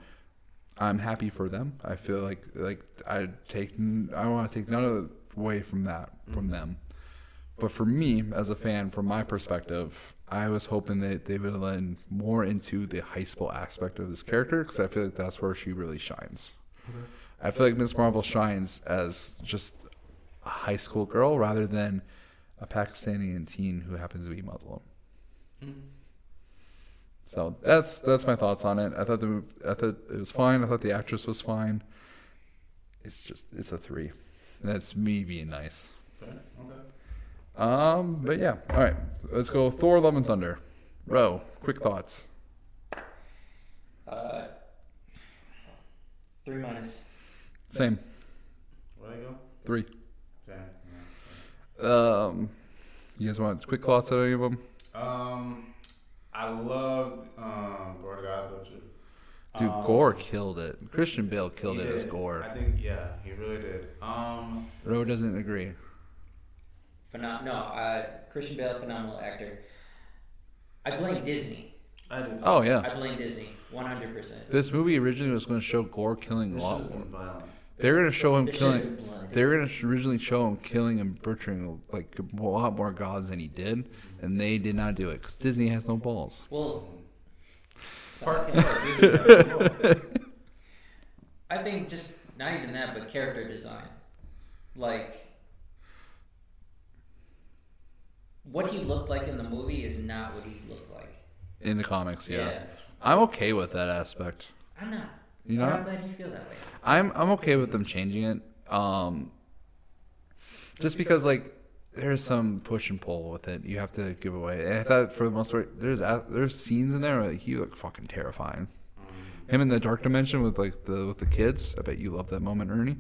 I'm happy for them. I feel like like I take I want to take none of away from that from mm-hmm. them. But for me, as a fan, from my perspective, I was hoping that they would lean more into the high school aspect of this character because I feel like that's where she really shines. Mm-hmm. I feel like Miss Marvel shines as just a high school girl rather than a Pakistani teen who happens to be Muslim. Mm-hmm. So that's that's my thoughts on it. I thought the I thought it was fine. I thought the actress was fine. It's just it's a three. That's me being nice. Okay. okay. Um, but yeah, all right. Let's go. Thor: Love and Thunder. Ro, quick thoughts. Uh, three minus. Same Where they go? three. Okay. Um, you guys want quick thoughts on any of them? Um, I loved um Gorr the God Butcher. Dude, Um, Gorr killed it. Christian Bale killed it as. Gorr. I think yeah, he really did. Um, Ro doesn't agree. Phenom- no, uh, Christian Bale, phenomenal actor. I blame Disney. I did. Oh yeah, I blame Disney, one hundred percent. this movie originally was going to show Gorr killing a lot should've more. Been violent. They're going to show him killing. have been blood. They were going to originally show him killing and butchering like a lot more gods than he did, and they did not do it because Disney has no balls. Well, Part Sorry. part Disney. I think just not even that, but character design. Like what he looked like in the movie is not what he looked like. In the comics, yeah. Yeah. I'm okay with that aspect. I'm not. You know? I'm glad you feel that way. I'm I'm okay with them changing it. Um, just because like there's some push and pull with it. You have to give away. And I thought for the most part, there's uh, there's scenes in there where like, he looked fucking terrifying. Mm-hmm. Him in the dark dimension with like the with the kids. I bet you love that moment, Ernie.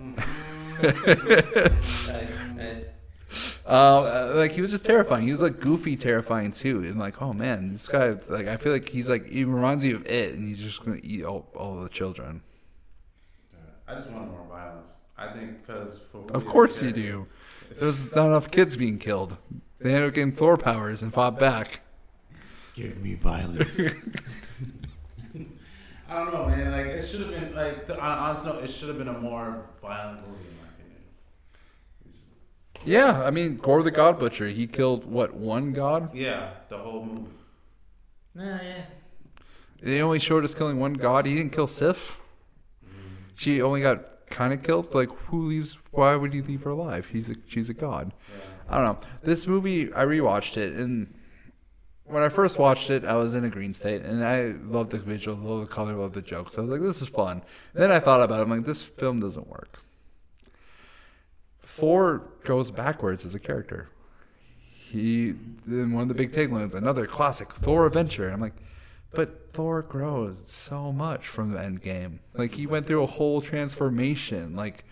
Mm-hmm. Nice, nice. Uh, like he was just terrifying. He was like goofy, terrifying too. And like, oh man, this guy. Like, I feel like he's like he reminds you of it, and he's just gonna eat all, all the children. I just want more violence. I think because Of course you do. There's not enough kids being killed. They ended up getting Thor powers and fought back. Give me violence. I don't know, man. Like it should have been like to, on honest note, it should have been a more violent movie in my opinion. It's, Yeah, I mean, Gorr the God Butcher. He killed what one god? yeah, the whole movie. Nah, yeah. They only showed us killing one god. He didn't kill Sif. She only got kind of killed. Like, who leaves? Why would you leave her alive? He's a she's a god. I don't know. This movie, I rewatched it, and when I first watched it, I was in a green state, and I loved the visuals, loved the color, loved the jokes. I was like, this is fun. then I thought about it. I'm like, this film doesn't work. Thor goes backwards as a character. He, in one of the big taglines, another classic Thor adventure. I'm like, but Thor grows so much from the Endgame. Like, he went through a whole transformation. Like,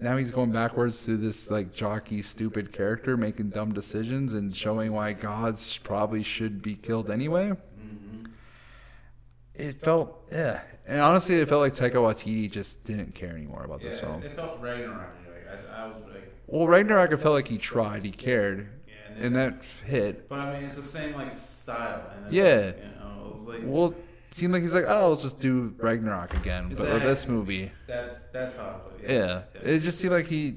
now he's going backwards to this like jockey stupid character making dumb decisions and showing why gods probably should be killed anyway Mm-hmm. it felt yeah and honestly it felt like Taika Waititi just didn't care anymore about this Yeah, film it felt. Like I, I was like, well Ragnarok I felt like he tried he cared yeah, and, and that hit But I mean, it's the same like style. And it's Yeah. Like, you know, it was like well it seemed like he's like oh let's just do Ragnarok again but with this movie that's that's how I put it. yeah it just seemed like he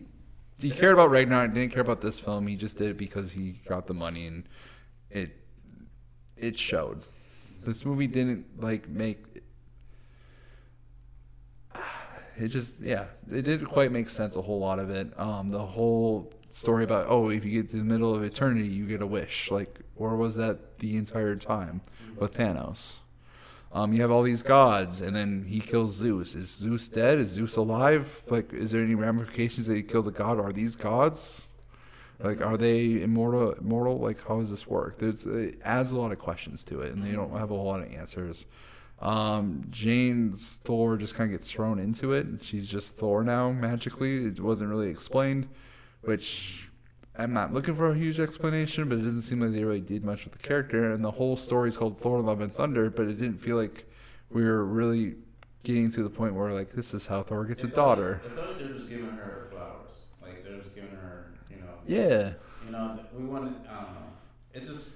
he cared about Ragnarok didn't care about this film he just did it because he got the money and it it showed this movie didn't like make it just yeah it didn't quite make sense a whole lot of it um the whole story about oh if you get to the middle of eternity you get a wish like or was that the entire time with Thanos um you have all these gods and then he kills Zeus is Zeus dead is Zeus alive like is there any ramifications that he killed a god are these gods Like, are they immortal? Immortal? Like, how does this work? There's it adds a lot of questions to it, and they don't have a lot of answers. Um, Jane's Thor just kind of gets thrown into it, and she's just Thor now magically. It wasn't really explained, which I'm not looking for a huge explanation, but it doesn't seem like they really did much with the character. And the whole story is called Thor: Love and Thunder, but it didn't feel like we were really getting to the point where like this is how Thor gets a It daughter. Felt like they were just giving her flowers. Like they were just giving her, you know. Yeah. You know, we wanted. I don't know. It just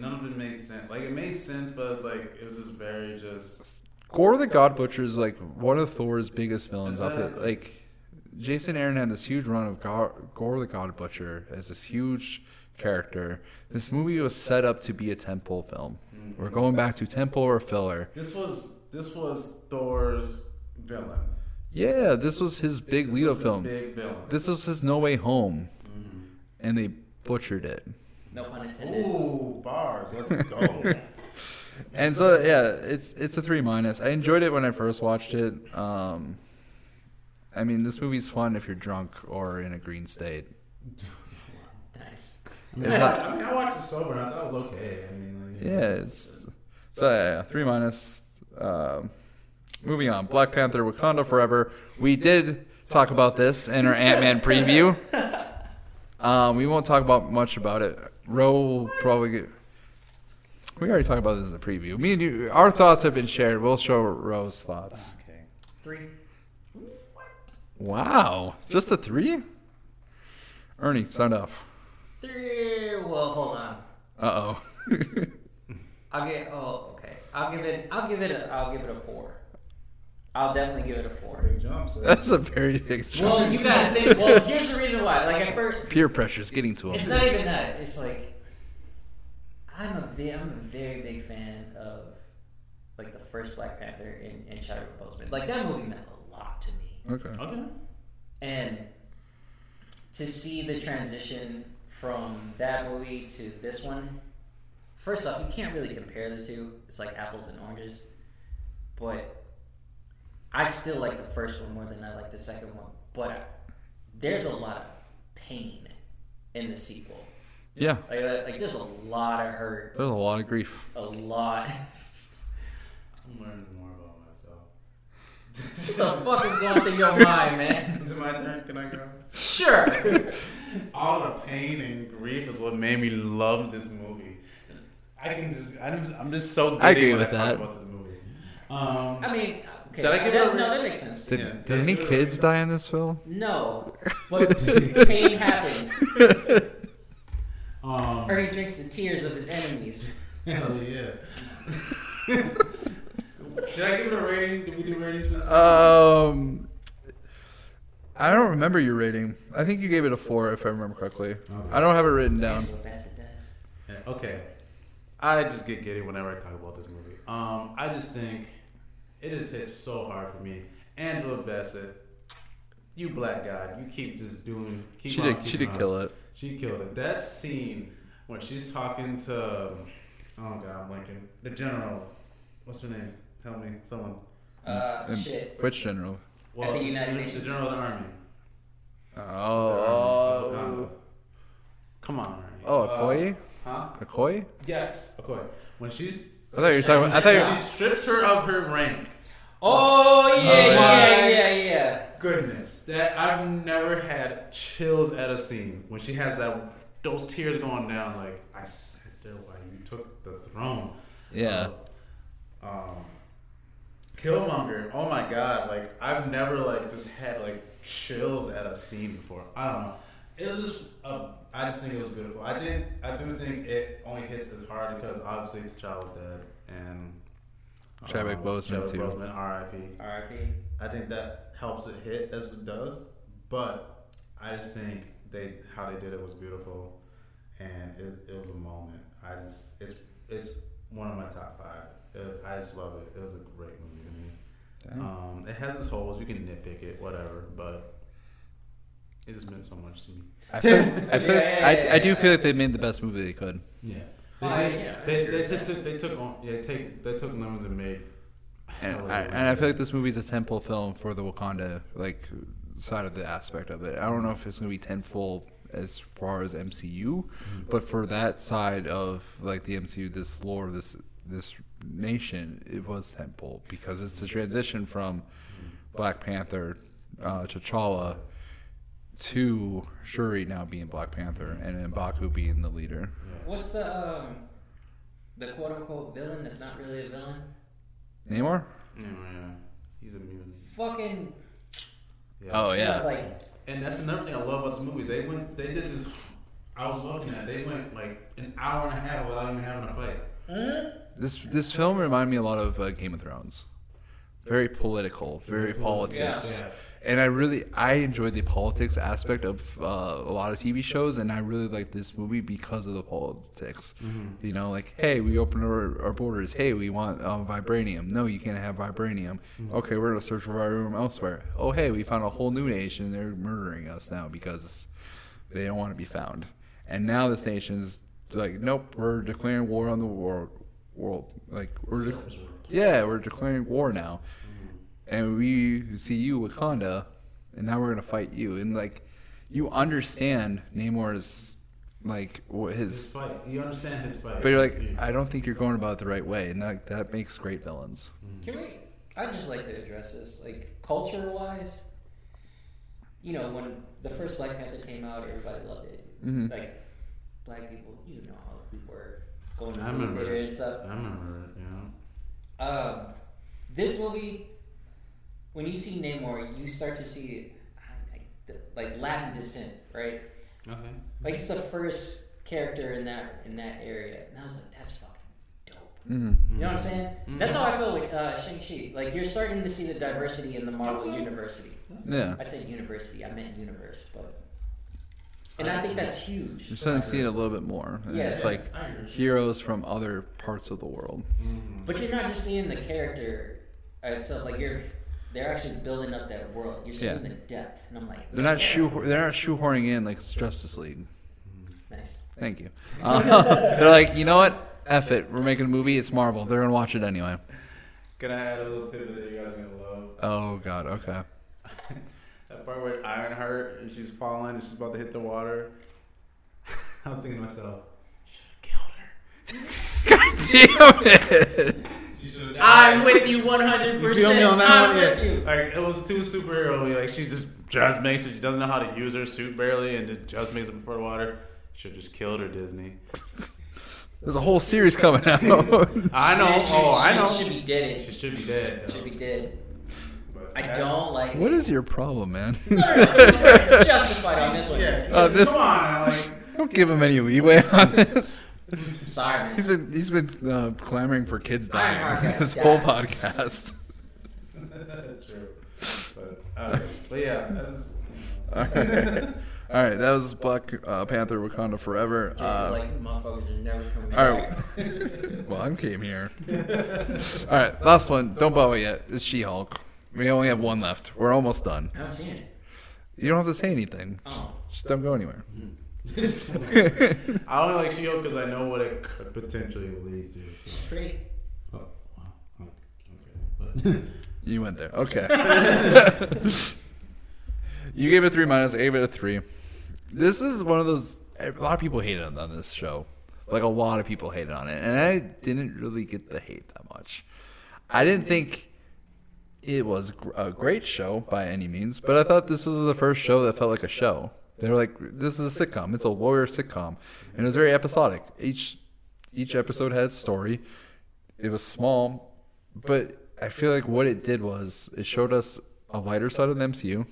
none of it made sense. Like it made sense, but it's like it was just very just. Gorr the God Butcher is like one of Thor's biggest villains. Up it like Jason Aaron had this huge run of Gorr the God Butcher as this huge character. This movie was set up to be a tentpole film. We're going back to tentpole or filler. This was this was Thor's villain. Yeah, this was his big lead film. Big villain. This was his No Way Home, Mhm. and they butchered it. No pun intended. Ooh, bars. Let's go. And so yeah, it's it's a three minus. I enjoyed it when I first watched it. Um, I mean, this movie's fun if you're drunk or in a green state. Nice. I mean, I, I mean, I watched it sober and I thought it was okay. I mean, like, Yeah, it's so yeah, yeah, three minus. Um, moving on, Black Panther: Wakanda Forever. We did talk about this in our Ant Man preview. Um, we won't talk about much about it. Ro will probably get. We already talked about this in the preview. Me and you, our thoughts have been shared. We'll show Ro's thoughts. Okay. Three. Wow, just a three? Ernie, sound off. Three. Well, hold on. Uh oh. I'll get. Oh, okay. I'll give it. I'll give it. A, I'll give it a four. I'll definitely give it a four. Big jumps. That's a very big jump. Well, you gotta think. Well, here's the reason why. Like at first, Peer pressure's getting to him. it's not even that. It's like I'm a big. I'm a very big fan of like the first Black Panther and, and Chadwick Boseman. Like that movie meant a lot to me. Okay. Okay. And to see the transition from that movie to this one, first off, you can't really compare the two. It's like apples and oranges. But I still like the first one more than I like the second one. But there's a lot of pain in the sequel. Yeah, Like, uh, like there's a lot of hurt, there's a lot of grief. a lot. I'm learning more about myself. what the fuck is going through your mind, man? Is it my turn? Can I go? Sure. All the pain and grief is what made me love this movie. I can just, I'm just, I'm just so. I giddy agree when with I talk that. About this movie. Um, I mean, okay. Did I give that, it a- no, that makes sense. Did, Yeah. did any kids die in this film? No, but pain happened. um, Or he drinks the tears of his enemies. hell yeah. Did I give it a rating? Did we do ratings? Um, I don't remember your rating. I think you gave it a four, if I remember correctly. I don't have it written down. Angela Bassett does. Yeah, okay. I just get giddy whenever I talk about this movie. Um, I just think it just hit so hard for me. Angela Bassett, you black guy, you keep just doing. Keep She on did. She did on. kill it. She killed it. That scene when she's talking to, oh god, I'm blanking. The general. What's her name? Tell me, someone. Uh, And shit. Which general? At the United Nations. the general of the army. Oh. Come on, Army. Oh, Uh, Okoye? huh? Okoye? Yes, okay. When she's I thought you were talking. About, I thought you. she strips her of her rank. Oh yeah, Oh, yeah, yeah. yeah, yeah. Goodness, that I've never had chills at a scene when she has that those tears going down. Like I said, there while you took the throne. Yeah. Um, Killmonger. Oh my god! Like I've never like just had like chills at a scene before. I don't know. It was just. Uh, I just think it was beautiful. I think. I do think it only hits as hard because obviously the child was dead and. Chadwick Boseman, Chadwick too. Boseman, R.I.P. R.I.P. I think that helps it hit as it does, but I just think they how they did it was beautiful, and it, it was a moment. I just it's it's one of my top five. It, I just love it. It was a great movie to me. Um, it has its holes. You can nitpick it, whatever, but it just meant so much to me. I, feel, I, feel, Yeah, yeah, I, yeah, I do yeah. feel like they made the best movie they could. Yeah. Oh, They, yeah, they, they, they, took they took on yeah take they took lemons and made And hell of I, a and I feel like this movie's a tentpole film for the Wakanda like side of the aspect of it. I don't know if it's gonna be tentpole as far as MCU, but for that side of like the MCU, this lore, this this nation, it was tentpole because it's the transition from Black Panther, uh, T'Challa, to Shuri now being Black Panther, and then M'Baku being the leader. What's the um, the quote unquote villain that's not really a villain? Namor? Yeah, yeah. He's a mutant. Fucking Yeah. Oh yeah. like And that's another thing I love about this movie. They went, they did this. I was looking at. it, They went like an hour and a half without even having a fight. This this film reminded me a lot of uh, Game of Thrones. Very political, very politics, Yeah. And I really I enjoyed the politics aspect of uh, a lot of TV shows, and I really like this movie because of the politics. You know, like hey, we open our, our borders. Hey, we want uh, vibranium. No, you can't have vibranium. Okay, we're gonna search for vibranium elsewhere. Oh, hey, we found a whole new nation. They're murdering us now because they don't want to be found. And now this nation's like, nope, we're declaring war on the world. World, like we're, de- yeah, we're declaring war now, and we see you, Wakanda, and now we're gonna fight you. And like, you understand Namor's like what His his, fight. You understand his fight. but you're like, I don't think you're going about it the right way, and that that makes great villains. Can we? I'd just like to address this, like culture wise. You know, when the first Black Panther came out, everybody loved it. Mhm. Like black people, you know how we were going to I the movie remember. theater and stuff. I remember it. You know. Um, this movie, when you see Namor, you start to see like, Latin descent, right? Okay. Like it's the first character in that in that area, and I was like, that's fucking dope. Mm. You know what I'm saying? That's how I feel with uh, Shang-Chi. Like, you're starting to see the diversity in the Marvel University. Yeah, I said university, I meant universe, but. And I think that's huge. you're starting to see it a little bit more. Yeah. it's like heroes from other parts of the world. But you're not just seeing the character itself, like, you're. They're actually building up that world. You're seeing Yeah. the depth, and I'm like, They're not yeah, shoe they're not shoehorning in like it's Justice League. Nice. Thank you. Uh, they're like, you know what? F it. We're making a movie. It's Marvel. They're gonna watch it anyway. Can I add a little tidbit that you guys are gonna love? Oh God. Okay. That part where Ironheart and she's falling and she's about to hit the water. I was thinking to myself, should have killed her. God damn it. She I'm with you 100%. You feel me on that I'm one? with Yeah. you. Like it was too superhero. Like she just just makes it. She doesn't know how to use her suit barely, and it just makes it before the water. Should have just killed her, Disney. There's a whole series coming out. I know. Yeah, she- oh, I know. she know. Should be dead. She should be dead. Should be dead. I don't like. what it. is your problem, man? No, no, no, justified on this one. Yeah. Uh, this- Come on, now. Don't give him any leeway on this. Sorry, man. He's been he's been uh, clamoring for kids dying Ironheart this guys, whole yeah. podcast. that's true. But, uh, but yeah, that's. All right. All right, that was Black uh, Panther Wakanda Forever. It's Uh, like motherfuckers are never coming all back. well, I came here. All right, last one. Don't bow it yet. It's She-Hulk. We only have one left. We're almost done. I haven't seen it. You don't have to say anything. Just, Oh. just don't go anywhere. I only like She-Hulk because I know what it could potentially lead to. So. It's. Oh, wow. Okay. But You went there. Okay. you gave it a three minus. I gave it a three. This is one of those. A lot of people hated on this show. Like a lot of people hated on it, and I didn't really get the hate that much. I didn't think it was a great show by any means, but I thought this was the first show that felt like a show. They were like, "This is a sitcom. It's a lawyer sitcom," and it was very episodic. Each each episode had a story. It was small, but I feel like what it did was it showed us a lighter side of the MCU.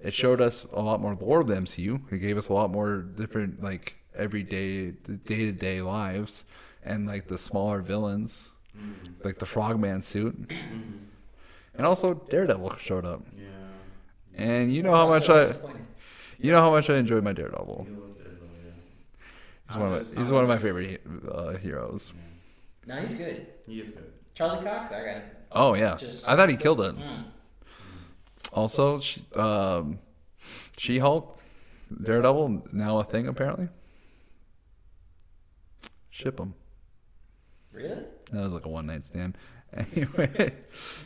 It showed us a lot more lore of the MCU. It gave us a lot more different, like everyday, day to day lives, and like the smaller villains, like the Frogman suit, and also Daredevil showed up. yeah. And you know how much I, disappointing. You know how much I enjoyed my Daredevil. You looked at it, yeah. He's one of my, he's one of my favorite uh, heroes. No, he's good. He is good. Charlie Cox, I got. Oh yeah, Just- I thought he killed it. Mm. Also, she, um, She Hulk, Daredevil, now a thing apparently. Ship them. Really? That was like a one night stand. Anyway,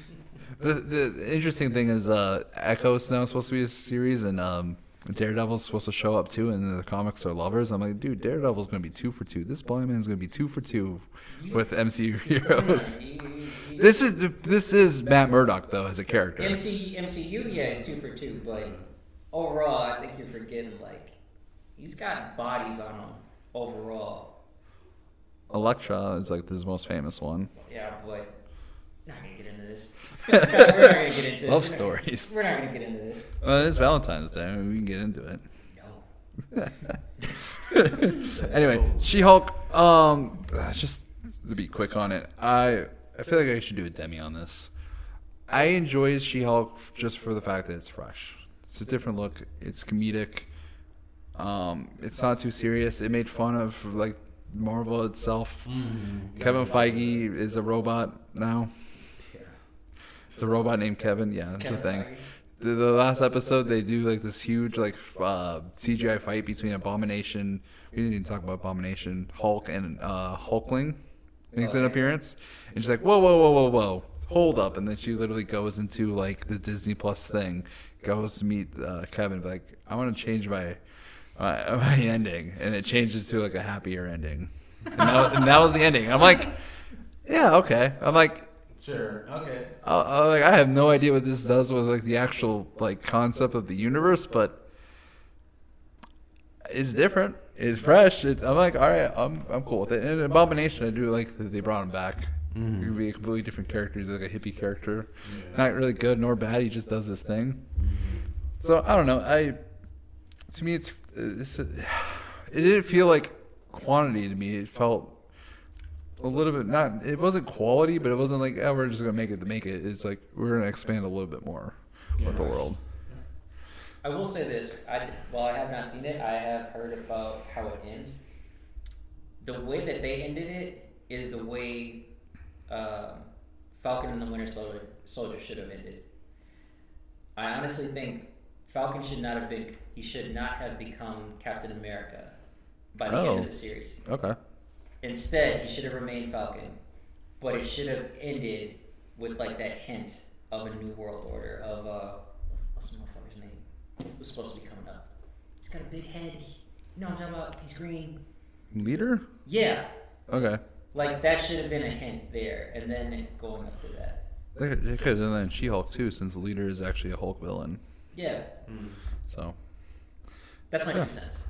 the the interesting thing is, uh, Echo's now supposed to be a series, and um, Daredevil's supposed to show up too, and the comics are lovers. I'm like, dude, Daredevil's gonna be two for two. This blind man's gonna be two for two with MCU heroes. This is this is Matt Murdock though as a character. MC, MCU, yeah, it's two for two, but overall, I think you're forgetting like he's got bodies on him overall. Elektra is like his most famous one. Yeah, but not gonna get into this. We're not gonna get into Love we're not- stories. We're not gonna get into this. Well, it's Valentine's Day. I mean, we can get into it. No. anyway, She Hulk. Um, just to be quick on it, I I feel like I should do a demi on this. I enjoy She Hulk just for the fact that it's fresh. It's a different look. It's comedic. Um, it's not too serious. It made fun of like Marvel itself. Kevin Feige is a robot now. It's a robot named Kevin. Yeah, that's Kevin the thing. Feige. The, the last episode, they do like this huge like uh, CGI fight between Abomination. We didn't even talk about Abomination, Hulk, and uh, Hulkling makes Oh, an appearance. And she's like, "Whoa, whoa, whoa, whoa, whoa, hold up!" And then she literally goes into like the Disney Plus thing, goes to meet uh, Kevin, like, "I want to change my my, my ending," and it changes to like a happier ending. And that, and that was the ending. I'm like, "Yeah, okay." I'm like, Sure. Okay. I, I, like I have no idea what this does with like the actual like concept of the universe, but it's different. It's fresh. It, I'm like, all right, I'm I'm cool with it. And Abomination, I do like that they brought him back. Mm-hmm. He could be a completely different character. He's like a hippie character, not really good nor bad. He just does his thing. Mm-hmm. So I don't know. I to me, it's, it's it didn't feel like quantity to me. It felt a little bit not. It wasn't quality, but it wasn't like oh, we're just gonna make it to make it. It's like we're gonna expand a little bit more with the world. I will say this: I, while I have not seen it, I have heard about how it ends. The way that they ended it is the way um Falcon and the Winter Soldier, Soldier should have ended. I honestly think Falcon should not have been. He should not have become Captain America by the end Oh. of the series. Okay. Instead, he should have remained Falcon, but it should have ended with like that hint of a new world order of uh, what's, what's the motherfucker's name? Who's supposed to be coming up? He's got a big head. You know what I'm talking about? He's green. Leader. Yeah, Okay. like that should have been a hint there, and then it going up to that. They could, they could have done that in She-Hulk too, since Leader is actually a Hulk villain. Yeah, So. that's my Yeah. two cents.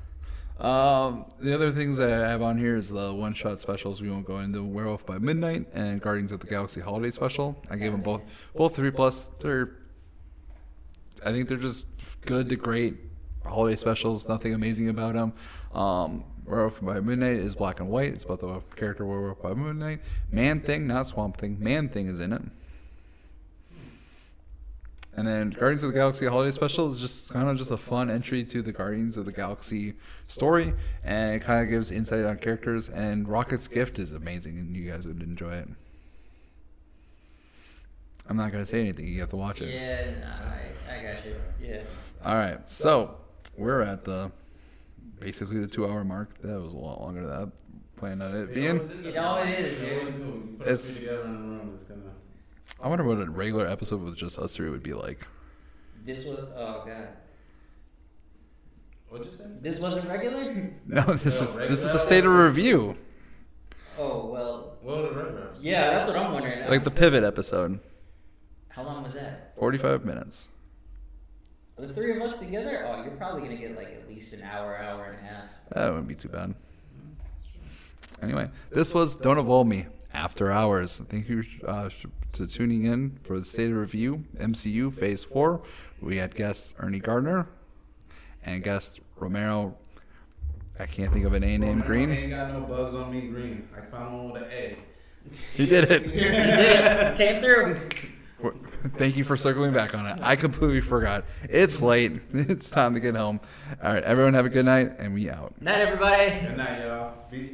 Um, the other things that I have on here is the one-shot specials. We won't go into Werewolf by Midnight and Guardians of the Galaxy Holiday Special. I gave them both, both three plus. They're, I think they're just good to great holiday specials. Nothing amazing about them. Um, Werewolf by Midnight is black and white. It's about the character Werewolf by Midnight. Man Thing, not Swamp Thing. Man Thing is in it. And then Guardians of the Galaxy Holiday Special is just kind of just a fun entry to the Guardians of the Galaxy story, and it kind of gives insight on characters. And Rocket's Gift is amazing, and you guys would enjoy it. I'm not gonna say anything. You have to watch it. Yeah, nah, I, I got you. Yeah. All right, so we're at the basically the two-hour mark. That was a lot longer than I planned on it being. You know it is, dude. It's I wonder what a regular episode with just us three would be like. This was oh god. What'd you say? This wasn't regular. No, this No, is regular- this is the state of review, Oh well. What are the regular? Yeah, that's what I'm wondering. like the pivot episode, How long was that? forty-five minutes. The three of us together? Oh, you're probably gonna get like at least an hour, hour and a half. That wouldn't be too bad. Anyway, this was Don't Evolve Me After Hours. Thank you uh, to tuning in for the State of Review MCU Phase 4. We had guest Ernie Gardner and guest Romero. I can't think of an A name. I Green. ain't got no bugs on me. Green. I found one with an A. He did it. You did it. Came through. Thank you for circling back on it. I completely forgot. It's late. It's time to get home. All right, everyone have a good night, and we out. Night, everybody. Good night, y'all. Be-